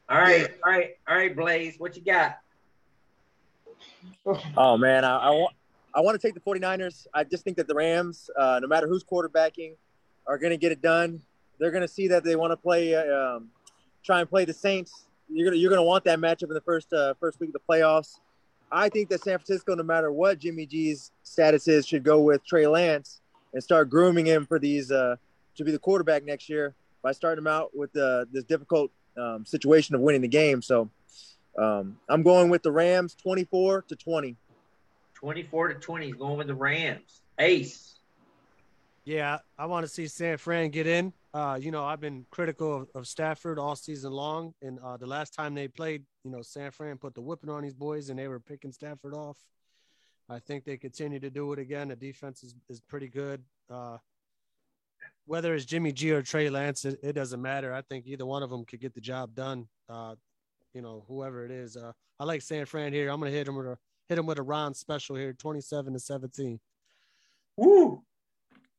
All right. All right. All right, Blaze. What you got? Oh man, I, I want I want to take the 49ers. I just think that the Rams, uh, no matter who's quarterbacking, are going to get it done. They're going to see that they want to play, uh, um, try and play the Saints. You're gonna you're gonna want that matchup in the first uh, first week of the playoffs. I think that San Francisco, no matter what Jimmy G's status is, should go with Trey Lance and start grooming him for these uh, to be the quarterback next year by starting him out with uh, this difficult um, situation of winning the game. So um, I'm going with the Rams, 24 to 20. 24 to 20 is going with the Rams. Ace. Yeah, I want to see San Fran get in. Uh, you know, I've been critical of, of Stafford all season long, and uh, the last time they played, you know, San Fran put the whipping on these boys, and they were picking Stafford off. I think they continue to do it again. The defense is, is pretty good. Uh, whether it's Jimmy G or Trey Lance, it, it doesn't matter. I think either one of them could get the job done. Uh, you know, whoever it is. Uh, I like San Fran here. I'm gonna hit him with a hit him with a round special here, 27 to 17. Woo!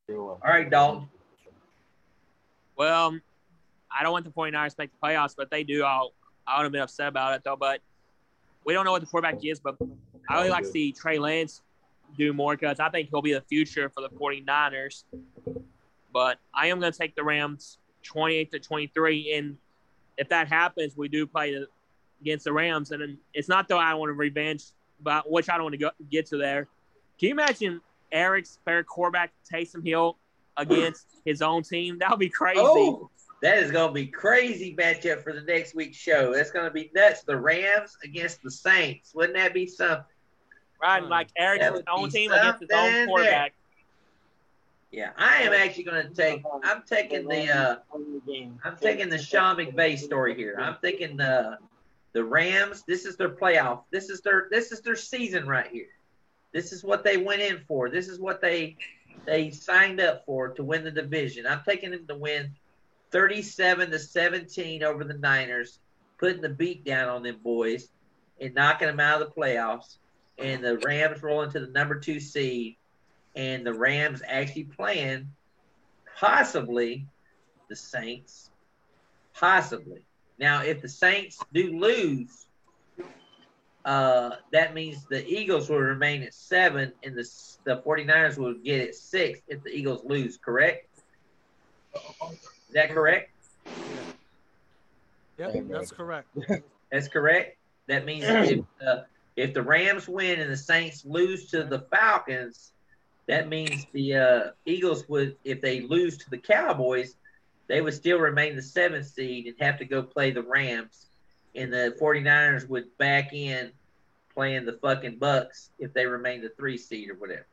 All right, Dalton. Well, I don't want the 49ers to make the playoffs, but they do, I'll I would have been upset about it though. But we don't know what the quarterback is, but I really like to see Trey Lance do more because I think he'll be the future for the 49ers. But I am going to take the Rams 28 to 23, and if that happens, we do play the, against the Rams, and then it's not that I want to revenge, but which I don't want to go, get to there. Can you imagine Eric's fair quarterback Taysom Hill against [SIGHS] his own team? That would be crazy. Oh, that is going to be crazy matchup for the next week's show. That's going to be nuts. The Rams against the Saints. Wouldn't that be something? Right, like Eric's That his would own team against his own quarterback. Yeah, I am actually going to take. I'm taking the. Uh, I'm taking the Sean McVay story here. I'm thinking the the Rams. This is their playoff. This is their this is their season right here. This is what they went in for. This is what they they signed up for to win the division. I'm taking them to win 37 to 17 over the Niners, putting the beat down on them boys and knocking them out of the playoffs. And the Rams rolling to the number two seed, and the Rams actually playing possibly the Saints. Possibly. Now, if the Saints do lose, uh, that means the Eagles will remain at seven and the, the 49ers will get at six if the Eagles lose, correct? Is that correct? Yep, that's correct. That's correct. That means if uh, if the Rams win and the Saints lose to the Falcons, that means the uh, Eagles would, if they lose to the Cowboys, they would still remain the seventh seed and have to go play the Rams. And the 49ers would back in playing the fucking Bucs if they remain the three seed or whatever.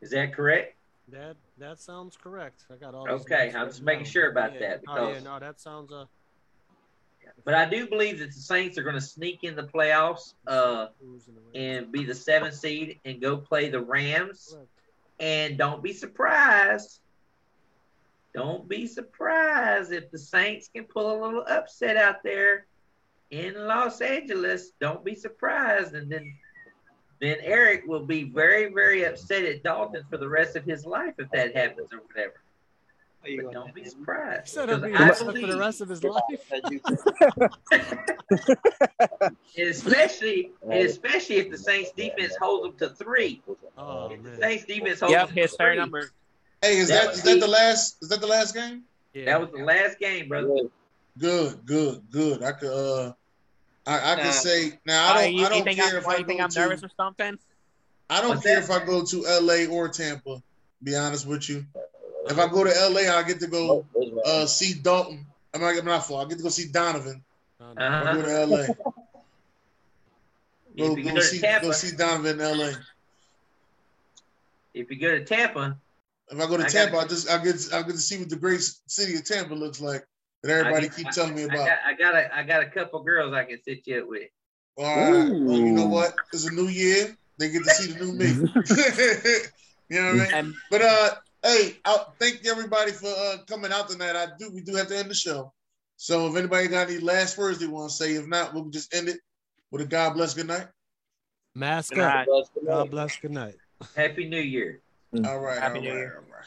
Is that correct? That that sounds correct. I got all. Okay, I'm just making down. sure about Yeah. that Oh yeah, no, that sounds uh. But I do believe that the Saints are going to sneak in the playoffs uh, and be the seventh seed and go play the Rams. And don't be surprised. Don't be surprised if the Saints can pull a little upset out there in Los Angeles. Don't be surprised. And then then Eric will be very, very upset at Dalton for the rest of his life if that happens or whatever. But don't be surprised. He said he'll be for the rest of his life. [LAUGHS] Especially, especially if the Saints defense holds them to three. Oh If the. Saints defense holds Yep, them to his fair three. number. Hey, is That that would is that the last? Is that the last game? Yeah. That was the last game, brother. Good, good, good. I could uh, I, I Nah. could say now. I don't. you, I don't you think care I'm, if I you think I'm nervous or something? I don't What's care that? if I go to L.A. or Tampa. Be honest with you. If I go to L.A., I get to go uh, see Dalton. I'm not. I'm not full. I get to go see Donovan. If I go Uh-huh. [LAUGHS] to L.A. Go, go go to see Tampa- go see Donovan in L.A. If you go to Tampa, If I go to I Tampa, got- I just I get I get to see what the great city of Tampa looks like that everybody I, keep I- telling me I about. got, I got a, I got a couple girls I can sit you up with. All right. Well, you know what? It's a new year. They get to see the new me. [LAUGHS] you know what I mean? But uh, hey, I thank everybody for uh, coming out tonight. I do. We do have to end the show. So if anybody got any last words they want to say, if not, we'll just end it with a God bless. Good night. Mask Good up. God bless. Good night. Happy New Year. All right. Happy all New right, Year. all right.